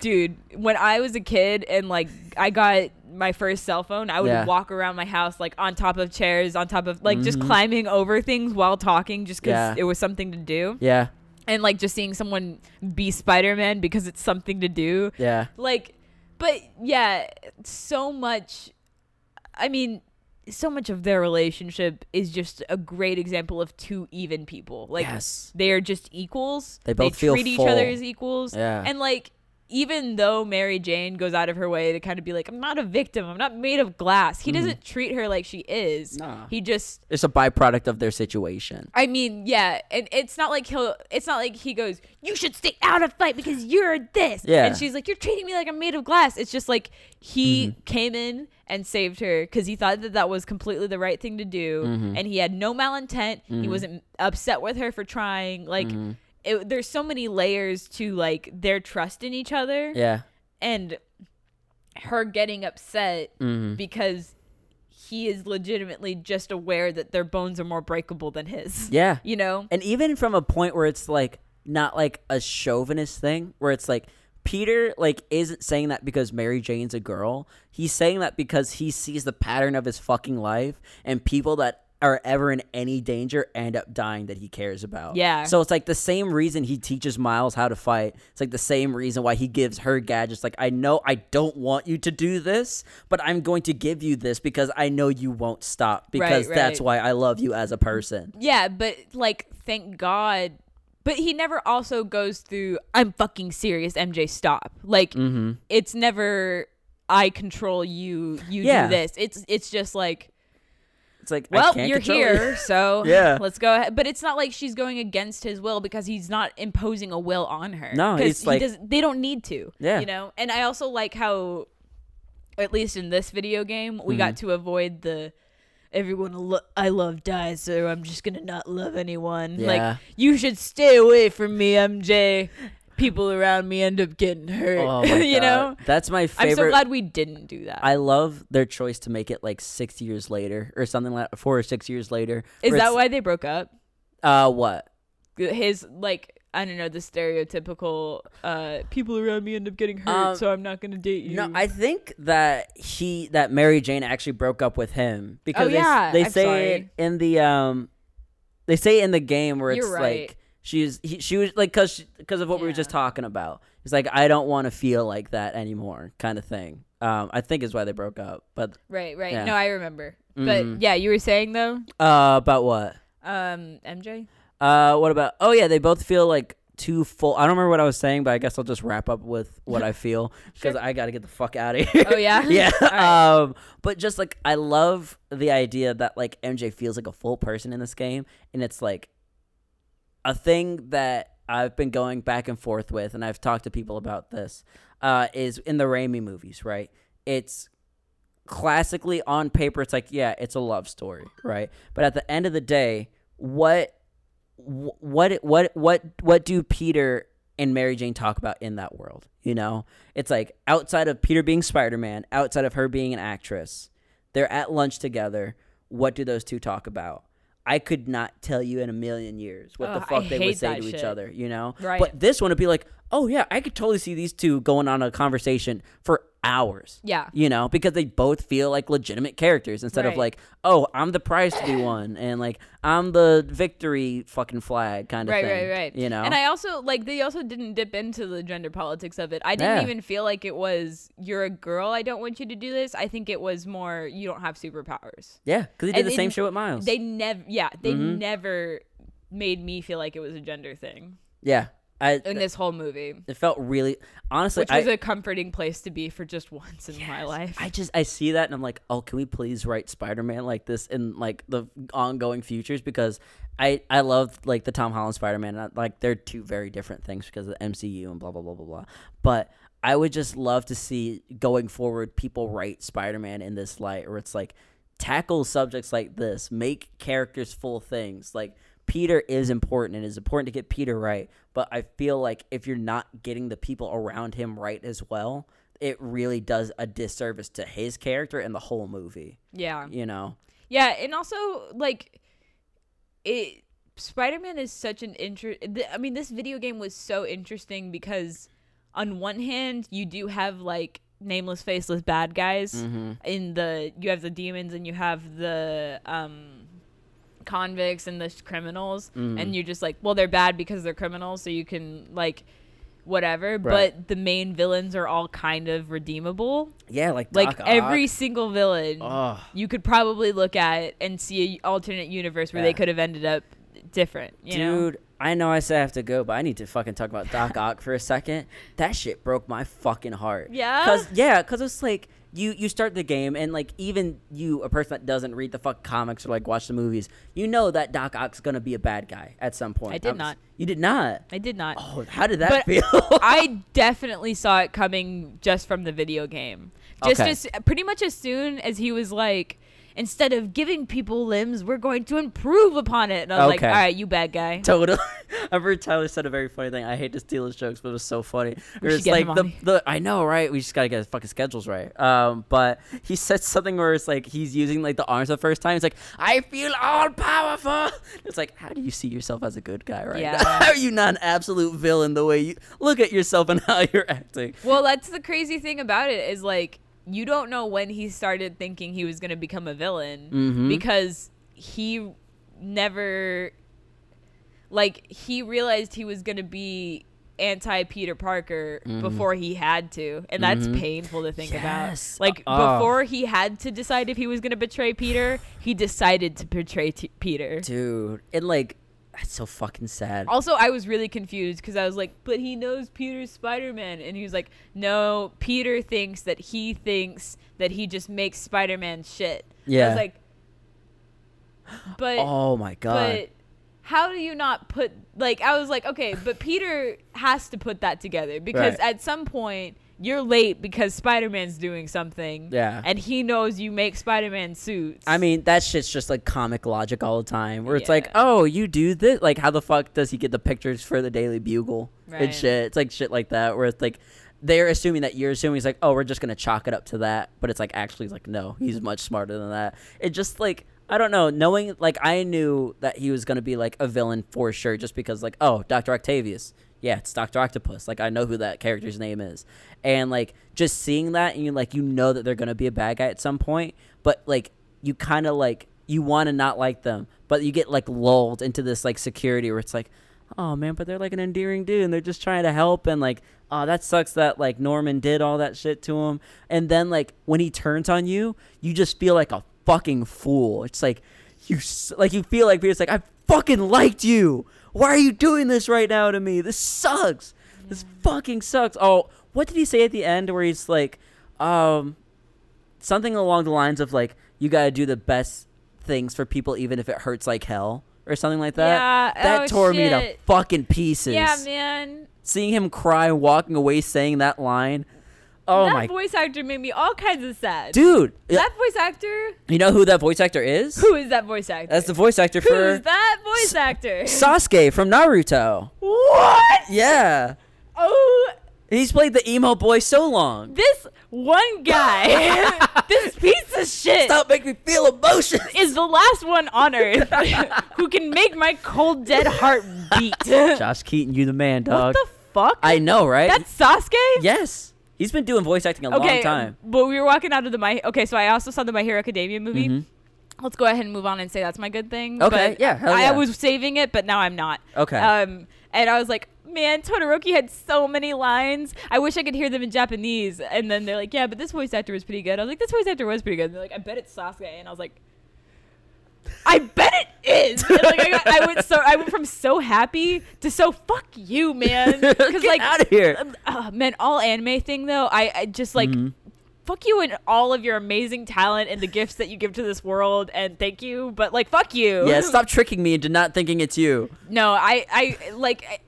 dude, when I was a kid and like I got my first cell phone, I would Yeah. walk around my house like on top of chairs, on top of like just Mhm. climbing over things while talking, just because Yeah. it was something to do, yeah, and like just seeing someone be Spider Man because it's something to do. yeah, Like, but yeah, so much. I mean. So much of their relationship is just a great example of two even people. Like yes, they are just equals. They both feel treat each other as equals. Yeah. And like even though Mary Jane goes out of her way to kind of be like, I'm not a victim. I'm not made of glass. He doesn't treat her like she is. Mm-hmm. Nah. He just it's a byproduct of their situation. I mean, yeah, and it's not like he'll. It's not like he goes, "You should stay out of fight because you're this." Yeah. and she's like, "You're treating me like I'm made of glass." It's just like he Mm-hmm. came in and saved her because he thought that that was completely the right thing to do, Mm-hmm. and he had no malintent. He wasn't upset with her for trying. Like, Mm-hmm. It, there's so many layers to like their trust in each other, Yeah, and her getting upset mm-hmm. because he is legitimately just aware that their bones are more breakable than his. yeah, <laughs> You know? and even from a point where it's like not like a chauvinist thing, where it's like Peter like isn't saying that because Mary Jane's a girl. He's saying that because he sees the pattern of his fucking life and people that are ever in any danger end up dying that he cares about. Yeah. So it's like the same reason he teaches Miles how to fight. It's like the same reason why he gives her gadgets. Like, I know I don't want you to do this, but I'm going to give you this because I know you won't stop because Right, that's why I love you as a person. Yeah, but like, thank God. But he never also goes through, I'm fucking serious, MJ, stop. Like, Mm-hmm. it's never, I control you, you Yeah. do this. It's it's just like, It's like, I well, can't you're here, so <laughs> Yeah. let's go ahead. But it's not like she's going against his will because he's not imposing a will on her. No, he like- does, they don't need to. Yeah. you know. And I also like how, at least in this video game, we Mm-hmm. got to avoid the. Everyone lo- I love dies, so I'm just gonna not love anyone. Yeah. Like you should stay away from me, MJ. People around me end up getting hurt. Oh <laughs> you know. That's my favorite. I'm so glad we didn't do that. I love their choice to make it like six years later or something like four or six years later. Is that why they broke up? Uh, what? his like I don't know the stereotypical uh people around me end up getting hurt, Um, so I'm not gonna date you. No, I think that he that Mary Jane actually broke up with him because Oh, yeah, they, they say sorry. in the um they say in the game where it's You're right. like she's he, she was like cuz because of what we were just talking about. It's like I don't want to feel like that anymore kind of thing. Um I think is why they broke up. But right, right. Yeah. No, I remember. Mhm. But yeah, you were saying though, uh about what? um, MJ. Uh what about Oh yeah, they both feel like too full. I don't remember what I was saying, but I guess I'll just wrap up with what I <laughs> feel because Sure. I got to get the fuck out of here. Oh yeah. <laughs> yeah. Right. Um, but just like I love the idea that like MJ feels like a full person in this game, and it's like a thing that I've been going back and forth with, and I've talked to people about this. Uh, is in the Raimi movies, right? It's classically on paper, it's like yeah, it's a love story, right? But at the end of the day, what what what what what do Peter and Mary Jane talk about in that world? You know, it's like outside of Peter being Spider Man, outside of her being an actress, they're at lunch together. What do those two talk about? I could not tell you in a million years what the Ugh, I fuck they would say to each other, you know? Right. But this one would be like, oh yeah, I could totally see these two going on a conversation for hours. Yeah. You know, because they both feel like legitimate characters instead of like, oh, I'm the prize to be won <laughs> and like I'm the victory fucking flag kind of Right, thing. right, right. right. You know? And I also like they also didn't dip into the gender politics of it. I didn't Yeah. even feel like it was you're a girl. I don't want you to do this. I think it was more you don't have superpowers. yeah, because they did And the they- same shit with Miles. They never. Yeah, they Mhm. never made me feel like it was a gender thing yeah. I, in this whole movie. it felt really honestly which was a comforting place to be for just once in my life. I just I see that and I'm like, oh, can we please write Spider-Man like this in like the ongoing futures because I I love like the Tom Holland Spider-Man like they're two very different things because of the MCU and blah blah blah blah blah. But I would just love to see going forward people write Spider-Man in this light where it's like tackle subjects like this, make characters full things. Like Peter is important and it's important to get Peter right, but I feel like if you're not getting the people around him right as well, it really does a disservice to his character and the whole movie. Yeah. You know? Yeah, and also like it Spider-Man is such an interest I mean this video game was so interesting because on one hand you do have like nameless faceless bad guys Mm-hmm. in the you have the demons and you have the um convicts and the criminals Mhm. and you're just like well they're bad because they're criminals so you can like whatever Right. but the main villains are all kind of redeemable Yeah, like like Doc every single villain you could probably look at and see a alternate universe where Yeah. they could have ended up different you know Dude, I know I say I have to go, but I need to fucking talk about Doc <laughs> Ock for a second. That shit broke my fucking heart. Yeah? Cause yeah, cause it's like you you start the game and like even you, a person that doesn't read the fuck comics or like watch the movies, you know that Doc Ock's gonna be a bad guy at some point. I did was- not. You did not. i did not Oh, how did that But feel? <laughs> I <laughs> definitely saw it coming just from the video game. Just Okay. as pretty much as soon as he was like, instead of giving people limbs, we're going to improve upon it. And I was like, all right, you bad guy. <laughs> Totally. I've heard Tyler said a very funny thing. I hate to steal his jokes, but it was so funny. Should it's like the, the I know, right? We just gotta get his fucking schedules right. Um, but he said something where it's like he's using like the arms the first time. It's like I feel all powerful. It's like how do you see yourself as a good guy right Yeah. now? <laughs> How are you not an absolute villain the way you look at yourself and <laughs> how you're acting? Well, that's the crazy thing about it is like you don't know when he started thinking he was going to become a villain Mhm. because he never like he realized he was going to be anti Peter Parker before he had to and that's Mhm. painful to think Yes. about. Like Oh. before he had to decide if he was going to betray Peter, he decided to betray t- Peter. Dude, and like that's so fucking sad. Also, I was really confused because I was like, but he knows Peter's Spider Man. And he was like, no, Peter thinks that he thinks that he just makes Spider Man shit. Yeah. I was like, <gasps> but, oh my god. but how do you not put, like, I was like, okay, but Peter has to put that together because Right. at some point, you're late because Spider Man's doing something. Yeah. And he knows you make Spider Man suits. I mean, that shit's just like comic logic all the time. Where it's like, oh, you do this. Like, how the fuck does he get the pictures for the Daily Bugle Right. and shit? It's like shit like that. Where it's like, they're assuming that you're assuming he's like, oh, we're just gonna chalk it up to that. But it's like actually, like, no, he's much smarter than that. It just like. I don't know. Knowing, like, I knew that he was gonna be like a villain for sure, just because, like, oh, Doctor Octavius, yeah, it's Doctor Octopus. Like, I know who that character's name is, and like, just seeing that, and you like, you know that they're gonna be a bad guy at some point, but like, you kind of like, you want to not like them, but you get like lulled into this like security where it's like, oh man, but they're like an endearing dude, and they're just trying to help, and like, oh, that sucks that like Norman did all that shit to him, and then like when he turns on you, you just feel like a fucking fool. It's like you like you feel like Peter's like I fucking liked you. Why are you doing this right now to me? This sucks. This fucking sucks. Oh, what did he say at the end where he's like, um, something along the lines of like you gotta do the best things for people even if it hurts like hell or something like that. Yeah, that oh, tore me to fucking pieces. yeah, man. Seeing him cry, walking away, saying that line. Oh that my voice actor made me all kinds of sad. dude! That voice actor? You know who that voice actor is? Who is that voice actor? That's the voice actor for Who's that voice actor? Sasuke from Naruto. what? Yeah. Oh, He's played the emo boy so long. this one guy, <laughs> this piece of shit, Stop making me feel emotions. is the last one on earth <laughs> who can make my cold dead heart beat. <laughs> Josh Keaton, you the man, what dog. the fuck? I know, right? That's Sasuke? yes. He's been doing voice acting a okay, long time. but we were walking out of the my. Okay, so I also saw the My Hero Academia movie. Mhm. Let's go ahead and move on and say that's my good thing. Okay, but yeah, yeah. I was saving it, but now I'm not. Okay. Um, and I was like, man, Todoroki had so many lines. I wish I could hear them in Japanese. And then they're like, yeah, but this voice actor was pretty good. I was like, this voice actor was pretty good. And they're like, I bet it's Sasuke. And I was like, I bet it is. Like I, got, I went so I went from so happy to so fuck you, man. Because <laughs> Get like, out of here. uh, man, all anime thing though, I, I just like. Mhm. Fuck you and all of your amazing talent and the gifts that you give to this world, and thank you. But like, fuck you. Yeah, stop tricking me into not thinking it's you. No, I, I like, I,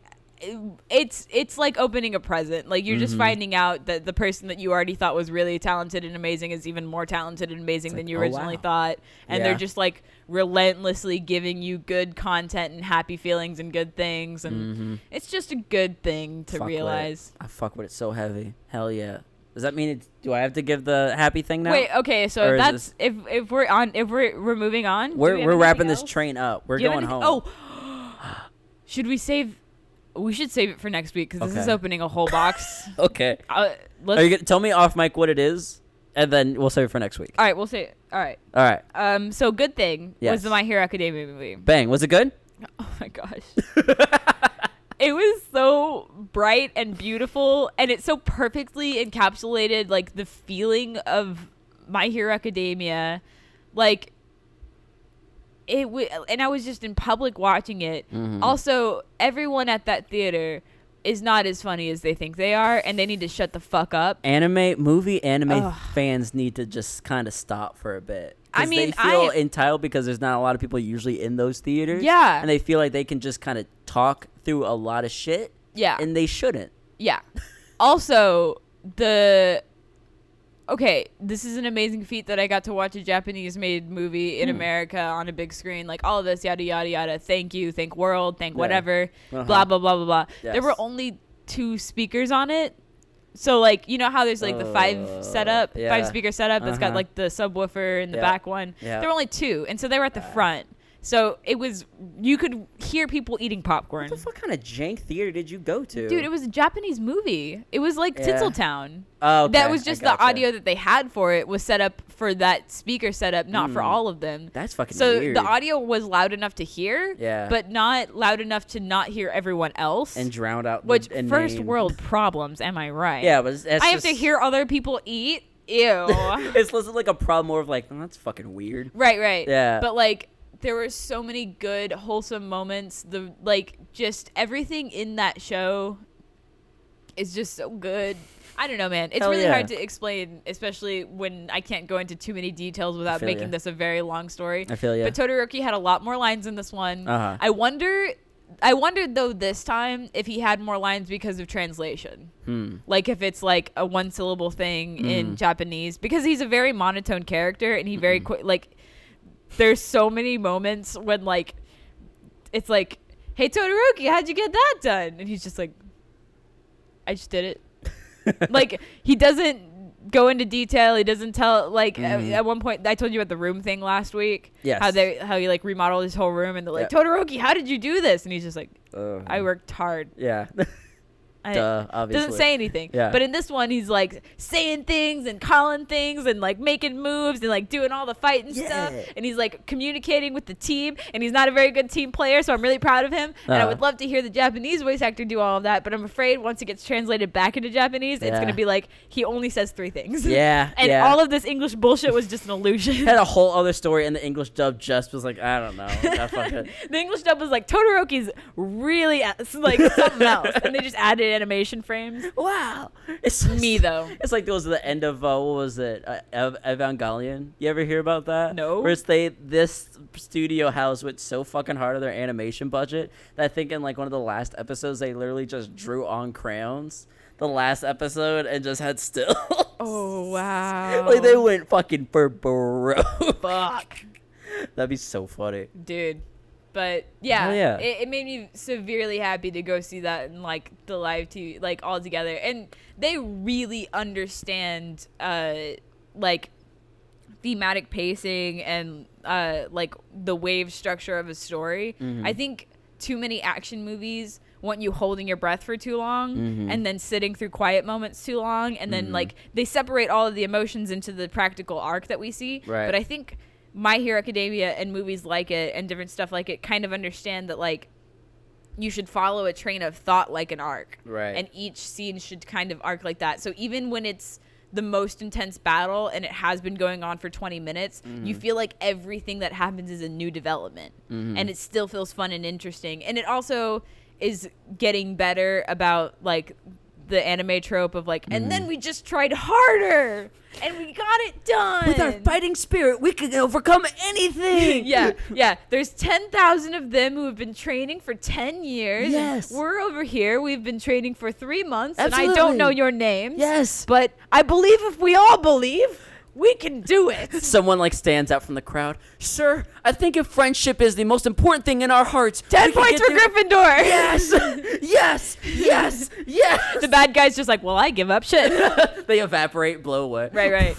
it's it's like opening a present. Like you're just Mhm. finding out that the person that you already thought was really talented and amazing is even more talented and amazing than like, you oh, originally wow. thought. And Yeah. they're just like relentlessly giving you good content and happy feelings and good things and hmm it's just a good thing to Fuck realize. I fuck with it so heavy. Hell yeah. Does that mean it's, do I have to give the happy thing now? Wait, okay, so if that's if if we're on if we're we're moving on, we're we have we're anything wrapping this train up. We're Do you have going home. Oh, should we save? We should save it for next week because this is opening a whole box. <laughs> okay. uh, let's, Are you gonna tell me off mic what it is, and then we'll save it for next week. all right, we'll say. All right. All right. Um. So good thing Yes. was the My Hero Academia movie. Bang. Was it good? <laughs> Oh my gosh. <laughs> it was so bright and beautiful, and it so perfectly encapsulated like the feeling of My Hero Academia, like it. W- and I was just in public watching it. Mhm. Also, everyone at that theater is not as funny as they think they are, and they need to shut the fuck up. anime movie anime Ugh. fans need to just kind of stop for a bit. I mean, they feel I- entitled because there's not a lot of people usually in those theaters. Yeah. and they feel like they can just kind of talk through a lot of shit, Yeah. and they shouldn't. Yeah. Also, the okay, this is an amazing feat that I got to watch a Japanese made movie in Hmm. America on a big screen. Like all of this, yada yada yada. Thank you, thank world, thank Yeah. whatever. Uh-huh. Blah blah blah blah blah. There were only two speakers on it. So like you know how there's like the five Uh, setup, yeah. five speaker setup that's got Uh-huh. like the subwoofer in the Yeah. back one. Yeah. There were only two, and so they were at the front. So it was you could hear people eating popcorn. What the fuck kind of jank theater did you go to? Dude, it was a Japanese movie. It was like Yeah. Tinseltown. Oh, okay, That was just the audio that they had for it was set up for that speaker setup, not for Mm. all of them. That's fucking So weird. the audio was loud enough to hear, Yeah. but not loud enough to not hear everyone else. and drown out. the- which and first name. world problems, am I right? Yeah, but it's I have to hear other people eat. <laughs> Ew. it's less like a problem more of like oh, that's fucking weird. Right, right. Yeah. But like there were so many good wholesome moments. The like just everything in that show is just so good. I don't know, man. It's Hell really yeah. hard to explain, especially when I can't go into too many details without making this a very long story. I feel ya. But Todoroki had a lot more lines in this one. Uh-huh. I wonder I wondered though this time if he had more lines because of translation. Hmm. Like if it's like a one syllable thing in Mhm. Japanese because he's a very monotone character and he very quick like there's so many moments when like it's like hey Todoroki how'd you get that done and he's just like I just did it <laughs> like he doesn't go into detail he doesn't tell like at- Mhm. at, one point I told you about the room thing last week Yes. how they how he like remodeled his whole room and they're like Yeah. Todoroki how did you do this and he's just like. I worked hard Yeah. <laughs> I, Duh. Obviously. doesn't say anything. Yeah. But in this one, he's like saying things and calling things and like making moves and like doing all the fighting stuff. And he's like communicating with the team. And he's not a very good team player, so I'm really proud of him. And I Uh-huh. would love to hear the Japanese voice actor do all of that. But I'm afraid once it gets translated back into Japanese, it's going to be like he only says three things. Yeah. <laughs> and yeah. all of this English bullshit was just an illusion. <laughs> had a whole other story, and the English dub just was like, I don't know. <laughs> The English dub was like Todoroki's really ass- like something else, and they just added animation frames. wow. It's Me though. It's like those at the end of uh, what was it, uh, Ev- Evangelion? You ever hear about that? No. Where it's they this studio house went so fucking hard on their animation budget that I think in like one of the last episodes they literally just drew on crayons the last episode and just had still. Oh <laughs> wow. like they went fucking for broke. fuck. <laughs> That'd be so funny. dude. But yeah, Hell yeah. It, it made me severely happy to go see that in like the live TV, like all together. And they really understand, uh, like thematic pacing and uh, like the wave structure of a story. Mhm. I think too many action movies want you holding your breath for too long Mhm. and then sitting through quiet moments too long and then Mhm. like they separate all of the emotions into the practical arc that we see Right. but i think my hero academia and movies like it and different stuff like it kind of understand that like you should follow a train of thought like an arc Right. and each scene should kind of arc like that so even when it's the most intense battle and it has been going on for 20 minutes you Mhm. feel like everything that happens is a new development Mhm. and it still feels fun and interesting and it also is getting better about like the anime trope of like, and then mm. we just tried harder and we got it done. With our fighting spirit, we can overcome anything. <laughs> yeah, yeah. There's 10,000 of them who have been training for 10 years. Yes. We're over here. We've been training for three months, and I don't know your names. Yes. But I believe if we all believe, we can do it. <laughs> Someone like stands out from the crowd. Sir, I think if friendship is the most important thing in our hearts, 10 points for Gryffindor. <laughs> Yes, yes, yes, yes. the bad guy's just like, well, I give up shit. <laughs> they evaporate, blow away. right, right.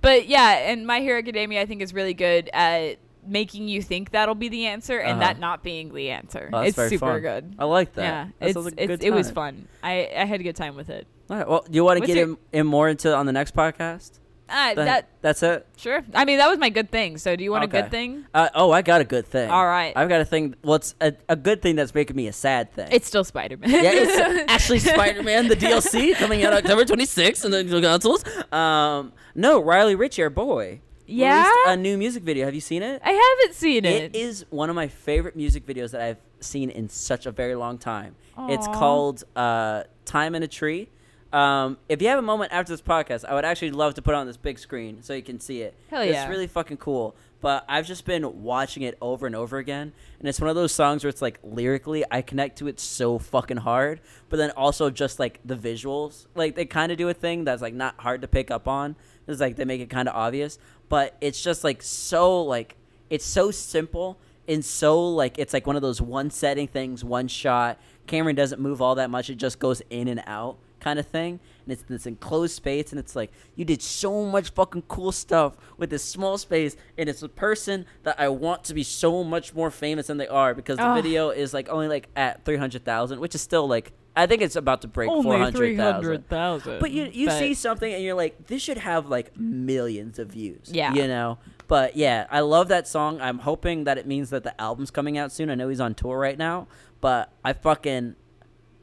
But yeah, and My Hero Academia, I think, is really good at making you think that'll be the answer and Uh-huh. that not being the answer. Oh, it's super fun. good. I like that. Yeah, That it's, like it's, good it was fun. I, I had a good time with it. All right. Well, do you want to get in, in more into on the next podcast? Uh, that that's it. sure. I mean, that was my good thing. So, do you want a good thing? Uh, oh, I got a good thing. All right. I've got a thing. Well, it's a, a good thing that's making me a sad thing. It's still Spider Man. yeah, it's <laughs> actually Spider-Man, the DLC <laughs> coming out October 26th on the consoles. Um, no, Raleigh Ritchie, our boy, Yeah? released a new music video. Have you seen it? I haven't seen it. It is one of my favorite music videos that I've seen in such a very long time. It's called uh, "Time in a Tree." Um, if you have a moment after this podcast, I would actually love to put it on this big screen so you can see it. Hell yeah. It's really fucking cool. But I've just been watching it over and over again, and it's one of those songs where it's like lyrically, I connect to it so fucking hard, but then also just like the visuals, like they kind of do a thing that's like not hard to pick up on. It's like they make it kind of obvious, but it's just like so like it's so simple and so like it's like one of those one setting things, one shot. Cameron doesn't move all that much; it just goes in and out kind of thing. And it's this enclosed space, and it's like you did so much fucking cool stuff with this small space, and it's a person that I want to be so much more famous than they are because the video is like only like at three hundred thousand, which is still like I think it's about to break four hundred thousand. thousand. But you you see something and you're like, this should have like millions of views. Yeah. You know? But yeah, I love that song. I'm hoping that it means that the album's coming out soon. I know he's on tour right now, but I fucking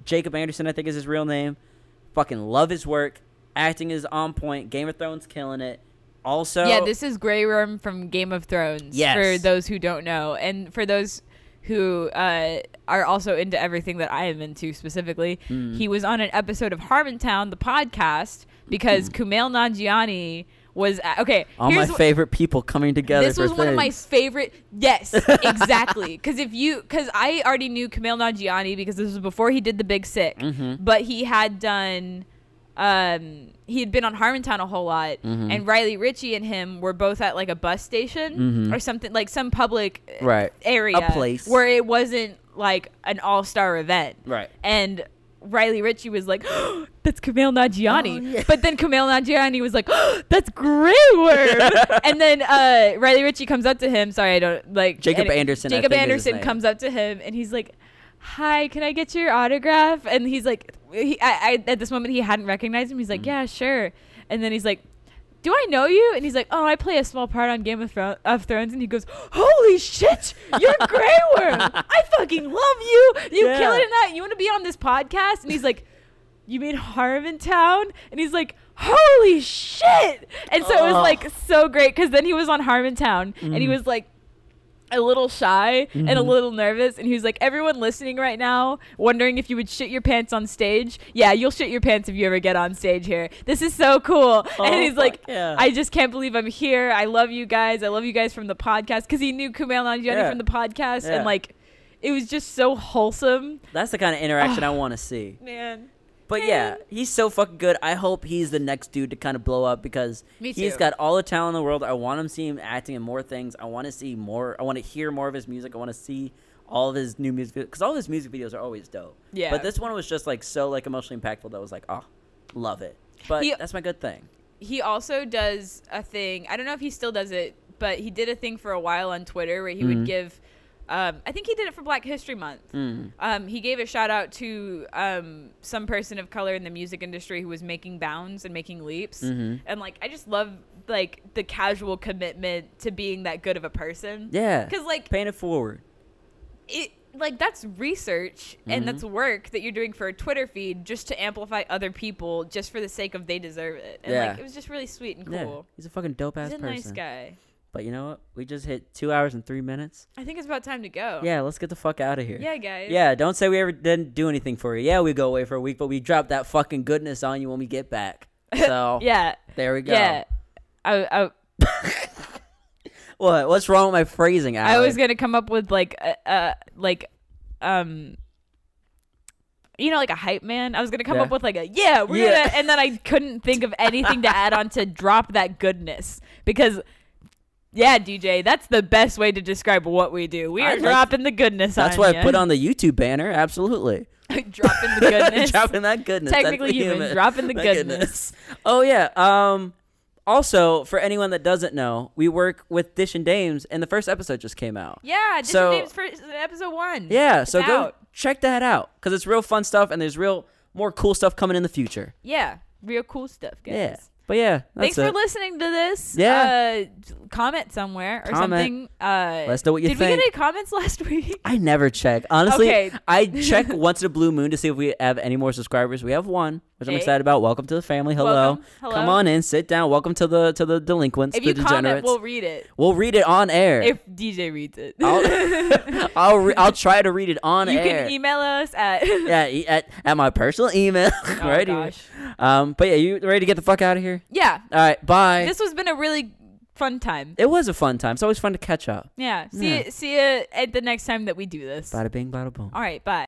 Jacob Anderson, I think is his real name. Fucking love his work. Acting is on point. Game of Thrones killing it. Also yeah, this is Grey Worm from Game of Thrones. Yes. For those who don't know, and for those who uh, are also into everything that I am into specifically, Mm. he was on an episode of Harmontown, the podcast, because Kumail Nanjiani was a- okay. all my wh- favorite people coming together. this was one of my favorite. Yes, <laughs> exactly. Because if you, because I already knew Kumail Nanjiani because this was before he did the Big Sick, Mm-hmm. but he had done, um, he had been on Harmontown a whole lot, Mm-hmm. and Raleigh Ritchie and him were both at like a bus station or something like some public uh, Mm-hmm. Right. area, A place. where it wasn't like an all star event, Right. and. Raleigh Ritchie was like, <gasps> "That's Kumail Nanjiani," Oh, yeah. but then Kumail Nanjiani was like, <gasps> "That's Grey Worm," <laughs> and then uh, Raleigh Ritchie comes up to him. Sorry, I don't like Jacob and- Anderson, Jacob think is his Anderson comes up to him and he's like, "Hi, can I get your autograph?" And he's like, he, I, I, "At this moment, he hadn't recognized him." He's like, "Yeah, sure." And then he's like. Do I know you? And he's like, Oh, I play a small part on Game of, Thro- of Thrones. And he goes, Holy shit, you're Grey Worm. I fucking love you. You Yeah. kill it in that. You want to be on this podcast? And he's like, you mean Harmontown? And he's like, holy shit! And so it was like so great because then he was on Harmontown and he Mm. was like a little shy and a Mhm. little nervous and he was like everyone listening right now wondering if you would shit your pants on stage yeah you'll shit your pants if you ever get on stage here this is so cool Oh, and he's like yeah. i just can't believe i'm here i love you guys i love you guys from the podcast because he knew kumail nanjiani Yeah. from the podcast Yeah. and like it was just so wholesome That's the kind of interaction I <sighs> want to see. man But yeah, he's so fucking good. I hope he's the next dude to kind of blow up because he's got all the talent in the world. I want him to see him acting in more things. I want to see more. I want to hear more of his music. I want to see all of his new music because all his music videos are always dope. Yeah. But this one was just like so like emotionally impactful that I was like, oh, love it. But He- that's my good thing. he also does a thing. I don't know if he still does it, but he did a thing for a while on Twitter where he Mhm. would give. Um, I think he did it for Black History Month. Mm. Um, he gave a shout out to um, some person of color in the music industry who was making bounds and making leaps. Mhm. And like, I just love like the casual commitment to being that good of a person. Yeah. Because like Paying it forward. it like that's research Mhm. and that's work that you're doing for a Twitter feed just to amplify other people just for the sake of they deserve it. And Yeah. like it was just really sweet and Yeah. cool. He's a fucking dope ass He's a person. nice guy. But you know what? We just hit two hours and three minutes. I think it's about time to go. Yeah, let's get the fuck out of here. Yeah, guys. Yeah, don't say we ever didn't do anything for you. Yeah, we go away for a week, but we drop that fucking goodness on you when we get back. <laughs> So Yeah. there we go. Yeah. I, I, <laughs> What? What's wrong with my phrasing? I was gonna come up with like a, uh like um you know like a hype man. I was gonna come Yeah. up with like a yeah, we're Yeah. gonna and then I couldn't think of anything to add on to <laughs> drop that goodness because yeah, DJ, that's the best way to describe what we do. We I are like- dropping the goodness That's what ya. I put on the <laughs> YouTube banner. Absolutely. <laughs> dropping the goodness. <laughs> dropping that goodness. Technically the human, dropping the That goodness. Oh yeah. Um. Also, for anyone that doesn't know, we work with Dish and Dames, and the first episode just came out. Yeah, Disney So- Names for episode one. Yeah, so It's go out. check that out because it's real fun stuff, and there's real more cool stuff coming in the future. Yeah, real cool stuff, guys. Yeah. But yeah, that's Thanks it. for listening to this. Yeah. Uh, comment somewhere or Comment. something. Uh, Let us know what you did think. we get any comments <laughs> last week? I never check. Honestly, Okay. I check <laughs> once in a blue moon to see if we have any more subscribers. We have one, which I'm excited about. Welcome to the family. Hello. Hello. Come on in, sit down. Welcome to the to the delinquents, If the you comment, degenerates. we'll read it. We'll read it on air. If DJ reads it, I'll <laughs> I'll, re- I'll try to read it on you air. You can email us at. <laughs> yeah, e- at, at my personal email <laughs> oh right here. gosh. Um, but yeah, you ready to get the fuck out of here? Yeah, All right, bye. this has been a really fun time. it was a fun time. It's always fun to catch up. Yeah. See Yeah. See you at the next time that we do this. Bada bing, bada boom. All right. Bye.